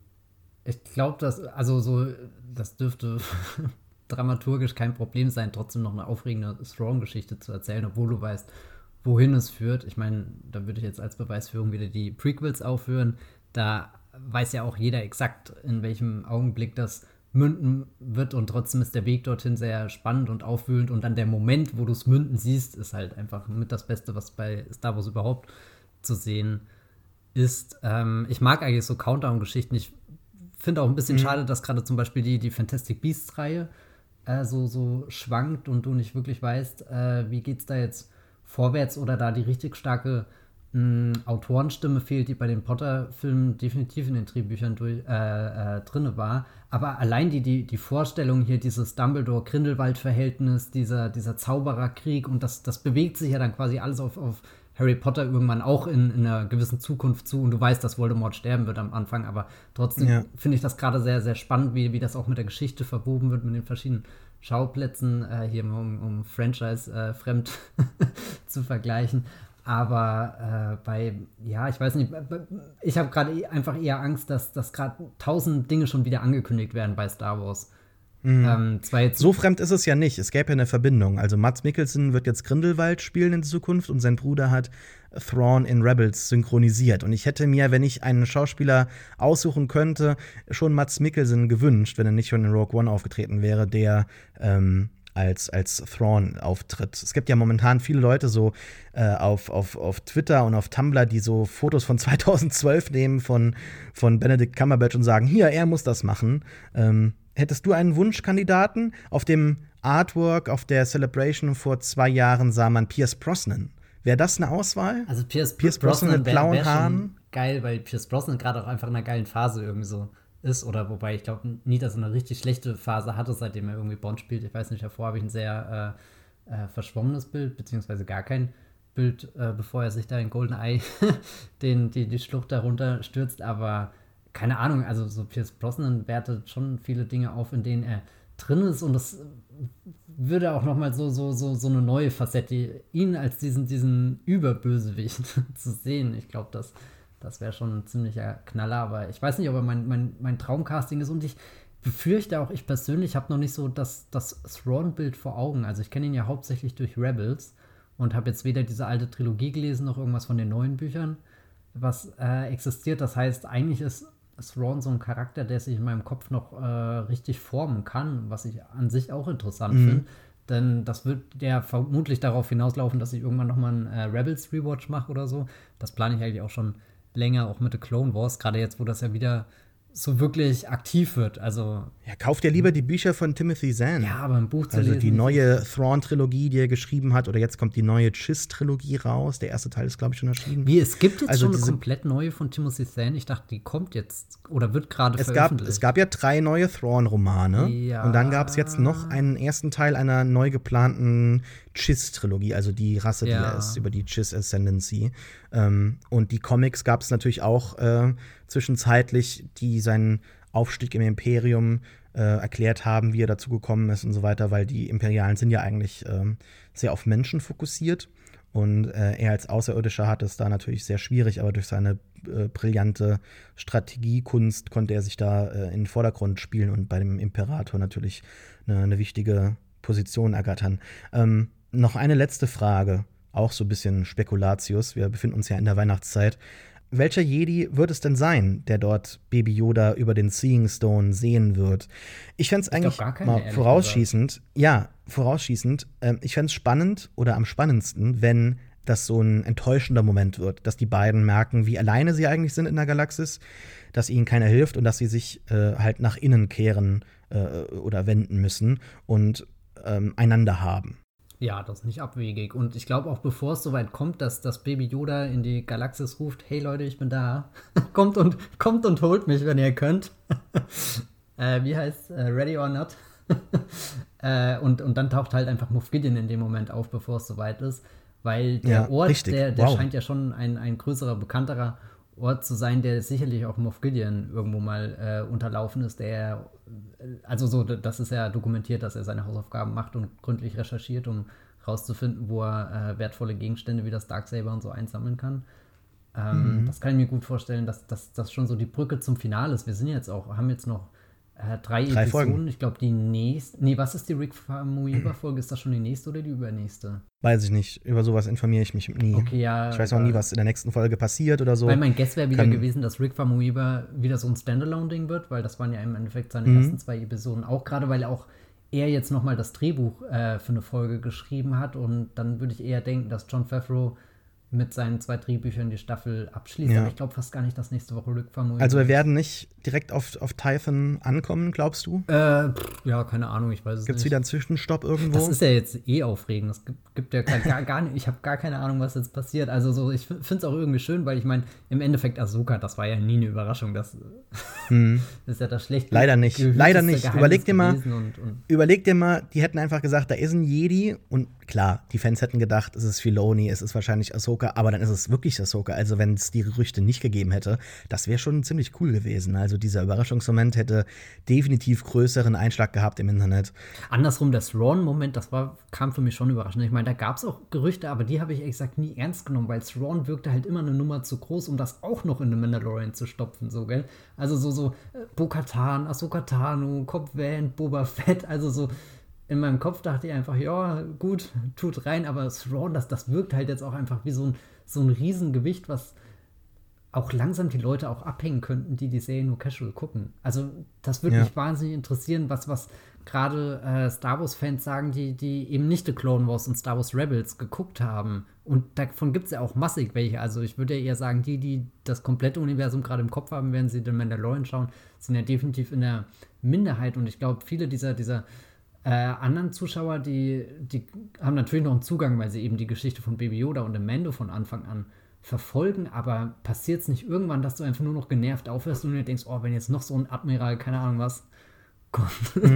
ich glaube, dass, also so, das dürfte (laughs) dramaturgisch kein Problem sein, trotzdem noch eine aufregende Strong-Geschichte zu erzählen, obwohl du weißt, wohin es führt. Ich meine, da würde ich jetzt als Beweisführung wieder die Prequels aufführen. Da weiß ja auch jeder exakt, in welchem Augenblick das münden wird und trotzdem ist der Weg dorthin sehr spannend und aufwühlend und dann der Moment, wo du es münden siehst, ist halt einfach mit das Beste, was bei Star Wars überhaupt zu sehen ist. Ähm, ich mag eigentlich so Countdown-Geschichten. Ich finde auch ein bisschen mhm. schade, dass gerade zum Beispiel die, die Fantastic Beasts-Reihe äh, so, so schwankt und du nicht wirklich weißt, äh, wie es da jetzt vorwärts oder da die richtig starke Autorenstimme fehlt, die bei den Potter-Filmen definitiv in den Drehbüchern durch, äh, äh, drin war. Aber allein die, die, die Vorstellung hier, dieses Dumbledore-Grindelwald-Verhältnis, dieser, dieser Zaubererkrieg und das, das bewegt sich ja dann quasi alles auf, auf Harry Potter irgendwann auch in, in einer gewissen Zukunft zu und du weißt, dass Voldemort sterben wird am Anfang, aber trotzdem ja. finde ich das gerade sehr, sehr spannend, wie, wie das auch mit der Geschichte verwoben wird, mit den verschiedenen Schauplätzen, äh, hier um, um Franchise äh, fremd (laughs) zu vergleichen. Aber äh, bei, ja, ich weiß nicht, ich habe gerade e, einfach eher Angst, dass, dass gerade tausend Dinge schon wieder angekündigt werden bei Star Wars. Mhm. Ähm, so fremd ist es ja nicht. Es gäbe ja eine Verbindung. Also Mats Mikkelsen wird jetzt Grindelwald spielen in Zukunft und sein Bruder hat Thrawn in Rebels synchronisiert. Und ich hätte mir, wenn ich einen Schauspieler aussuchen könnte, schon Mats Mikkelsen gewünscht, wenn er nicht schon in Rogue One aufgetreten wäre, der ähm, als, als Thrawn auftritt. Es gibt ja momentan viele Leute so äh, auf, auf, auf Twitter und auf Tumblr, die so Fotos von (laughs) 2012 nehmen von, von Benedict Cumberbatch und sagen, hier, er muss das machen. Ähm, hättest du einen Wunschkandidaten? Auf dem Artwork, auf der Celebration vor zwei Jahren sah man Pierce Brosnan. Wäre das eine Auswahl? Also Pierce, Pierce Brosnan, Brosnan mit blauen wär, wär Haaren? Geil, weil Pierce Brosnan gerade auch einfach in einer geilen Phase irgendwie so ist, oder wobei ich glaube nie, dass er eine richtig schlechte Phase hatte, seitdem er irgendwie Bond spielt. Ich weiß nicht, davor habe ich ein sehr äh, äh, verschwommenes Bild, beziehungsweise gar kein Bild, äh, bevor er sich da in GoldenEye (laughs) den, die, die Schlucht darunter stürzt, aber keine Ahnung, also so Pierce Brosnan wertet schon viele Dinge auf, in denen er drin ist und das würde auch nochmal so, so, so, so eine neue Facette, ihn als diesen, diesen Überbösewicht (laughs) zu sehen. Ich glaube, das das wäre schon ein ziemlicher Knaller, aber ich weiß nicht, ob er mein, mein, mein Traumcasting ist und ich befürchte auch, ich persönlich habe noch nicht so das, das Thrawn-Bild vor Augen. Also ich kenne ihn ja hauptsächlich durch Rebels und habe jetzt weder diese alte Trilogie gelesen noch irgendwas von den neuen Büchern, was äh, existiert. Das heißt, eigentlich ist Thrawn so ein Charakter, der sich in meinem Kopf noch äh, richtig formen kann, was ich an sich auch interessant mhm. finde. Denn das wird ja vermutlich darauf hinauslaufen, dass ich irgendwann nochmal einen äh, Rebels Rewatch mache oder so. Das plane ich eigentlich auch schon länger, auch mit The Clone Wars, gerade jetzt, wo das ja wieder so wirklich aktiv wird. Also ja, kauf dir lieber die Bücher von Timothy Zahn. Ja, aber ein Buch zu also lesen. die neue Thrawn-Trilogie, die er geschrieben hat, oder jetzt kommt die neue Chiss-Trilogie raus. Der erste Teil ist, glaube ich, schon erschienen. Wie, es gibt jetzt Also schon eine komplett neue von Timothy Zahn. Ich dachte, die kommt jetzt oder wird gerade Es gab, veröffentlicht. es gab ja drei neue Thrawn-Romane. Ja. Und dann gab es jetzt noch einen ersten Teil einer neu geplanten Chiss-Trilogie, also die Rasse, die Ja. er ist, über die Chiss Ascendancy. Ähm, und die Comics gab es natürlich auch äh, zwischenzeitlich, die seinen Aufstieg im Imperium äh, erklärt haben, wie er dazu gekommen ist und so weiter, weil die Imperialen sind ja eigentlich ähm, sehr auf Menschen fokussiert. Und äh, er als Außerirdischer hat es da natürlich sehr schwierig, aber durch seine äh, brillante Strategiekunst konnte er sich da äh, in den Vordergrund spielen und bei dem Imperator natürlich eine, eine wichtige Position ergattern. Ähm, noch eine letzte Frage, auch so ein bisschen Spekulatius. Wir befinden uns ja in der Weihnachtszeit. Welcher Jedi wird es denn sein, der dort Baby Yoda über den Seeing Stone sehen wird? Ich fände es eigentlich gar keiner, mal vorausschießend, ja, vorausschießend, ähm, ich fände es spannend oder am spannendsten, wenn das so ein enttäuschender Moment wird, dass die beiden merken, wie alleine sie eigentlich sind in der Galaxis, dass ihnen keiner hilft und dass sie sich äh, halt nach innen kehren äh, oder wenden müssen und ähm, einander haben. Ja, das ist nicht abwegig. Und ich glaube auch, bevor es soweit kommt, dass das Baby Yoda in die Galaxis ruft, hey Leute, ich bin da. (laughs) kommt und kommt und holt mich, wenn ihr könnt. (laughs) äh, wie heißt äh, Ready or Not? (laughs) äh, und, und dann taucht halt einfach Moff Gideon in dem Moment auf, bevor es soweit ist. Weil der Ja, Ort, richtig. der, der Wow. scheint ja schon ein, ein größerer, bekannterer Ort zu sein, der sicherlich auch Moff Gideon irgendwo mal äh, unterlaufen ist, der also so, das ist ja dokumentiert, dass er seine Hausaufgaben macht und gründlich recherchiert, um rauszufinden, wo er äh, wertvolle Gegenstände wie das Darksaber und so einsammeln kann. Ähm, Das kann ich mir gut vorstellen, dass das schon so die Brücke zum Finale ist. Wir sind jetzt auch, haben jetzt noch äh, drei, Drei Episoden. Folgen. Ich glaube, die nächste. Nee, was ist die Rick Famuyiwa-Folge? Ist das schon die nächste oder die übernächste? Weiß ich nicht. Über sowas informiere ich mich nie. Okay, ja. Ich weiß auch nie, was in der nächsten Folge passiert oder so. Weil mein Guess wäre wieder Kann- gewesen, dass Rick Famuyiwa wieder so ein Standalone-Ding wird, weil das waren ja im Endeffekt seine Mhm. ersten zwei Episoden. Auch gerade, weil auch er jetzt nochmal das Drehbuch äh, für eine Folge geschrieben hat und dann würde ich eher denken, dass John Favreau mit seinen zwei Drehbüchern die Staffel abschließt. Ja. Aber ich glaube fast gar nicht, dass nächste Woche Rick Famuyiwa also wir werden nicht direkt auf, auf Typhon ankommen, glaubst du? Äh, pff, ja, keine Ahnung, ich weiß es Gibt es nicht. wieder einen Zwischenstopp irgendwo? Das ist ja jetzt eh aufregend. Das gibt, gibt ja gar, gar, nicht. Ich habe gar keine Ahnung, was jetzt passiert. Also so, ich finde es auch irgendwie schön, weil ich meine, im Endeffekt Ahsoka, das war ja nie eine Überraschung. Das, das (laughs) (laughs) ist ja das schlechte. Hm. Leider nicht. Leider nicht. Geheimnis Überleg dir mal- Und, und Überleg dir mal, die hätten einfach gesagt, da ist ein Jedi und klar, die Fans hätten gedacht, es ist Filoni, es ist wahrscheinlich Ahsoka, aber dann ist es wirklich Ahsoka. Also wenn es die Gerüchte nicht gegeben hätte, das wäre schon ziemlich cool gewesen. Also dieser Überraschungsmoment hätte definitiv größeren Einschlag gehabt im Internet. andersrum, der Thrawn-Moment, das war, kam für mich schon überraschend. Ich meine, da gab es auch Gerüchte, aber die habe ich ehrlich gesagt nie ernst genommen, weil Thrawn wirkte halt immer eine Nummer zu groß, um das auch noch in The Mandalorian zu stopfen, so, gell? Also so, so äh, Bo-Katan, Ahsoka Tano, Cobb Van, Boba Fett, also so in meinem Kopf dachte ich einfach, ja, gut, tut rein, aber Thrawn, das, das wirkt halt jetzt auch einfach wie so ein, so ein Riesengewicht, was auch langsam die Leute auch abhängen könnten, die die Serie nur casual gucken. Also das würde Ja. mich wahnsinnig interessieren, was, was gerade äh, Star Wars-Fans sagen, die, die eben nicht The Clone Wars und Star Wars Rebels geguckt haben. Und davon gibt es ja auch massig welche. Also ich würde ja eher sagen, die, die das komplette Universum gerade im Kopf haben, während sie den Mandalorian schauen, sind ja definitiv in der Minderheit. Und ich glaube, viele dieser, dieser äh, anderen Zuschauer, die, die haben natürlich noch einen Zugang, weil sie eben die Geschichte von Baby Yoda und dem Mando von Anfang an verfolgen, aber passiert es nicht irgendwann, dass du einfach nur noch genervt aufhörst und dir denkst, oh, wenn jetzt noch so ein Admiral, keine Ahnung was, (laughs) kommt,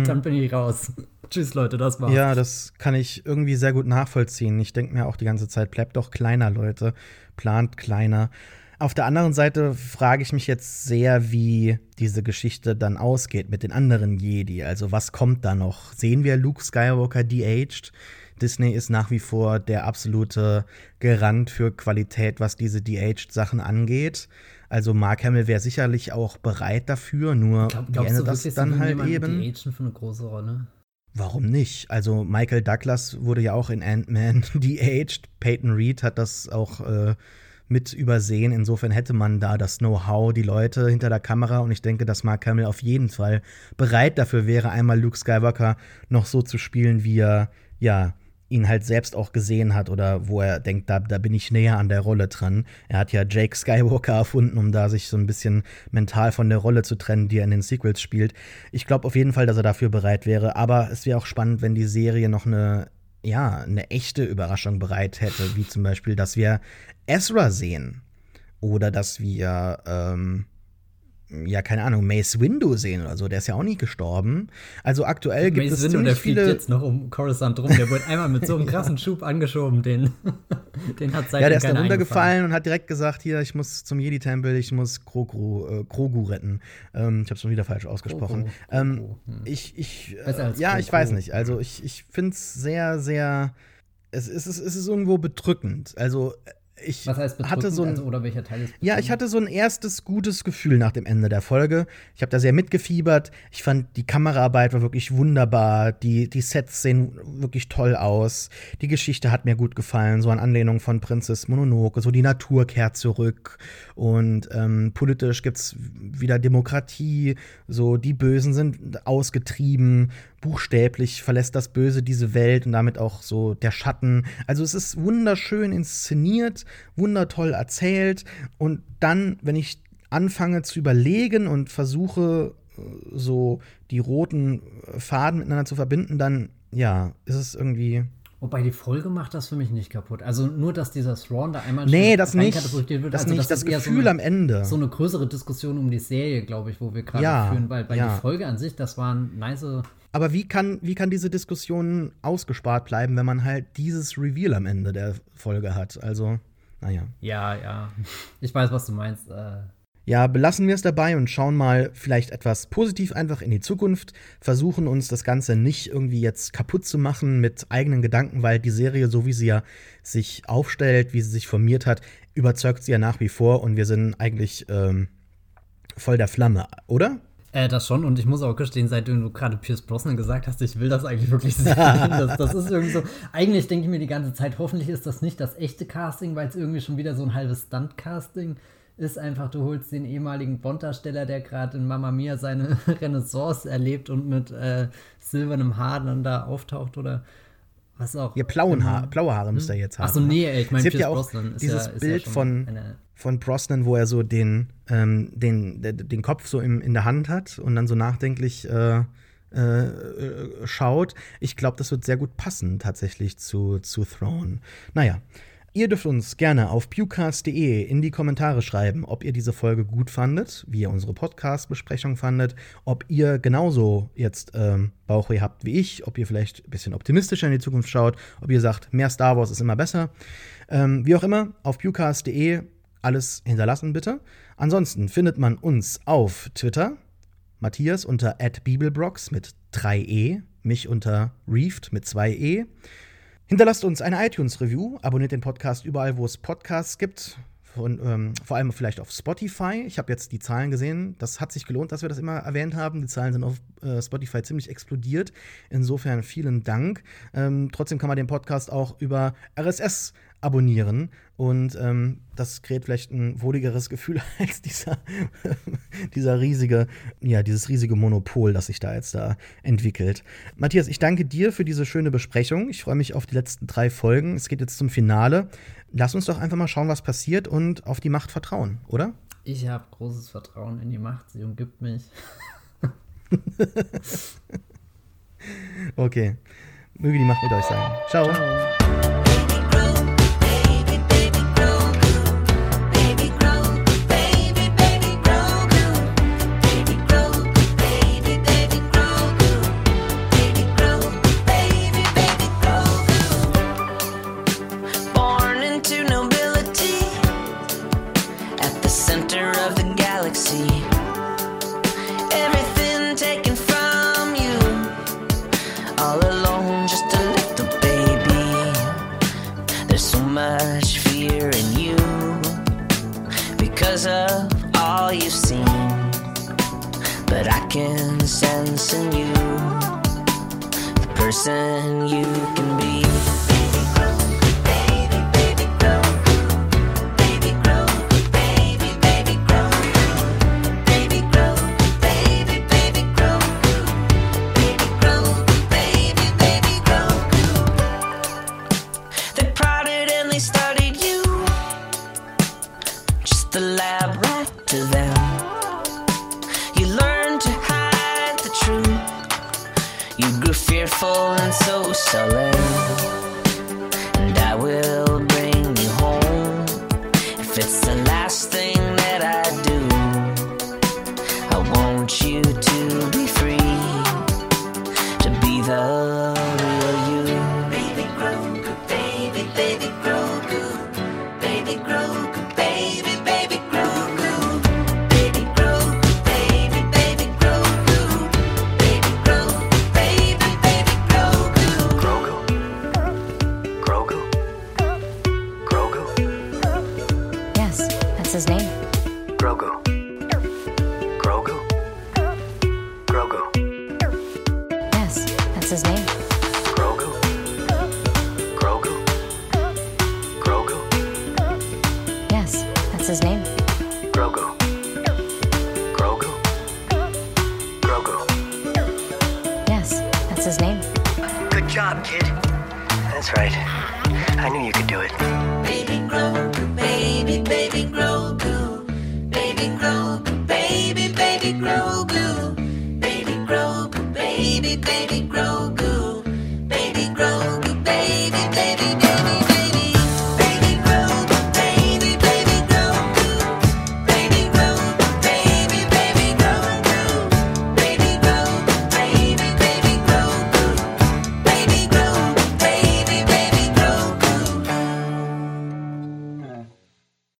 dann bin ich raus. (laughs) Tschüss, Leute, das war's. Ja, das kann ich irgendwie sehr gut nachvollziehen. Ich denke mir auch die ganze Zeit, bleibt doch kleiner, Leute. Plant kleiner. Auf der anderen Seite frage ich mich jetzt sehr, wie diese Geschichte dann ausgeht mit den anderen Jedi. Also, was kommt da noch? Sehen wir Luke Skywalker de-aged? Disney ist nach wie vor der absolute Garant für Qualität, was diese de-aged-Sachen angeht. Also, Mark Hamill wäre sicherlich auch bereit dafür, nur Glaub, glaubst du das dann halt eben? de-agen für eine große Rolle? Warum nicht? Also Michael Douglas wurde ja auch in Ant-Man (laughs) de-aged. Peyton Reed hat das auch äh, mit übersehen. Insofern hätte man da das Know-how, die Leute hinter der Kamera. Und ich denke, dass Mark Hamill auf jeden Fall bereit dafür wäre, einmal Luke Skywalker noch so zu spielen, wie er ja ihn halt selbst auch gesehen hat oder wo er denkt, da, da bin ich näher an der Rolle dran. Er hat ja Jake Skywalker (laughs) erfunden, um da sich so ein bisschen mental von der Rolle zu trennen, die er in den Sequels spielt. Ich glaube auf jeden Fall, dass er dafür bereit wäre, aber es wäre auch spannend, wenn die Serie noch eine ja, eine echte Überraschung bereit hätte, wie zum Beispiel, dass wir Ezra sehen oder dass wir ähm, ja, keine Ahnung, Mace Windu sehen oder so. Der ist ja auch nie gestorben. Also aktuell gibt Mace es Windu, der fliegt jetzt noch um Coruscant rum. Der wurde einmal mit so einem (laughs) krassen Schub angeschoben. Den, (laughs) den hat seitdem Ja, der ist dann runtergefallen und hat direkt gesagt, hier, ich muss zum Jedi-Tempel, ich muss Krogu, äh, Krogu retten. Ähm, ich habe es schon wieder falsch ausgesprochen. Krogu, ähm, Hm. Ich, ich, äh, ja, Krogu. ich weiß nicht. Also ich, ich finde es sehr, sehr es ist, es ist irgendwo bedrückend. Also ich Was heißt hatte so ein, also, oder welcher Teil ist Ja, ich hatte so ein erstes gutes Gefühl nach dem Ende der Folge. Ich habe da sehr mitgefiebert. Ich fand, die Kameraarbeit war wirklich wunderbar. Die, die Sets sehen wirklich toll aus. Die Geschichte hat mir gut gefallen. So an Anlehnung von Prinzess Mononoke. So die Natur kehrt zurück. Und ähm, politisch gibt's wieder Demokratie. So die Bösen sind ausgetrieben buchstäblich verlässt das Böse diese Welt und damit auch so der Schatten. Also es ist wunderschön inszeniert, wundertoll erzählt und dann, wenn ich anfange zu überlegen und versuche äh, so die roten Faden miteinander zu verbinden, dann ja, ist es irgendwie Wobei die Folge macht das für mich nicht kaputt. Also nur, dass dieser Thrawn da einmal Nee, das nicht. Wird, das also nicht. Das, das Gefühl so eine, am Ende. So eine größere Diskussion um die Serie, glaube ich, wo wir gerade ja, führen, weil, weil ja. die Folge an sich, das waren nice aber wie kann, wie kann diese Diskussion ausgespart bleiben, wenn man halt dieses Reveal am Ende der Folge hat? Also, naja. Ja, ja. Ich weiß, was du meinst. Äh ja, belassen wir es dabei und schauen mal vielleicht etwas positiv einfach in die Zukunft. Versuchen uns das Ganze nicht irgendwie jetzt kaputt zu machen mit eigenen Gedanken, weil die Serie, so wie sie ja sich aufstellt, wie sie sich formiert hat, überzeugt sie ja nach wie vor und wir sind eigentlich ähm, voll der Flamme, oder? Äh, das schon. Und ich muss auch gestehen, seitdem du gerade Pierce Brosnan gesagt hast, ich will das eigentlich wirklich (laughs) sehen. das, das ist irgendwie so. Eigentlich denke ich mir die ganze Zeit, hoffentlich ist das nicht das echte Casting, weil es irgendwie schon wieder so ein halbes Stunt-Casting ist. Einfach, du holst den ehemaligen Bond-Darsteller, der gerade in Mamma Mia seine (laughs) Renaissance erlebt und mit äh, silbernem Haar dann da auftaucht oder was auch. Ja, blauen Haar, blaue Haare müsste er jetzt haben. Achso, nee, ich meine, es gibt ja auch dieses ja, Bild ja von, von Brosnan, wo er so den, ähm, den, den Kopf so im, in der Hand hat und dann so nachdenklich äh, äh, schaut. Ich glaube, das wird sehr gut passen tatsächlich zu, zu Throne. Naja, Ihr dürft uns gerne auf pewcast.de in die Kommentare schreiben, ob ihr diese Folge gut fandet, wie ihr unsere Podcast-Besprechung fandet, ob ihr genauso jetzt ähm, Bauchweh habt wie ich, ob ihr vielleicht ein bisschen optimistischer in die Zukunft schaut, ob ihr sagt, mehr Star Wars ist immer besser. Ähm, wie auch immer, auf pewcast.de alles hinterlassen bitte. Ansonsten findet man uns auf Twitter, Matthias unter @bibelbrox mit 3e, mich unter Reefed mit 2e. Hinterlasst uns eine iTunes-Review, abonniert den Podcast überall, wo es Podcasts gibt. Von, ähm, vor allem vielleicht auf Spotify. Ich habe jetzt die Zahlen gesehen. Das hat sich gelohnt, dass wir das immer erwähnt haben. Die Zahlen sind auf äh, Spotify ziemlich explodiert. Insofern vielen Dank. Ähm, trotzdem kann man den Podcast auch über RSS abonnieren. Und ähm, das kreiert vielleicht ein wohligeres Gefühl (laughs) als dieser, dieser riesige, ja, dieses riesige Monopol, das sich da jetzt da entwickelt. Matthias, ich danke dir für diese schöne Besprechung. Ich freue mich auf die letzten drei Folgen. Es geht jetzt zum Finale. Lass uns doch einfach mal schauen, was passiert und auf die Macht vertrauen, oder? Ich habe großes Vertrauen in die Macht. Sie umgibt mich. (laughs) okay. Möge die Macht mit euch sein. Ciao. Ciao.